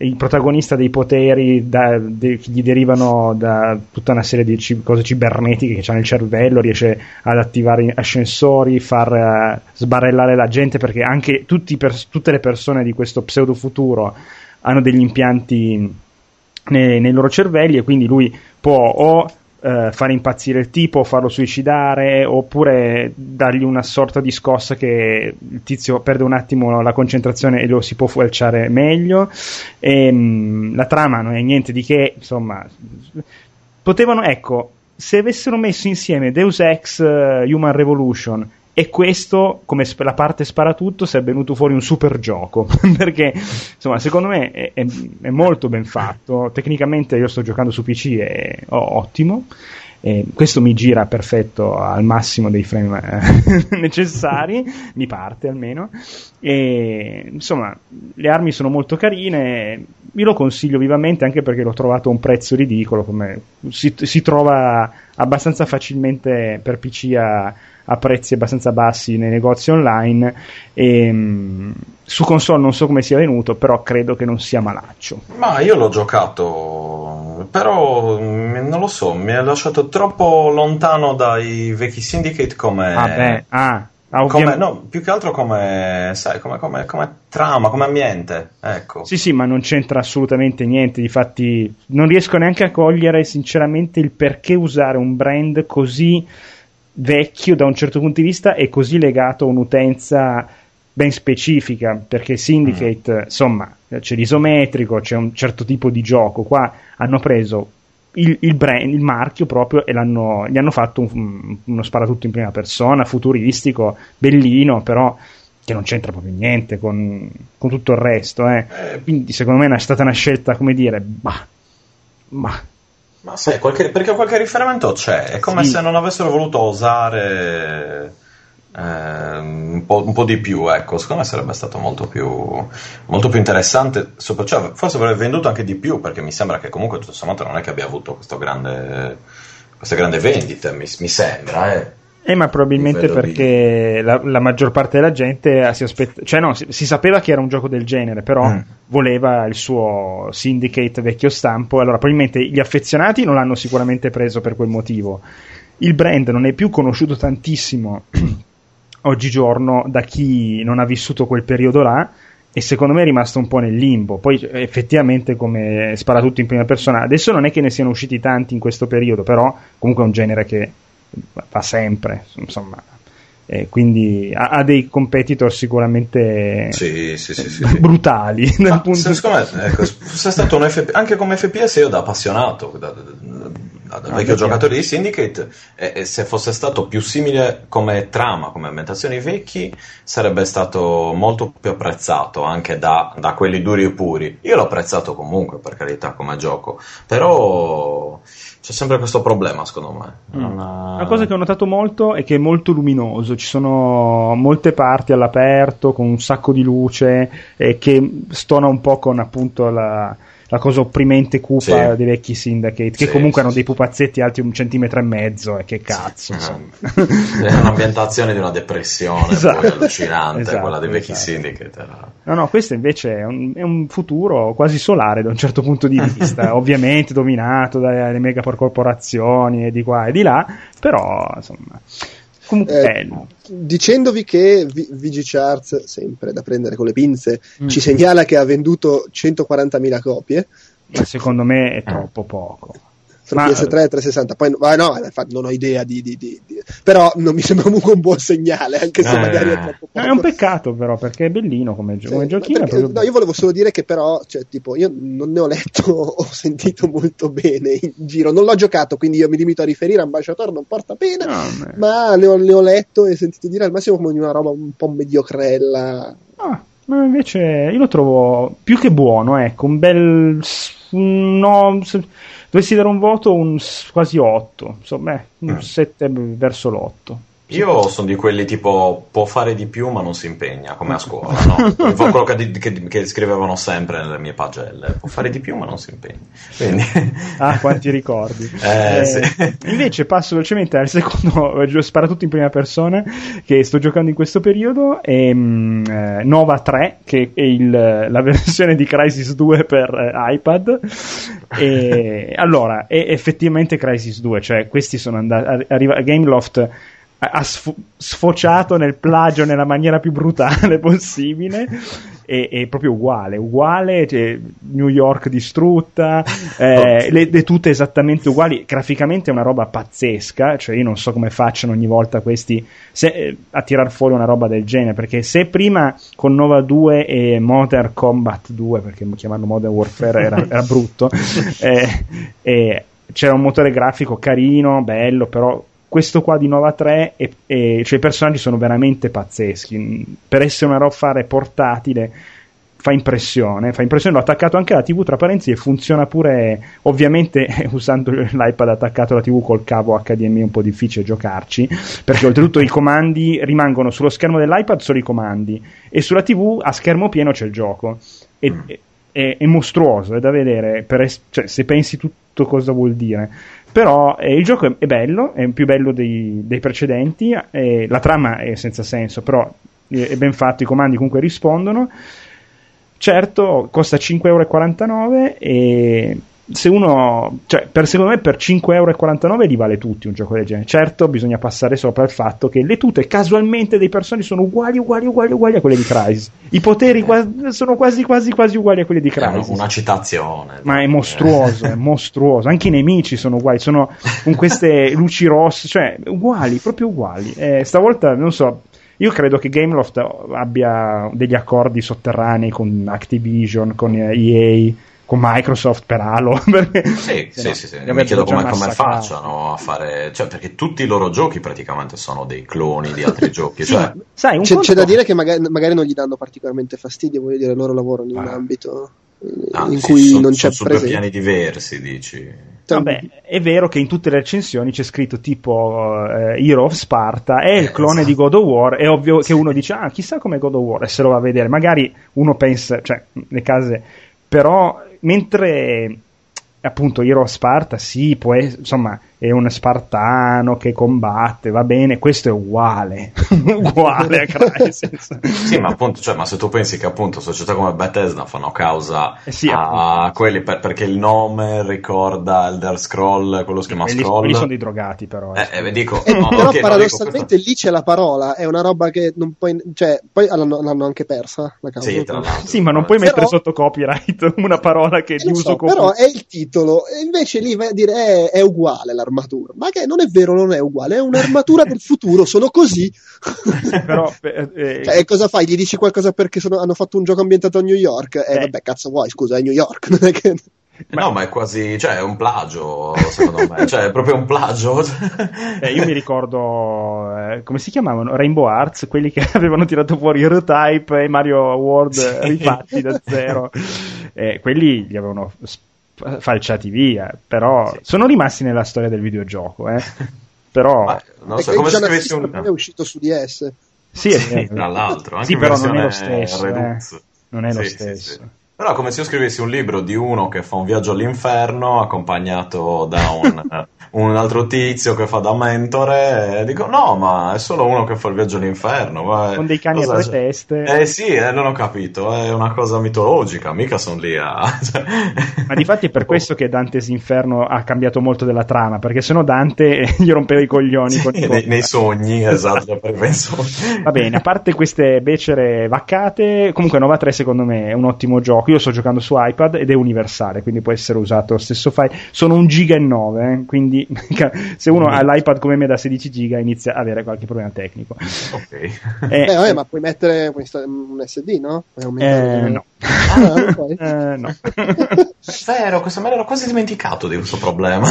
Speaker 1: il protagonista dei poteri da, de, che gli derivano da tutta una serie di cose cibernetiche che ha nel cervello, riesce ad attivare ascensori, far uh, sbarellare la gente perché anche per, tutte le persone di questo pseudo futuro hanno degli impianti nei, nei loro cervelli e quindi lui può o eh, fare impazzire il tipo, farlo suicidare, oppure dargli una sorta di scossa che il tizio perde un attimo la concentrazione e lo si può fuelciare meglio. E, ehm, mh, la trama non è niente di che, insomma, potevano, ecco, se avessero messo insieme Deus Ex uh, Human Revolution e questo, come la parte sparatutto, sarebbe venuto fuori un super gioco. perché, insomma, secondo me è, è, è, molto ben fatto. Tecnicamente io sto giocando su PC, è oh, ottimo. E questo mi gira perfetto al massimo dei frame eh, necessari, mi parte almeno. E insomma, le armi sono molto carine. Io lo consiglio vivamente anche perché l'ho trovato a un prezzo ridicolo. Si, si trova abbastanza facilmente per PC a a prezzi abbastanza bassi nei negozi online. E, mm, su console non so come sia venuto, però credo che non sia malaccio.
Speaker 3: Ma io l'ho giocato, però mm, non lo so, mi ha lasciato troppo lontano dai vecchi Syndicate come.
Speaker 1: Ah, beh, ah.
Speaker 3: Come, no, più che altro come, sai, come, come, come, trama, come ambiente, ecco.
Speaker 1: Sì, sì, ma non c'entra assolutamente niente. Difatti, non riesco neanche a cogliere sinceramente il perché usare un brand così vecchio da un certo punto di vista e così legato a un'utenza ben specifica perché Syndicate mm. insomma c'è l'isometrico c'è un certo tipo di gioco qua hanno preso il, il, brand, il marchio proprio e l'hanno, gli hanno fatto un, uno sparatutto in prima persona futuristico bellino però che non c'entra proprio niente con, con tutto il resto eh. Eh. quindi secondo me è stata una scelta come dire bah, bah
Speaker 3: ma sai, qualche, perché qualche riferimento c'è, è come sì. se non avessero voluto osare eh, un, po', un, po', di più, ecco, secondo me sarebbe stato molto più, molto più interessante, cioè, forse avrebbe venduto anche di più, perché mi sembra che comunque tutto sommato non è che abbia avuto grande, queste grandi vendite, mi, mi sembra, eh.
Speaker 1: Eh, ma probabilmente perché la, la, maggior parte della gente si aspetta, cioè no, si, si, sapeva che era un gioco del genere, però mm. voleva il suo Syndicate vecchio stampo, allora probabilmente gli affezionati non l'hanno sicuramente preso per quel motivo. Il brand non è più conosciuto tantissimo oggigiorno da chi non ha vissuto quel periodo là e secondo me è rimasto un po' nel limbo. Poi effettivamente come spara tutto in prima persona, adesso non è che ne siano usciti tanti in questo periodo, però comunque è un genere che va sempre, insomma. E quindi ha, ha, dei competitor sicuramente
Speaker 3: sì, sì, sì,
Speaker 1: brutali.
Speaker 3: Ah, secondo me, ecco, se è stato un FP, anche come FPS, io da appassionato, da, da, da ah, vecchio giocatore di Syndicate, e, e, se fosse stato più simile come trama, come ambientazioni vecchi, sarebbe stato molto più apprezzato anche da, da quelli duri e puri. Io l'ho apprezzato comunque, per carità, come gioco, però c'è sempre questo problema, secondo me.
Speaker 1: Mm. Una... Una cosa che ho notato molto è che è molto luminoso, ci sono molte parti all'aperto con un sacco di luce e che stona un po' con appunto la, la cosa opprimente cupa sì. dei vecchi Syndicate, che sì, comunque sì, hanno dei pupazzetti alti un centimetro e mezzo, e che cazzo.
Speaker 3: È un'ambientazione di una depressione esatto. allucinante, esatto, quella dei vecchi esatto. Syndicate. Era...
Speaker 1: No, no, questo invece è un, è un, futuro quasi solare da un certo punto di vista, ovviamente dominato dalle mega corporazioni e di qua e di là, però insomma
Speaker 2: Comunque, eh, dicendovi che v- VG Charts, sempre da prendere con le pinze, mm. ci segnala che ha venduto 140.000 copie.
Speaker 1: Ma secondo me è troppo poco
Speaker 2: fra ma... PS3 e 360. Poi, ma no, non ho idea di, di, di, di, però non mi sembra comunque un buon segnale, anche se eh, magari è troppo poco.
Speaker 1: È un peccato, però, perché è bellino come, gio- sì, come giochino. Perché,
Speaker 2: no, io volevo solo dire che, però, cioè, tipo, io non ne ho letto o sentito molto bene in giro. Non l'ho giocato, quindi io mi limito a riferire. Ambasciatore non porta pena, no, ma ne ho, ne ho, letto e sentito dire al massimo come una roba un po' mediocrella.
Speaker 1: Ah. Ma invece io lo trovo più che buono, ecco, un bel no, Dovessi dare un voto, un quasi 8, insomma, eh, un 7 mm. verso l'8.
Speaker 3: Io sono di quelli tipo può fare di più ma non si impegna, come a scuola, no? quello che, che, che, scrivevano sempre nelle mie pagelle, può fare di più ma non si impegna. Quindi...
Speaker 1: Ah, quanti ricordi.
Speaker 3: Eh, eh, sì.
Speaker 1: Invece passo velocemente al secondo, spara tutto in prima persona, che sto giocando in questo periodo, è um, Nova 3, che è il, la versione di Crisis 2 per uh, iPad. E, allora, è effettivamente Crisis 2, cioè questi sono andati, arriva, Gameloft ha sfociato nel plagio nella maniera più brutale possibile è, è proprio uguale, uguale, cioè, New York distrutta, eh, le, le, tutte esattamente uguali, graficamente è una roba pazzesca, cioè io non so come facciano ogni volta questi se, eh, a tirar fuori una roba del genere, perché se prima con Nova 2 e Modern Combat 2, perché chiamarlo Modern Warfare era, era brutto, eh, c'era un motore grafico carino, bello, però questo qua di Nova 3 e, e, cioè i personaggi sono veramente pazzeschi. Per essere una roba portatile fa impressione, fa impressione, l'ho attaccato anche alla TV tra parentesi e funziona pure ovviamente usando l'iPad attaccato alla TV col cavo HDMI è un po' difficile giocarci perché oltretutto i comandi rimangono sullo schermo dell'iPad solo i comandi e sulla TV a schermo pieno c'è il gioco. E, mm. è, è, mostruoso, è da vedere es- cioè, se pensi tutto cosa vuol dire però eh, il gioco è, bello, è più bello dei, dei precedenti, eh, la trama è senza senso, però è ben fatto, i comandi comunque rispondono. Certo, costa 5,49 euro e se uno, cioè, per, secondo me per 5,49 euro li vale tutti un gioco del genere. Certo, bisogna passare sopra il fatto che le tute casualmente dei personaggi sono uguali, uguali, uguali, uguali a quelle di Crysis. I poteri quasi, sono quasi, quasi, quasi uguali a quelli di Crysis.
Speaker 3: È una citazione.
Speaker 1: Ma è mostruoso, è mostruoso. Anche i nemici sono uguali, sono con queste luci rosse, cioè uguali, proprio uguali. Eh, stavolta, non so, io credo che Gameloft abbia degli accordi sotterranei con Activision, con EA con Microsoft per Halo.
Speaker 3: Perché, sì, sì, no, sì, sì. mi chiedo come, come facciano a fare, cioè, perché tutti i loro giochi praticamente sono dei cloni di altri giochi. Cioè...
Speaker 2: Sai, c'è, c'è, da dire che magari, magari, non gli danno particolarmente fastidio, voglio dire, loro lavorano in ah. un ambito ah, in sì, cui
Speaker 3: sono,
Speaker 2: non c'è
Speaker 3: sono super piani diversi, dici.
Speaker 1: Vabbè, è vero che in tutte le recensioni c'è scritto tipo eh, Hero of Sparta è il clone esatto. di God of War. È ovvio che uno dice, ah, chissà come God of War, e se lo va a vedere. Magari uno pensa, cioè, le case, però mentre appunto Hero Sparta sì, può, insomma, è un spartano che combatte, va bene, questo è uguale, uguale a Crysis.
Speaker 3: sì, ma appunto, cioè, ma se tu pensi che appunto società come Bethesda fanno causa eh sì, a quelli per, perché il nome ricorda Elder Scroll, quello si chiama
Speaker 1: quelli,
Speaker 3: Scroll.
Speaker 1: Quelli sono dei drogati però.
Speaker 3: Eh, eh, dico,
Speaker 2: eh, no, però okay, paradossalmente dico, lì c'è la parola, è una roba che non puoi, cioè, poi l'hanno, l'hanno anche persa la causa.
Speaker 3: Sì,
Speaker 1: sì, ma non puoi però, mettere sotto copyright una parola che è di uso so,
Speaker 2: comune. Però è il titolo, e invece lì vai a dire è, è uguale l'armatura armatura. Ma che non è vero, non è uguale, è un'armatura del futuro, sono così.
Speaker 1: Però, eh,
Speaker 2: eh, cioè, cosa fai? Gli dici qualcosa perché sono, hanno fatto un gioco ambientato a New York? Eh, eh. vabbè, cazzo vuoi, scusa, è New York, non è che...
Speaker 3: Ma... No, ma è quasi, cioè, è un plagio, secondo me, cioè, è proprio un plagio.
Speaker 1: eh, io mi ricordo, eh, come si chiamavano? Rainbow Arts, quelli che avevano tirato fuori Eurotype e Mario World sì. rifatti da zero. Eh, quelli li avevano falciati via, però sì. sono rimasti nella storia del videogioco, eh. però...
Speaker 3: Ma, non so, come se scrivessi un...
Speaker 2: è uscito su DS.
Speaker 1: Sì, sì
Speaker 3: tra l'altro, anche
Speaker 1: sì, però non è lo stesso. Eh. Non è lo
Speaker 3: sì,
Speaker 1: stesso.
Speaker 3: Però come se io scrivessi un libro di uno che fa un viaggio all'inferno accompagnato da un, un altro tizio che fa da mentore e dico no ma è solo uno che fa il viaggio all'inferno.
Speaker 1: Con dei cani a tre teste.
Speaker 3: Eh sì, eh, non ho capito, è una cosa mitologica, mica sono lì a...
Speaker 1: ma difatti è per questo che Dante's Inferno ha cambiato molto della trama, perché sennò Dante gli rompeva i coglioni. Sì,
Speaker 3: nei, nei, sogni, esatto,
Speaker 1: Va bene, a parte queste becere vaccate, comunque Nova 3 secondo me è un ottimo gioco gioco. Io sto giocando su iPad ed è universale, quindi può essere usato lo stesso file. Sono un giga e 9, eh, quindi se uno ha l'iPad come me da 16 giga inizia ad avere qualche problema tecnico.
Speaker 3: Ok.
Speaker 2: Eh, Beh, vabbè, ma puoi mettere un SD, no?
Speaker 1: Eh, no. Ah, eh, no.
Speaker 3: Vero, questo me l'ero quasi dimenticato di questo problema.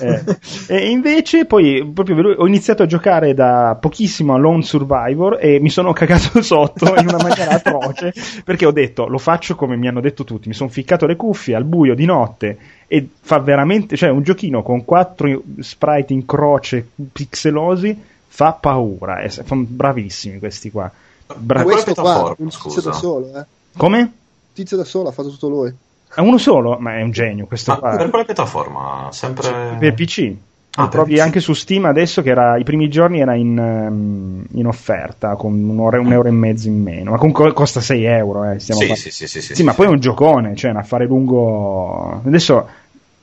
Speaker 1: eh. E invece poi proprio ho iniziato a giocare da pochissimo a Lone Survivor e mi sono cagato sotto in una maniera atroce perché ho detto lo faccio come mi hanno detto tutti, mi sono ficcato le cuffie al buio di notte e fa veramente, cioè un giochino con quattro sprite in croce pixelosi fa paura, eh, sono bravissimi questi qua.
Speaker 3: Bra-
Speaker 2: Questo qua, un tizio da solo, eh.
Speaker 1: Come?
Speaker 2: Tizio da solo, ha fatto tutto lui.
Speaker 1: È uno solo, ma è un genio questo
Speaker 3: Ma
Speaker 1: qua.
Speaker 3: per quale piattaforma? Sempre...
Speaker 1: Per PC.
Speaker 3: Ah,
Speaker 1: trovi
Speaker 3: PC.
Speaker 1: anche su Steam adesso che era, i primi giorni era in, ehm, in offerta con un'ora, un euro e mezzo in meno. Ma comunque costa 6 euro. Eh, stiamo
Speaker 3: Sì,
Speaker 1: par-
Speaker 3: sì, sì, sì, sì,
Speaker 1: Sì, ma poi è un giocone, cioè un affare lungo. Adesso,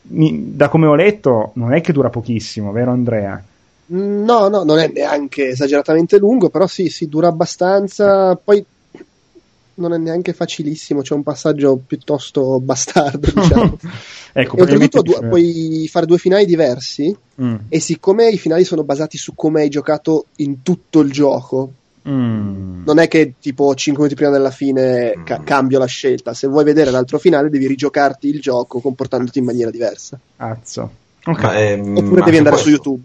Speaker 1: mi- da come ho letto, non è che dura pochissimo, vero Andrea?
Speaker 2: Mm, No, no, non è neanche esageratamente lungo, però sì, sì, dura abbastanza. Poi non è neanche facilissimo, c'è un passaggio piuttosto bastardo, diciamo.
Speaker 1: ecco,
Speaker 2: e oltretutto due- puoi fare due finali diversi
Speaker 1: Mm.
Speaker 2: e siccome i finali sono basati su come hai giocato in tutto il gioco,
Speaker 1: Mm.
Speaker 2: non è che tipo 5 minuti prima della fine ca-
Speaker 3: Mm.
Speaker 2: cambio la scelta, se vuoi vedere l'altro finale devi rigiocarti il gioco comportandoti in maniera diversa.
Speaker 1: Azzo. Ok.
Speaker 3: Ma, ehm,
Speaker 2: Oppure
Speaker 3: ma
Speaker 2: devi andare su
Speaker 3: questo-
Speaker 2: YouTube.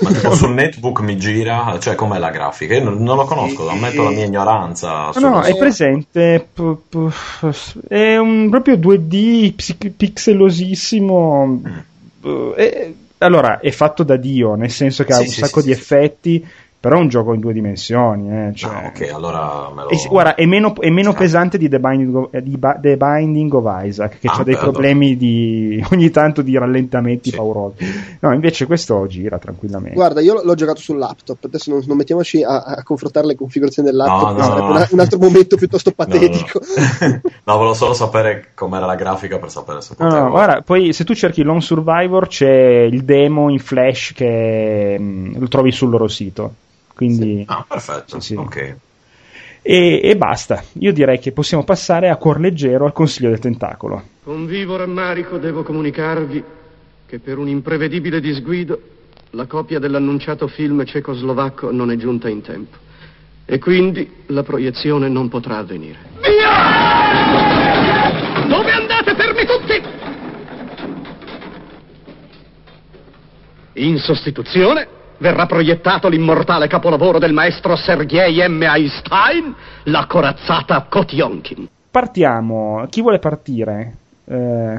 Speaker 3: Ma tipo sul netbook mi gira, cioè com'è la grafica? Io non, non lo conosco,
Speaker 2: Sì.
Speaker 3: ammetto la mia ignoranza.
Speaker 1: No, no, è presente. p- p- È un proprio 2D psi- pixelosissimo.
Speaker 3: Mm.
Speaker 1: Eh, è- allora, è fatto da Dio, nel senso che ha
Speaker 3: Sì,
Speaker 1: un
Speaker 3: sì,
Speaker 1: sacco
Speaker 3: sì,
Speaker 1: di
Speaker 3: sì.
Speaker 1: effetti, però è un gioco in due dimensioni. Eh, cioè-
Speaker 3: Ah, ok, allora me lo...
Speaker 1: E guarda, è meno, è meno
Speaker 3: Sì.
Speaker 1: pesante di The Binding, of, eh, di Ba- The Binding of Isaac, che
Speaker 3: Ah,
Speaker 1: ha dei problemi di ogni tanto di rallentamenti
Speaker 3: Sì.
Speaker 1: paurosi. No, invece questo gira tranquillamente.
Speaker 2: Guarda, io l'ho giocato sul laptop, adesso non, non mettiamoci a, a confrontare le configurazioni del laptop,
Speaker 3: No, no,
Speaker 2: sarebbe
Speaker 3: no.
Speaker 2: una- un altro momento piuttosto
Speaker 3: No, no,
Speaker 2: patetico.
Speaker 3: No, no, volevo solo sapere com'era la grafica per sapere se
Speaker 1: No,
Speaker 3: potevo...
Speaker 1: no, guarda, poi se tu cerchi Lone Survivor c'è il demo in flash che mh, lo trovi sul loro sito. Quindi,
Speaker 3: Ah, perfetto,
Speaker 1: Sì, sì.
Speaker 3: ok.
Speaker 1: e, e basta. Io direi che possiamo passare a cuor leggero al consiglio del tentacolo.
Speaker 4: Con vivo rammarico devo comunicarvi che per un imprevedibile disguido la copia dell'annunciato film cecoslovacco non è giunta in tempo e quindi la proiezione non potrà avvenire. Via! Dove andate fermi tutti? In sostituzione verrà proiettato l'immortale capolavoro del maestro Sergei M. Einstein, la corazzata Kotionkin.
Speaker 1: Partiamo. Chi vuole partire? Eh,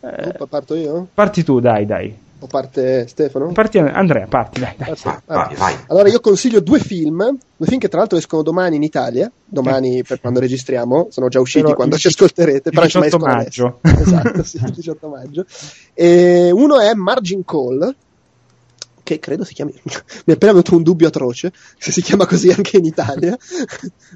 Speaker 1: eh,
Speaker 2: Oh, parto io?
Speaker 1: parti tu, dai, dai.
Speaker 2: O parte Stefano?
Speaker 1: Parti, Andrea, parti, dai, dai.
Speaker 2: Parto.
Speaker 3: Vai,
Speaker 2: Ah.
Speaker 3: vai.
Speaker 2: Allora io consiglio due film, due film che tra l'altro escono domani in Italia, domani per quando registriamo, sono già usciti
Speaker 1: Però
Speaker 2: quando
Speaker 1: il
Speaker 2: ci ascolterete,
Speaker 1: il
Speaker 2: però insomma
Speaker 1: 18
Speaker 2: escono
Speaker 1: maggio.
Speaker 2: adesso. Esatto, sì, il 18 maggio. E uno è Margin Call, che credo si chiami, mi è appena venuto un dubbio atroce, se si chiama così anche in Italia.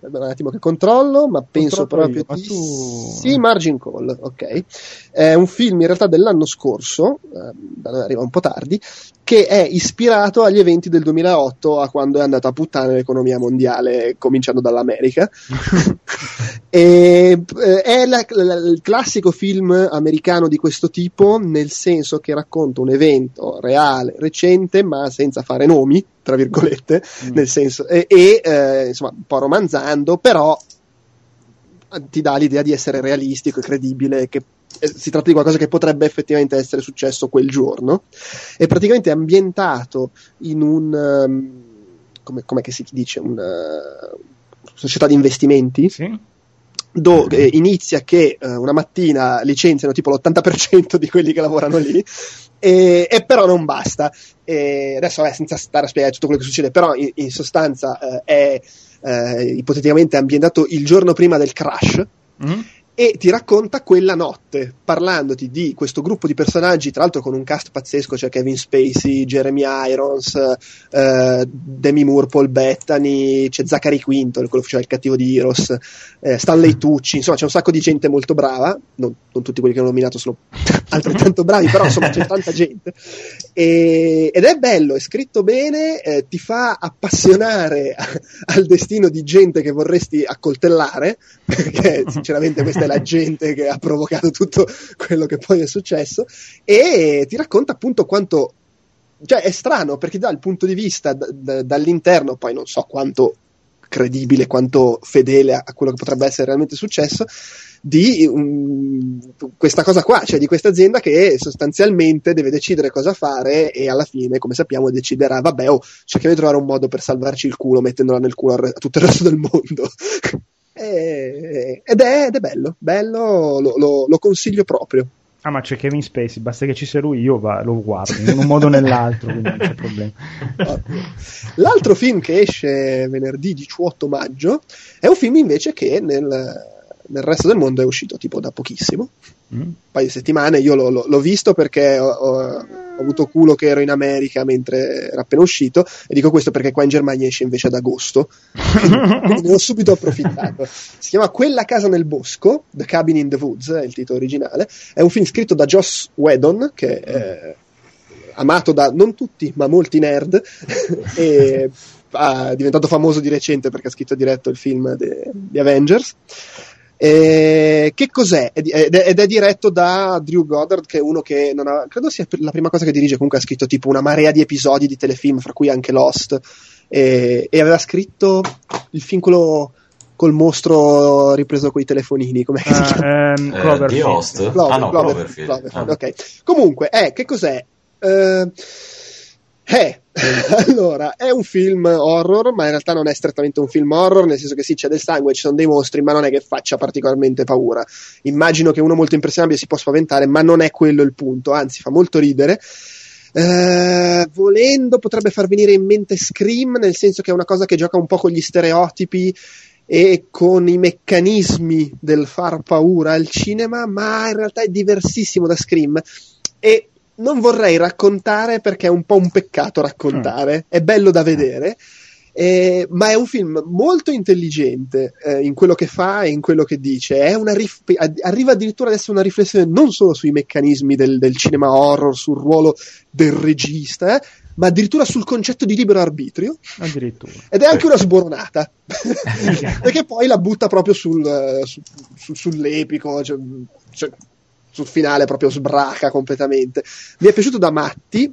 Speaker 2: Un attimo che controllo, ma penso
Speaker 1: Controllo
Speaker 2: proprio
Speaker 1: io,
Speaker 2: di
Speaker 1: tu-
Speaker 2: sì, Margin Call, ok. È un film in realtà dell'anno scorso, eh, da noi arriva un po' tardi, che è ispirato agli eventi del 2008, a quando è andata a puttane l'economia mondiale, cominciando dall'America. e, eh, è la- la- il classico film americano di questo tipo, nel senso che racconta un evento reale, recente, ma senza fare nomi, tra virgolette,
Speaker 1: Mm.
Speaker 2: nel senso, e, e, eh, insomma, un po' romanzando, però ti dà l'idea di essere realistico e credibile, che si tratta di qualcosa che potrebbe effettivamente essere successo quel giorno. È praticamente ambientato in un. ehm, come, com'è che si dice? Una società di investimenti
Speaker 1: Sì?
Speaker 2: dove inizia che eh, una mattina licenziano tipo l'80% di quelli che lavorano lì e, e però non basta e adesso vabbè, senza stare a spiegare tutto quello che succede però in, in sostanza eh, è eh, ipoteticamente ambientato il giorno prima del crash
Speaker 1: Mm?
Speaker 2: E ti racconta quella notte, parlandoti di questo gruppo di personaggi, tra l'altro con un cast pazzesco, c'è Kevin Spacey, Jeremy Irons, eh, Demi Moore, Paul Bettany, c'è Zachary Quinto, quello che faceva il cattivo di Heroes, eh, Stanley Tucci, insomma c'è un sacco di gente molto brava, non, non tutti quelli che ho nominato sono altrettanto bravi, però insomma c'è tanta gente, e- ed è bello, è scritto bene, eh, ti fa appassionare a- al destino di gente che vorresti accoltellare, perché sinceramente questa è la gente che ha provocato tutto quello che poi è successo, e ti racconta appunto quanto... Cioè è strano perché dà il punto di vista d- d- dall'interno, poi non so quanto credibile, quanto fedele a quello che potrebbe essere realmente successo, di um, questa cosa qua, cioè di questa azienda che sostanzialmente deve decidere cosa fare e alla fine, come sappiamo, deciderà, vabbè, oh, cerchiamo di trovare un modo per salvarci il culo mettendola nel culo re- a tutto il resto del mondo. E- ed, è, ed è bello, bello, lo, lo- lo consiglio proprio.
Speaker 1: Ah, ma c'è Kevin Spacey, basta che ci sia lui, io va, lo guardo in un modo o nell'altro, quindi non c'è problema.
Speaker 2: L'altro film che esce venerdì 18 maggio è un film invece che nel, nel resto del mondo è uscito tipo da pochissimo, mm. un paio di settimane. Io l'ho, l'ho visto perché ho, ho, avuto culo che ero in America mentre era appena uscito, e dico questo perché qua in Germania esce invece ad agosto, quindi ne ho subito approfittato. Si chiama Quella casa nel bosco, The Cabin in the Woods è il titolo originale. È un film scritto da Joss Whedon, che è amato da non tutti, ma molti nerd, e è diventato famoso di recente perché ha scritto e diretto il film di Avengers. E che cos'è? Ed è, diretto da Drew Goddard, che è uno che non ha, credo sia la prima cosa che dirige. Comunque ha scritto tipo una marea di episodi di telefilm, fra cui anche Lost. E, e aveva scritto il film quello col mostro ripreso con i telefonini. Come uh, si chiama?
Speaker 3: Um, Cloverfield. Eh, Host?
Speaker 2: Clover, ah, no, Cloverfield. Cloverfield. Ah. Ok. Comunque, eh, che cos'è? Uh, eh, allora, è un film horror, ma in realtà non è strettamente un film horror, nel senso che sì, c'è del sangue, ci sono dei mostri, ma non è che faccia particolarmente paura. Immagino che uno molto impressionabile si può spaventare, ma non è quello il punto, anzi fa molto ridere. Uh, volendo potrebbe far venire in mente Scream, nel senso che è una cosa che gioca un po' con gli stereotipi e con i meccanismi del far paura al cinema, ma in realtà è diversissimo da Scream. E non vorrei raccontare perché è un po' un peccato raccontare, mm. è bello da vedere. Eh, ma è un film molto intelligente eh, in quello che fa e in quello che dice. Rif- arriva addirittura ad essere una riflessione non solo sui meccanismi del, del cinema horror, sul ruolo del regista, eh, ma addirittura sul concetto di libero arbitrio. Ed è anche una sboronata, perché poi la butta proprio sul, su, su, sull'epico. Cioè, cioè, sul finale proprio sbraca completamente. Mi è piaciuto da matti.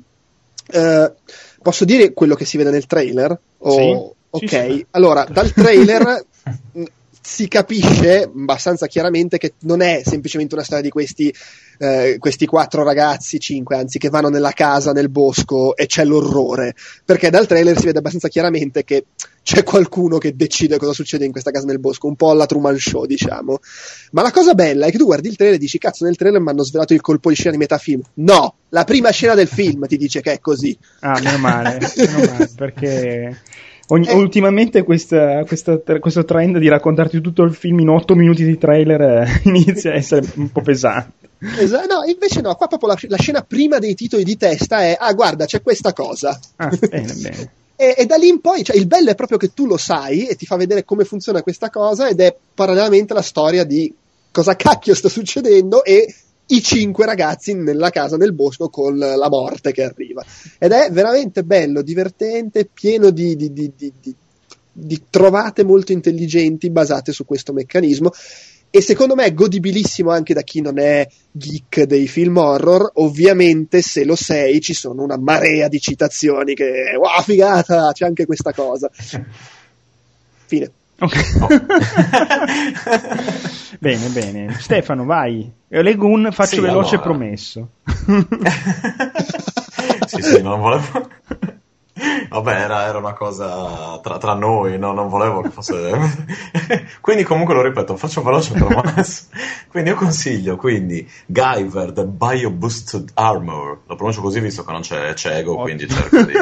Speaker 2: Eh, posso dire quello che si vede nel trailer?
Speaker 1: O, sì,
Speaker 2: ok,
Speaker 1: sì,
Speaker 2: allora dal trailer si capisce abbastanza chiaramente che non è semplicemente una storia di questi, eh, questi quattro ragazzi, cinque anzi, che vanno nella casa nel bosco e c'è l'orrore, perché dal trailer si vede abbastanza chiaramente che c'è qualcuno che decide cosa succede in questa casa nel bosco, un po' alla Truman Show, diciamo. Ma la cosa bella è che tu guardi il trailer e dici, cazzo, nel trailer mi hanno svelato il colpo di scena di metà film. No, la prima scena del film ti dice che è così.
Speaker 1: Ah, meno male, meno male, perché Ogni, eh. Ultimamente questa, questa, questo trend di raccontarti tutto il film in 8 minuti di trailer eh, inizia a essere un po' pesante.
Speaker 2: Esatto, no, invece no, qua proprio la, la, scena prima dei titoli di testa è, ah guarda, c'è questa cosa.
Speaker 1: Ah, bene, bene.
Speaker 2: E, e, da lì in poi, cioè, il bello è proprio che tu lo sai e ti fa vedere come funziona questa cosa ed è parallelamente la storia di cosa cacchio sta succedendo e i cinque ragazzi nella casa nel bosco con la morte che arriva. Ed è veramente bello, divertente, pieno di, di, di, di trovate molto intelligenti basate su questo meccanismo. E secondo me è godibilissimo anche da chi non è geek dei film horror. Ovviamente, se lo sei, ci sono una marea di citazioni che, wow, figata, c'è anche questa cosa. Fine.
Speaker 1: Okay. Oh. bene, bene. Stefano, vai. Leggo un faccio sì, veloce allora. promesso.
Speaker 3: sì, sì, non volevo. Vabbè, era, era, una cosa tra, tra noi, no? non volevo che fosse. quindi, comunque, lo ripeto, faccio veloce promesso. quindi, io consiglio quindi Guyver The Bio Boosted Armor. Lo pronuncio così visto che non c'è cieco, quindi cerco di.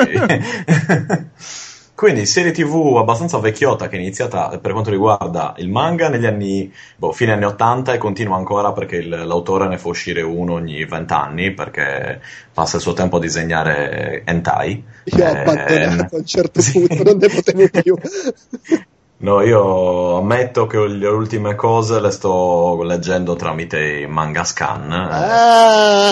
Speaker 3: Quindi serie TV abbastanza vecchiotta che è iniziata per quanto riguarda il manga negli anni, boh, fine anni 80 e continua ancora perché il, l'autore ne fa uscire uno ogni 20 anni perché passa il suo tempo a disegnare hentai.
Speaker 2: Io ho eh, abbandonato a un certo punto, non ne potevo più.
Speaker 3: No, io ammetto che le ultime cose le sto leggendo tramite i manga scan. Ah!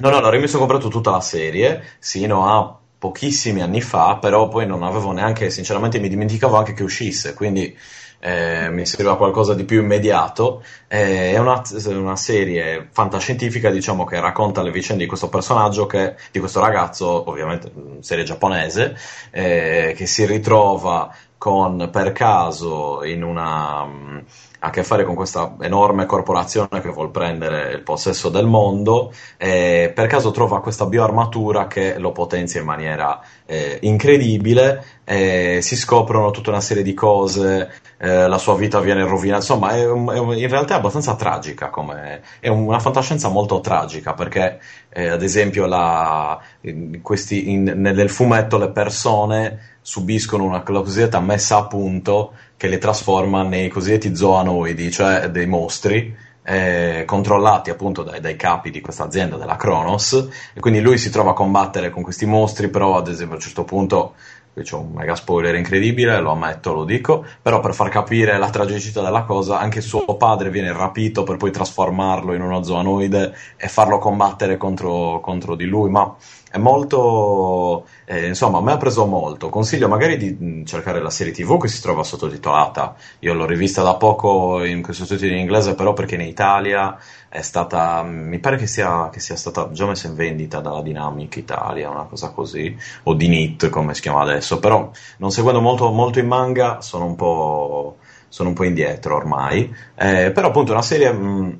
Speaker 3: No, no, l'ho rimesso comprato tutta la serie, sino a pochissimi anni fa, però poi non avevo neanche, sinceramente mi dimenticavo anche che uscisse, quindi eh, mi serviva qualcosa di più immediato. Eh, è una, una, serie fantascientifica, diciamo, che racconta le vicende di questo personaggio, che, di questo ragazzo, ovviamente serie giapponese, eh, che si ritrova con per caso in una mm, a che fare con questa enorme corporazione che vuole prendere il possesso del mondo e per caso trova questa bioarmatura che lo potenzia in maniera eh, incredibile e si scoprono tutta una serie di cose eh, la sua vita viene rovinata insomma è, è in realtà è abbastanza tragica come, è una fantascienza molto tragica perché eh, ad esempio la, questi, in, nel fumetto le persone subiscono una cosiddetta messa a punto che le trasforma nei cosiddetti zoanoidi, cioè dei mostri eh, controllati appunto dai, dai, capi di questa azienda della Kronos e quindi lui si trova a combattere con questi mostri, però ad esempio a un certo punto qui c'è un mega spoiler incredibile, lo ammetto, lo dico, però per far capire la tragicità della cosa, anche suo padre viene rapito per poi trasformarlo in uno zoanoide e farlo combattere contro, contro di lui, ma è molto eh, insomma a me ha preso molto. Consiglio magari di mm, cercare la serie tv che si trova sottotitolata. Io l'ho rivista da poco in questo sottotitolo in inglese però perché in Italia è stata mi pare che sia, che sia stata già messa in vendita dalla Dynamic Italia una cosa così o di NIT come si chiama adesso però non seguendo molto, molto in manga sono un po' sono un po' indietro ormai eh, però appunto è una serie mh, mm,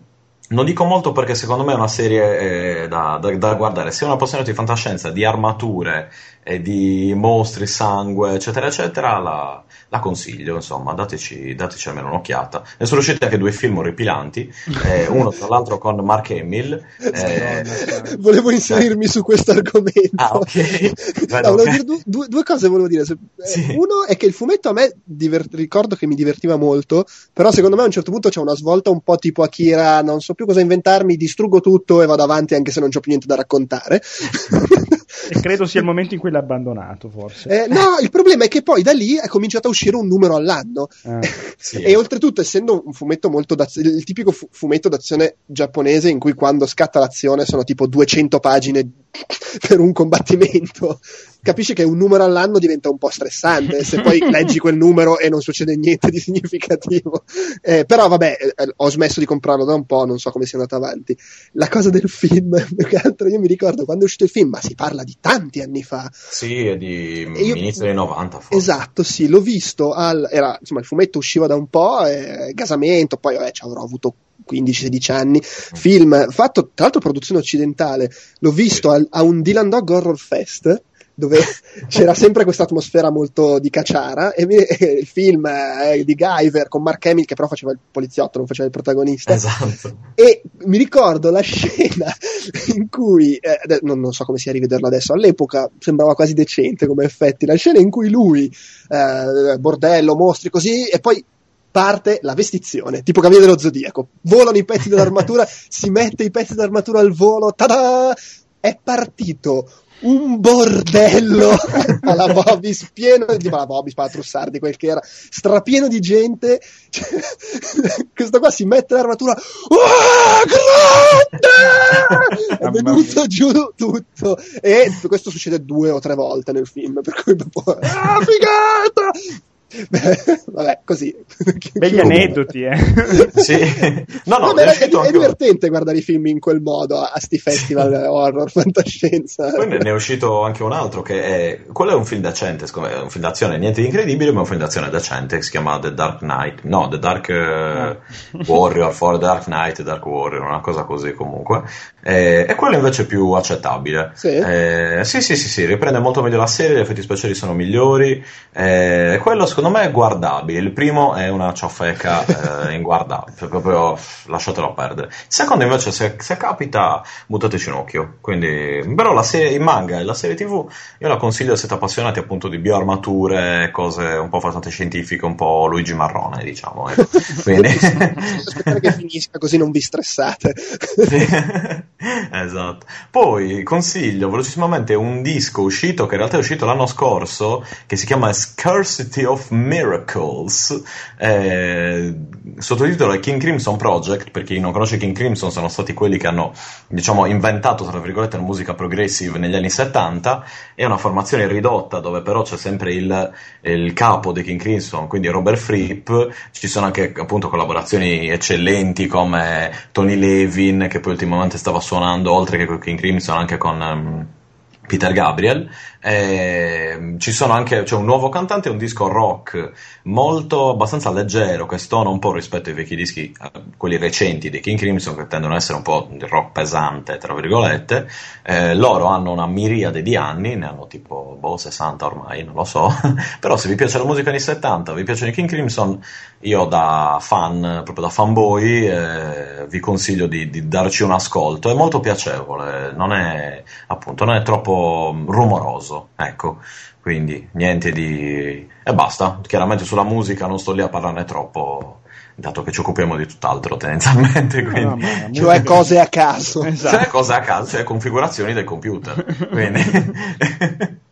Speaker 3: non dico molto perché secondo me è una serie eh, da, da, da, guardare. Se è una appassionato di fantascienza, di armature, e di mostri, sangue, eccetera, eccetera, la, la consiglio. Insomma, dateci, dateci, almeno un'occhiata. Ne sono usciti anche due film orripilanti, eh, uno tra l'altro con Mark Hamill.
Speaker 2: Eh, volevo inserirmi su questo argomento.
Speaker 3: Ah, ok.
Speaker 2: no, okay. Due, due, due, cose volevo dire. Eh, sì. Uno è che il fumetto a me diver- ricordo che mi divertiva molto, però secondo me a un certo punto c'è una svolta un po' tipo Akira, non so più cosa inventarmi, distruggo tutto e vado avanti anche se non ho più niente da raccontare.
Speaker 1: e credo sia il momento in cui l'ha abbandonato, forse.
Speaker 2: Eh, no, il problema è che poi da lì è cominciato a uscire un numero all'anno. Ah, sì. e oltretutto, essendo un fumetto molto d'azione, il tipico fu- fumetto d'azione giapponese in cui quando scatta l'azione sono tipo 200 pagine per un combattimento capisci che un numero all'anno diventa un po' stressante se poi leggi quel numero e non succede niente di significativo. Eh, però vabbè, eh, ho smesso di comprarlo da un po', non so come sia andato avanti. La cosa del film, più che altro, io mi ricordo quando è uscito il film, ma si parla di tanti anni fa.
Speaker 3: Sì, è di io, inizio dei 90 forse.
Speaker 2: Esatto, sì, l'ho visto, al, era, insomma il fumetto usciva da un po', eh, gasamento, poi vabbè, ci avrò avuto 15-16 anni, mm. film fatto tra l'altro produzione occidentale, l'ho visto al, a un Dylan Dog Horror Fest dove c'era sempre questa atmosfera molto di cacciara e, il film eh, di Guyver con Mark Hamill che però faceva il poliziotto, non faceva il protagonista
Speaker 3: esatto.
Speaker 2: e mi ricordo la scena in cui eh, non, non, so come sia rivederlo adesso all'epoca sembrava quasi decente come effetti la scena in cui lui eh, bordello, mostri così e poi parte la vestizione, tipo Cavaliere dello Zodiaco. Volano i pezzi dell'armatura, si mette i pezzi dell'armatura al volo, tada! È partito un bordello alla Bobis, pieno di la Bobis, la Trussardi, quel che era, strapieno di gente. questo qua si mette l'armatura, oh, grande! È venuto giù tutto. E questo succede due o tre volte nel film, per cui ah, figata! Beh, vabbè, così.
Speaker 1: Begli aneddoti, eh.
Speaker 3: sì. No, no,
Speaker 2: no è, è, è, divertente guardare i film in quel modo a, a sti festival horror, fantascienza.
Speaker 3: Poi ne è uscito anche un altro che è... Quello è un film decente, secondo me, è un film d'azione, niente di incredibile, ma è un film d'azione decente, che si chiama The Dark Knight. No, The Dark uh, Warrior, For Dark Knight, Dark Warrior, una cosa così comunque. E, e quello invece è più accettabile.
Speaker 2: Sì?
Speaker 3: Eh, sì, sì, sì, sì, riprende molto meglio la serie, gli effetti speciali sono migliori. E quello secondo me è guardabile. Il primo è una ciofeca eh, inguardabile, cioè proprio lasciatelo perdere. Il secondo invece, se, se capita, buttateci un occhio. Quindi, però la serie, il manga e la serie tv io la consiglio se siete appassionati appunto di bioarmature, cose un po' fantascientifiche, un po' Luigi Marrone, diciamo. Ecco. Quindi...
Speaker 2: Che finisca così non vi stressate.
Speaker 3: esatto. Poi consiglio velocissimamente un disco uscito, che in realtà è uscito l'anno scorso, che si chiama Scarcity of Miracles, eh, sottotitolo è King Crimson Project, perché chi non conosce King Crimson sono stati quelli che hanno, diciamo, inventato, tra virgolette, la musica progressive negli anni 70, è una formazione ridotta dove però c'è sempre il, il capo di King Crimson, quindi Robert Fripp, ci sono anche appunto collaborazioni eccellenti come Tony Levin, che poi ultimamente stava suonando, oltre che con King Crimson, anche con... Um, Peter Gabriel, Eh, ci sono anche c'è un nuovo cantante, un disco rock molto abbastanza leggero che stona un po' rispetto ai vecchi dischi, eh, quelli recenti dei King Crimson che tendono ad essere un po' di rock pesante, tra virgolette. Eh, loro hanno una miriade di anni, ne hanno tipo boh, 60 ormai, non lo so. Però se vi piace la musica anni 70, vi piacciono i King Crimson, io da fan, proprio da fanboy, eh, vi consiglio di, di, darci un ascolto. È molto piacevole, non è appunto non è troppo rumoroso, ecco. Quindi niente di. e basta. Chiaramente sulla musica non sto lì a parlarne troppo dato che ci occupiamo di tutt'altro tendenzialmente. Quindi... No,
Speaker 2: no, cioè cose a caso.
Speaker 3: Esatto. Cioè cose a caso, cioè configurazioni del computer. Quindi...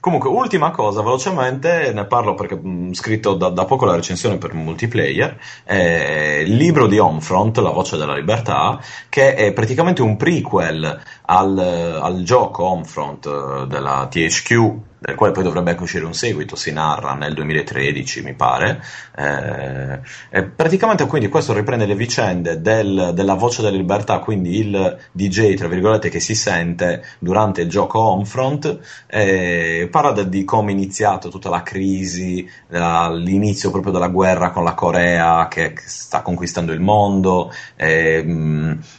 Speaker 3: Comunque, ultima cosa, velocemente, ne parlo perché ho scritto da, da, poco la recensione per multiplayer, eh, il libro di Homefront, La voce della libertà, che è praticamente un prequel al, al gioco Homefront eh, della THQ del quale poi dovrebbe anche uscire un seguito, si narra nel 2013 mi pare. Eh, praticamente quindi questo riprende le vicende del, della voce della libertà, quindi il DJ tra virgolette che si sente durante il gioco Homefront, eh, parla de, di come è iniziato tutta la crisi, l'inizio proprio della guerra con la Corea che sta conquistando il mondo, è,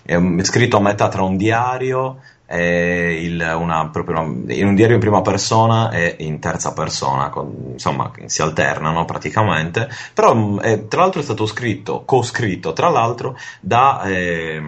Speaker 3: è scritto a metà tra un diario il, una, una, in un diario in prima persona e in terza persona, con, insomma si alternano praticamente, però è, tra l'altro è stato scritto, co-scritto tra l'altro da... Eh,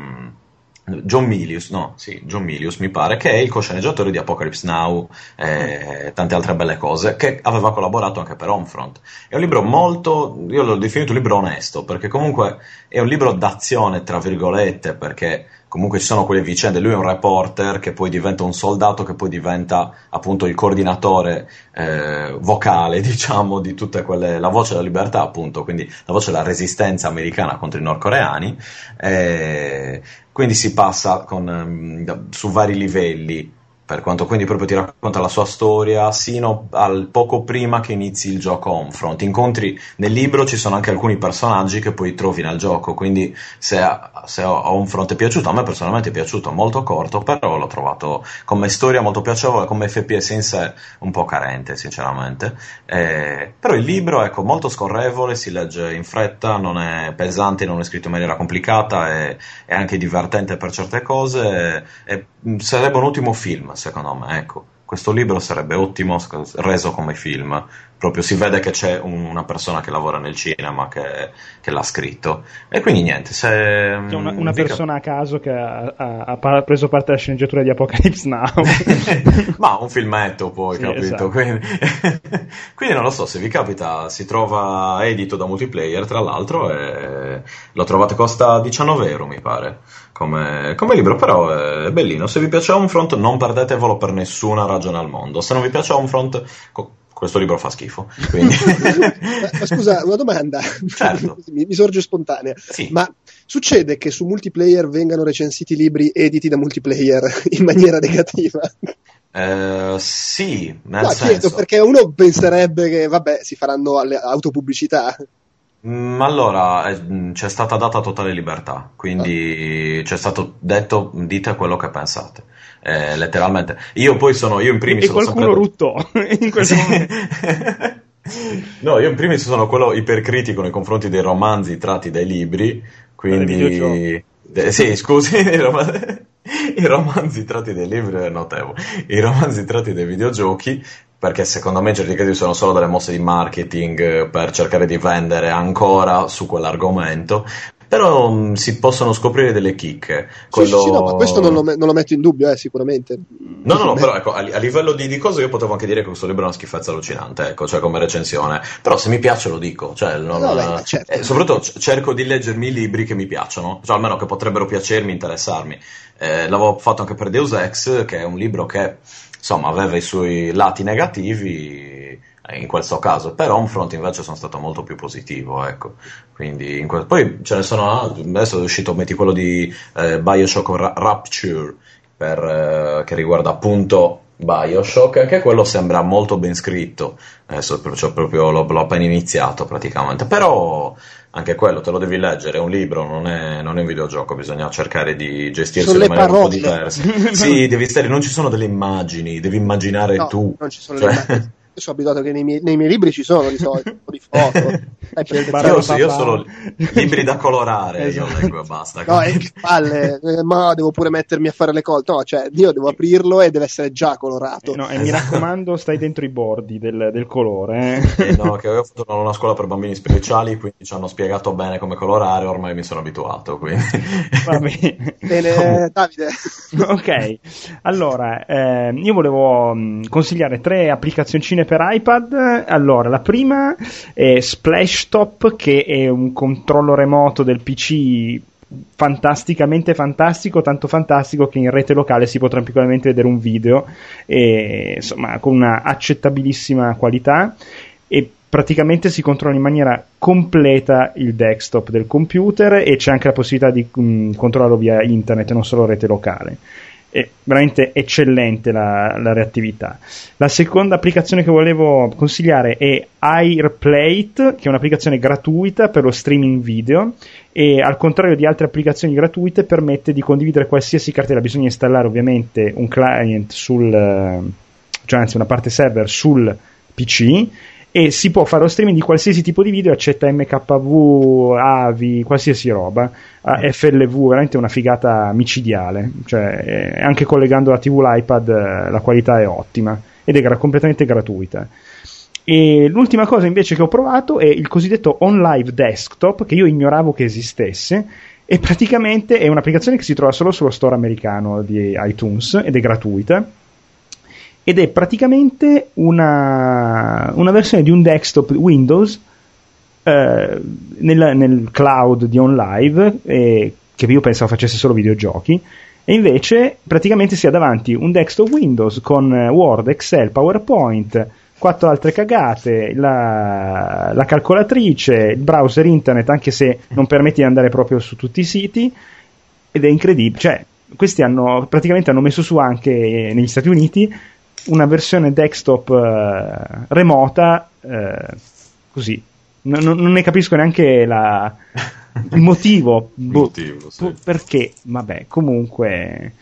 Speaker 3: John Milius, no, sì, John Milius mi pare, che è il co-sceneggiatore di Apocalypse Now e tante altre belle cose, che aveva collaborato anche per Homefront. È un libro molto, io l'ho definito un libro onesto, perché comunque è un libro d'azione, tra virgolette, perché comunque ci sono quelle vicende, lui è un reporter che poi diventa un soldato che poi diventa appunto il coordinatore eh, vocale, diciamo, di tutte quelle, la voce della libertà appunto, quindi la voce della resistenza americana contro i nordcoreani, eh, quindi si passa con, mm, su vari livelli per quanto quindi proprio ti racconta la sua storia sino al poco prima che inizi il gioco Homefront. Incontri nel libro ci sono anche alcuni personaggi che poi trovi nel gioco, quindi se, se Homefront è piaciuto, a me personalmente è piaciuto, molto corto, però l'ho trovato come storia molto piacevole, come FPS in sé un po' carente sinceramente. Eh, però il libro ecco molto scorrevole, si legge in fretta, non è pesante, non è scritto in maniera complicata, è, è anche divertente per certe cose, è, sarebbe un ottimo film secondo me, ecco. Questo libro sarebbe ottimo reso come film, proprio si vede che c'è una persona che lavora nel cinema che, che l'ha scritto. E quindi niente, se...
Speaker 1: C'è una, una persona a caso che ha, ha, ha, preso parte alla sceneggiatura di Apocalypse Now.
Speaker 3: Ma un filmetto poi, sì, capito? Esatto. Quindi... quindi, non lo so, se vi capita si trova edito da multiplayer, tra l'altro, e lo trovate costa 19 euro mi pare come, come, libro, però è bellino. Se vi piace Homefront, non perdetevelo per nessuna ragione al mondo. Se non vi piace Homefront, co- questo libro fa schifo.
Speaker 2: Ma, scusa, una domanda certo. mi, mi, sorge spontanea. Sì. Ma succede che su multiplayer vengano recensiti libri editi da multiplayer in maniera negativa?
Speaker 3: Uh, sì, nel no, senso...
Speaker 2: chiedo perché uno penserebbe che vabbè si faranno alle autopubblicità
Speaker 3: Mm, allora, eh, c'è stata data totale libertà, quindi c'è stato detto dite quello che pensate, eh, letteralmente. Io poi sono, io in primis...
Speaker 1: E qualcuno sempre... ruttò in quel momento.
Speaker 3: no, io in primis sono quello ipercritico nei confronti dei romanzi tratti dai libri, quindi... De, sì, scusi, i, rom- i romanzi tratti dai libri notevo, i romanzi tratti dai videogiochi perché secondo me certi casi sono solo delle mosse di marketing eh, per cercare di vendere ancora su quell'argomento. Però mh, mm, si possono scoprire delle chicche.
Speaker 2: Quello... Sì, sì, no, ma questo non lo, non lo, metto in dubbio, eh, sicuramente.
Speaker 3: No, no, no, però ecco, a, a livello di, di, cose io potevo anche dire che questo libro è una schifezza allucinante, ecco, cioè come recensione. Però se mi piace lo dico, cioè, non, no, beh, certo. eh, soprattutto cerco di leggermi i libri che mi piacciono, cioè almeno che potrebbero piacermi, interessarmi. Eh, l'avevo fatto anche per Deus Ex, che è un libro che insomma aveva i suoi lati negativi in questo caso per Homefront invece sono stato molto più positivo ecco. Quindi que- poi ce ne sono altri adesso è uscito metti quello di eh, Bioshock Ra- Rapture per, eh, che riguarda appunto Bioshock anche quello sembra molto ben scritto adesso cioè, proprio l'ho, l'ho appena iniziato praticamente però anche quello te lo devi leggere, è un libro, non è, non è un videogioco, bisogna cercare di gestirsi
Speaker 2: Sono
Speaker 3: in maniera un po'
Speaker 2: parole.
Speaker 3: diversa. sì, devi stare, non ci sono delle immagini, devi immaginare
Speaker 2: No,
Speaker 3: tu.
Speaker 2: non ci sono
Speaker 3: Cioè-
Speaker 2: le immagini. Io sono abituato che nei miei, nei miei libri ci sono di solito un po' di foto. Dai, per-
Speaker 1: Barra-
Speaker 3: Io, io
Speaker 1: papà.
Speaker 3: solo libri da colorare, io
Speaker 1: Esatto.
Speaker 3: leggo e basta.
Speaker 2: No, e che palle, eh, ma devo pure mettermi a fare le cose. No, cioè, io devo aprirlo e deve essere già colorato.
Speaker 1: Eh, no, e mi raccomando, stai dentro i bordi del, del colore. eh.
Speaker 3: Eh, no, che avevo fatto una scuola per bambini speciali, quindi ci hanno spiegato bene come colorare, ormai mi sono abituato. Quindi.
Speaker 1: Va bene.
Speaker 2: Bene, Davide.
Speaker 1: ok, allora ehm, io volevo mh, consigliare tre applicazioncine per iPad. Allora, la prima è Splashtop, che è un controllo remoto del PC fantasticamente fantastico, tanto fantastico che in rete locale si può tranquillamente vedere un video, e, insomma, con una accettabilissima qualità e praticamente si controlla in maniera completa il desktop del computer e c'è anche la possibilità di mh, controllarlo via internet, non solo rete locale. È veramente eccellente la, la reattività. La seconda applicazione che volevo consigliare è Airplate, che è un'applicazione gratuita per lo streaming video e al contrario di altre applicazioni gratuite permette di condividere qualsiasi cartella. Bisogna installare ovviamente un client sul, eh, cioè anzi una parte server sul PC e si può fare lo streaming di qualsiasi tipo di video, accetta MKV, AVI, qualsiasi roba, a FLV, veramente una figata micidiale, cioè eh, anche collegando la TV l'iPad eh, la qualità è ottima ed è gra- completamente gratuita. E l'ultima cosa invece che ho provato è il cosiddetto OnLive Desktop, che io ignoravo che esistesse, e praticamente è un'applicazione che si trova solo sullo store americano di iTunes ed è gratuita ed è praticamente una, una versione di un desktop Windows eh, nel, nel cloud di OnLive eh, che io pensavo facesse solo videogiochi e invece praticamente si ha davanti un desktop Windows con eh, Word, Excel, PowerPoint quattro altre cagate, la, la calcolatrice, il browser internet anche se non permette di andare proprio su tutti i siti ed è incredibile, cioè questi hanno praticamente hanno messo su anche eh, negli Stati Uniti una versione desktop eh, remota eh, così. Non, non- non ne capisco neanche la- il motivo, boh,
Speaker 3: motivo, sì.
Speaker 1: boh, perché? Vabbè comunque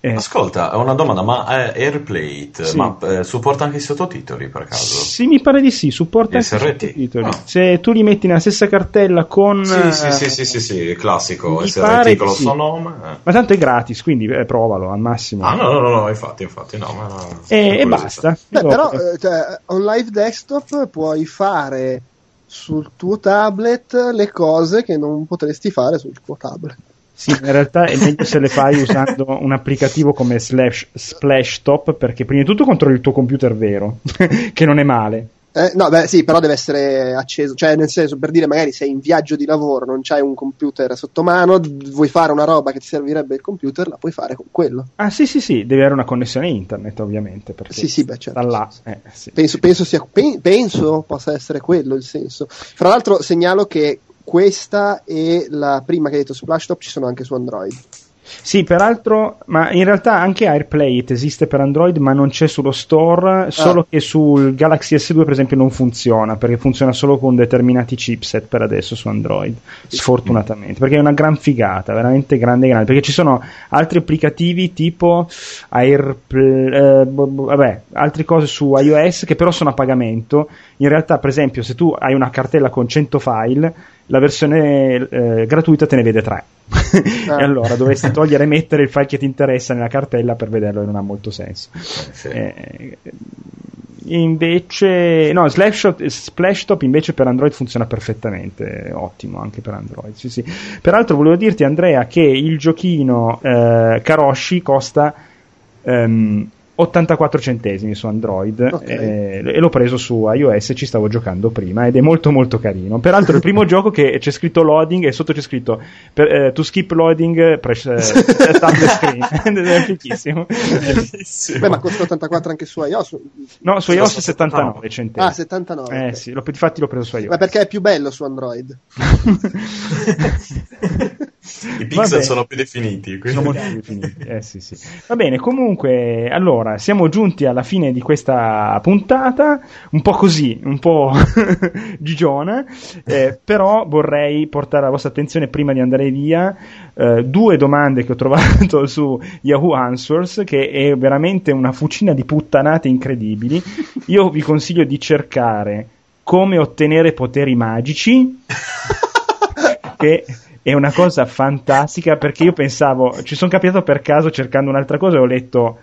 Speaker 1: eh,
Speaker 3: Ascolta, ho una domanda, ma eh, Airplate
Speaker 1: Sì.
Speaker 3: ma, eh, supporta anche i sottotitoli per caso?
Speaker 1: sì mi pare di sì supporta anche i sottotitoli.
Speaker 3: Ah.
Speaker 1: se tu li metti nella stessa cartella con
Speaker 3: Sì, sì,
Speaker 1: eh,
Speaker 3: sì, sì, sì, sì, classico,
Speaker 1: mi
Speaker 3: SRT con lo
Speaker 1: sì.
Speaker 3: suo nome. eh.
Speaker 1: ma tanto è gratis quindi eh, provalo al massimo
Speaker 3: Ah, no, no, no, no, infatti, infatti, no, ma...
Speaker 1: e, e
Speaker 3: curiosità.
Speaker 1: basta
Speaker 2: Beh, però eh, cioè, on live desktop puoi fare sul tuo tablet le cose che non potresti fare sul tuo tablet.
Speaker 1: Sì, in realtà è meglio se le fai usando un applicativo come slash, Splashtop perché prima di tutto controlli il tuo computer vero, che non è male.
Speaker 2: Eh, no, beh, sì, però deve essere acceso. Cioè, nel senso, per dire, magari sei in viaggio di lavoro, non c'hai un computer sotto mano, vuoi fare una roba che ti servirebbe il computer, la puoi fare con quello.
Speaker 1: Ah sì sì sì, devi avere una connessione internet ovviamente. Perché
Speaker 2: Sì, sì, beh, certo.
Speaker 1: Da là, eh, sì.
Speaker 2: Penso, penso, sia, pe- penso possa essere quello il senso. Fra l'altro, segnalo che questa e la prima che hai detto Splashtop ci sono anche su Android.
Speaker 1: Sì, peraltro, ma in realtà anche AirPlate esiste per Android, ma non c'è sullo store, solo che sul Galaxy S2 per esempio non funziona, perché funziona solo con determinati chipset per adesso su Android, sfortunatamente, perché è una gran figata, veramente grande grande, perché ci sono altri applicativi tipo AirPlay, vabbè, altre cose su iOS che però sono a pagamento, in realtà per esempio se tu hai una cartella con 100 file, la versione eh, gratuita te ne vede 3.
Speaker 2: Ah.
Speaker 1: e allora dovresti togliere e mettere il file che ti interessa nella cartella per vederlo e non ha molto senso.
Speaker 3: sì.
Speaker 1: Eh, invece, no, Slapshot, Splashtop invece per Android funziona perfettamente, ottimo anche per Android. Sì, sì. Peraltro volevo dirti, Andrea, che il giochino eh, Karoshi costa ehm, 84 centesimi su Android
Speaker 2: Ok.
Speaker 1: eh, e l'ho preso su iOS e ci stavo giocando prima ed è molto molto carino. Peraltro è il primo gioco che c'è scritto loading e sotto c'è scritto per, eh, to skip loading press eh, tap the screen. è fichissimo.
Speaker 2: Beh, ma costa 84 anche su iOS.
Speaker 1: No, su iOS
Speaker 3: costa
Speaker 1: 79 centesimi.
Speaker 2: Ah, 79.
Speaker 1: Eh
Speaker 2: ok.
Speaker 1: sì, l'ho- infatti l'ho preso su iOS.
Speaker 2: Ma perché è più bello su Android?
Speaker 3: I pixel sono più definiti.
Speaker 1: Quindi. Sono molto più definiti. Eh, sì, sì. Va bene, comunque, allora, siamo giunti alla fine di questa puntata, un po' così, un po' gigiona, eh, però vorrei portare la vostra attenzione prima di andare via eh, due domande che ho trovato su Yahoo Answers, che è veramente una fucina di puttanate incredibili. Io vi consiglio di cercare come ottenere poteri magici. che è una cosa fantastica perché io pensavo, ci sono capitato per caso cercando un'altra cosa e ho letto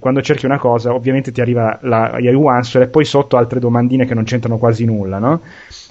Speaker 1: quando cerchi una cosa, ovviamente ti arriva la Yahoo Answer e poi sotto altre domandine che non c'entrano quasi nulla, no?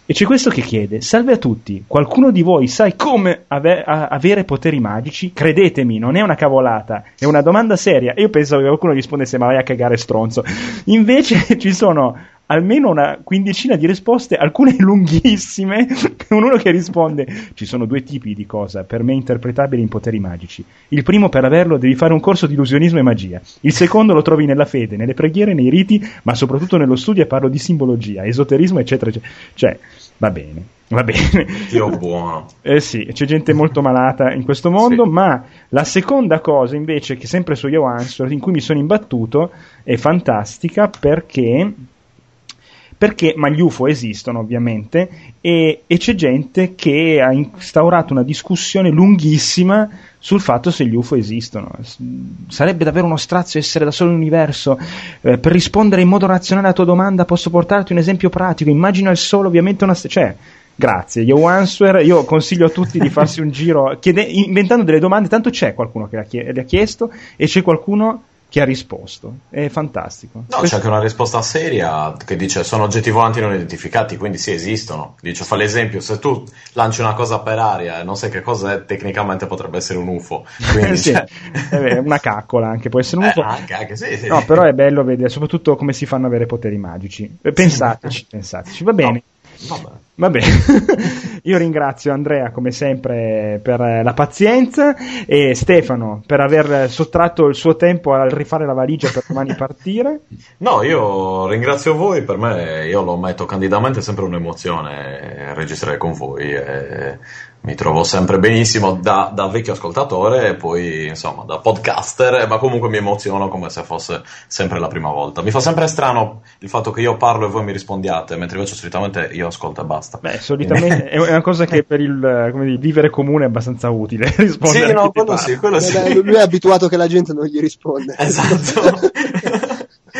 Speaker 1: E c'è questo che chiede: Salve a tutti, qualcuno di voi sa come ave- avere poteri magici? Credetemi, non è una cavolata, è una domanda seria. Io pensavo che qualcuno rispondesse: Ma vai a cagare stronzo. Invece ci sono almeno una quindicina di risposte, alcune lunghissime, con uno che risponde ci sono due tipi di cosa per me interpretabili in poteri magici. Il primo per averlo devi fare un corso di illusionismo e magia. Il secondo lo trovi nella fede, nelle preghiere, nei riti, ma soprattutto nello studio e parlo di simbologia, esoterismo, eccetera, eccetera. Cioè, va bene. Va bene.
Speaker 3: Dio buono.
Speaker 1: Eh sì, c'è gente molto malata in questo mondo, sì. ma la seconda cosa invece, che sempre su Yo Answer, in cui mi sono imbattuto, è fantastica perché perché, ma gli UFO esistono ovviamente e, e, c'è gente che ha instaurato una discussione lunghissima sul fatto se gli UFO esistono. Sarebbe davvero uno strazio essere da solo nell'universo. Eh, per rispondere in modo razionale alla tua domanda posso portarti un esempio pratico. Immagina il sole ovviamente una... Cioè, Grazie, Yo Answer. Io consiglio a tutti di farsi un giro chiede, inventando delle domande. Tanto c'è qualcuno che le ha chiesto e c'è qualcuno ha risposto. È fantastico.
Speaker 3: No, Questo... c'è anche una risposta seria che dice sono oggetti volanti non identificati, quindi sì, esistono. Dice, fa l'esempio, se tu lanci una cosa per aria e non sai che cos'è, tecnicamente potrebbe essere un UFO. Quindi,
Speaker 1: sì, cioè... una caccola anche, può essere un UFO.
Speaker 3: Eh, anche, anche, sì, sì.
Speaker 1: No, però è bello vedere soprattutto come si fanno ad avere poteri magici. Pensateci, pensateci. Va bene. No, vabbè. Vabbè, io ringrazio Andrea come sempre per la pazienza e Stefano per aver sottratto il suo tempo a rifare la valigia per domani partire.
Speaker 3: No, io ringrazio voi, per me io lo metto candidamente, è sempre un'emozione registrare con voi. E mi trovo sempre benissimo da, da, vecchio ascoltatore e poi insomma da podcaster, ma comunque mi emoziono come se fosse sempre la prima volta. Mi fa sempre strano il fatto che io parlo e voi mi rispondiate, mentre invece solitamente io ascolto e basta.
Speaker 1: Beh, solitamente è una cosa che per il dire, vivere comune è abbastanza utile rispondere.
Speaker 3: Sì, no, quello sì, quello sì.
Speaker 2: Lui è abituato che la gente non gli risponde.
Speaker 3: Esatto.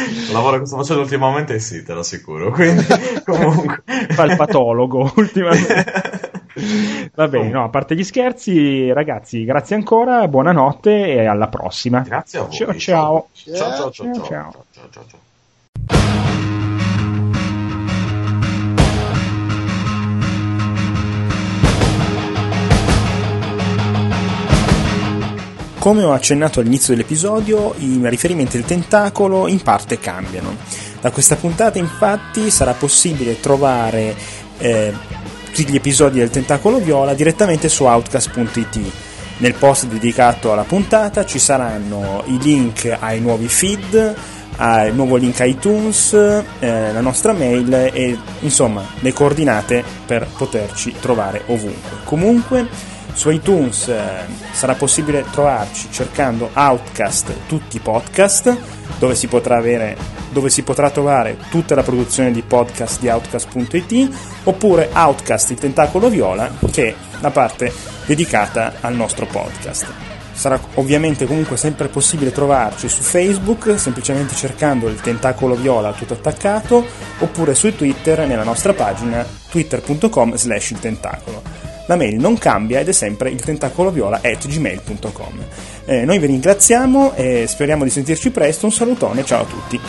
Speaker 3: Il lavoro che sto facendo ultimamente sì, te lo assicuro. Quindi, comunque.
Speaker 1: Fa il patologo ultimamente. Va bene, no, a parte gli scherzi, ragazzi, grazie ancora, buonanotte e alla prossima.
Speaker 3: Grazie a voi.
Speaker 1: Ciao
Speaker 3: ciao. Ciao ciao ciao. ciao, ciao. ciao, ciao, ciao.
Speaker 1: Come ho accennato all'inizio dell'episodio, i riferimenti al tentacolo in parte cambiano. Da questa puntata infatti sarà possibile trovare eh, tutti gli episodi del Tentacolo Viola direttamente su outcast.it. Nel post dedicato alla puntata ci saranno i link ai nuovi feed, al nuovo link iTunes, eh, la nostra mail e insomma le coordinate per poterci trovare ovunque. Comunque su iTunes eh, sarà possibile trovarci cercando Outcast tutti i podcast dove si potrà avere dove si potrà trovare tutta la produzione di podcast di Outcast.it oppure Outcast il tentacolo viola che è la parte dedicata al nostro podcast. Sarà ovviamente comunque sempre possibile trovarci su Facebook semplicemente cercando il tentacolo viola tutto attaccato oppure su Twitter nella nostra pagina twitter.com slash il tentacolo. La mail non cambia ed è sempre il tentacoloviola at gmail.com. Eh, noi vi ringraziamo e speriamo di sentirci presto. Un salutone, ciao a tutti.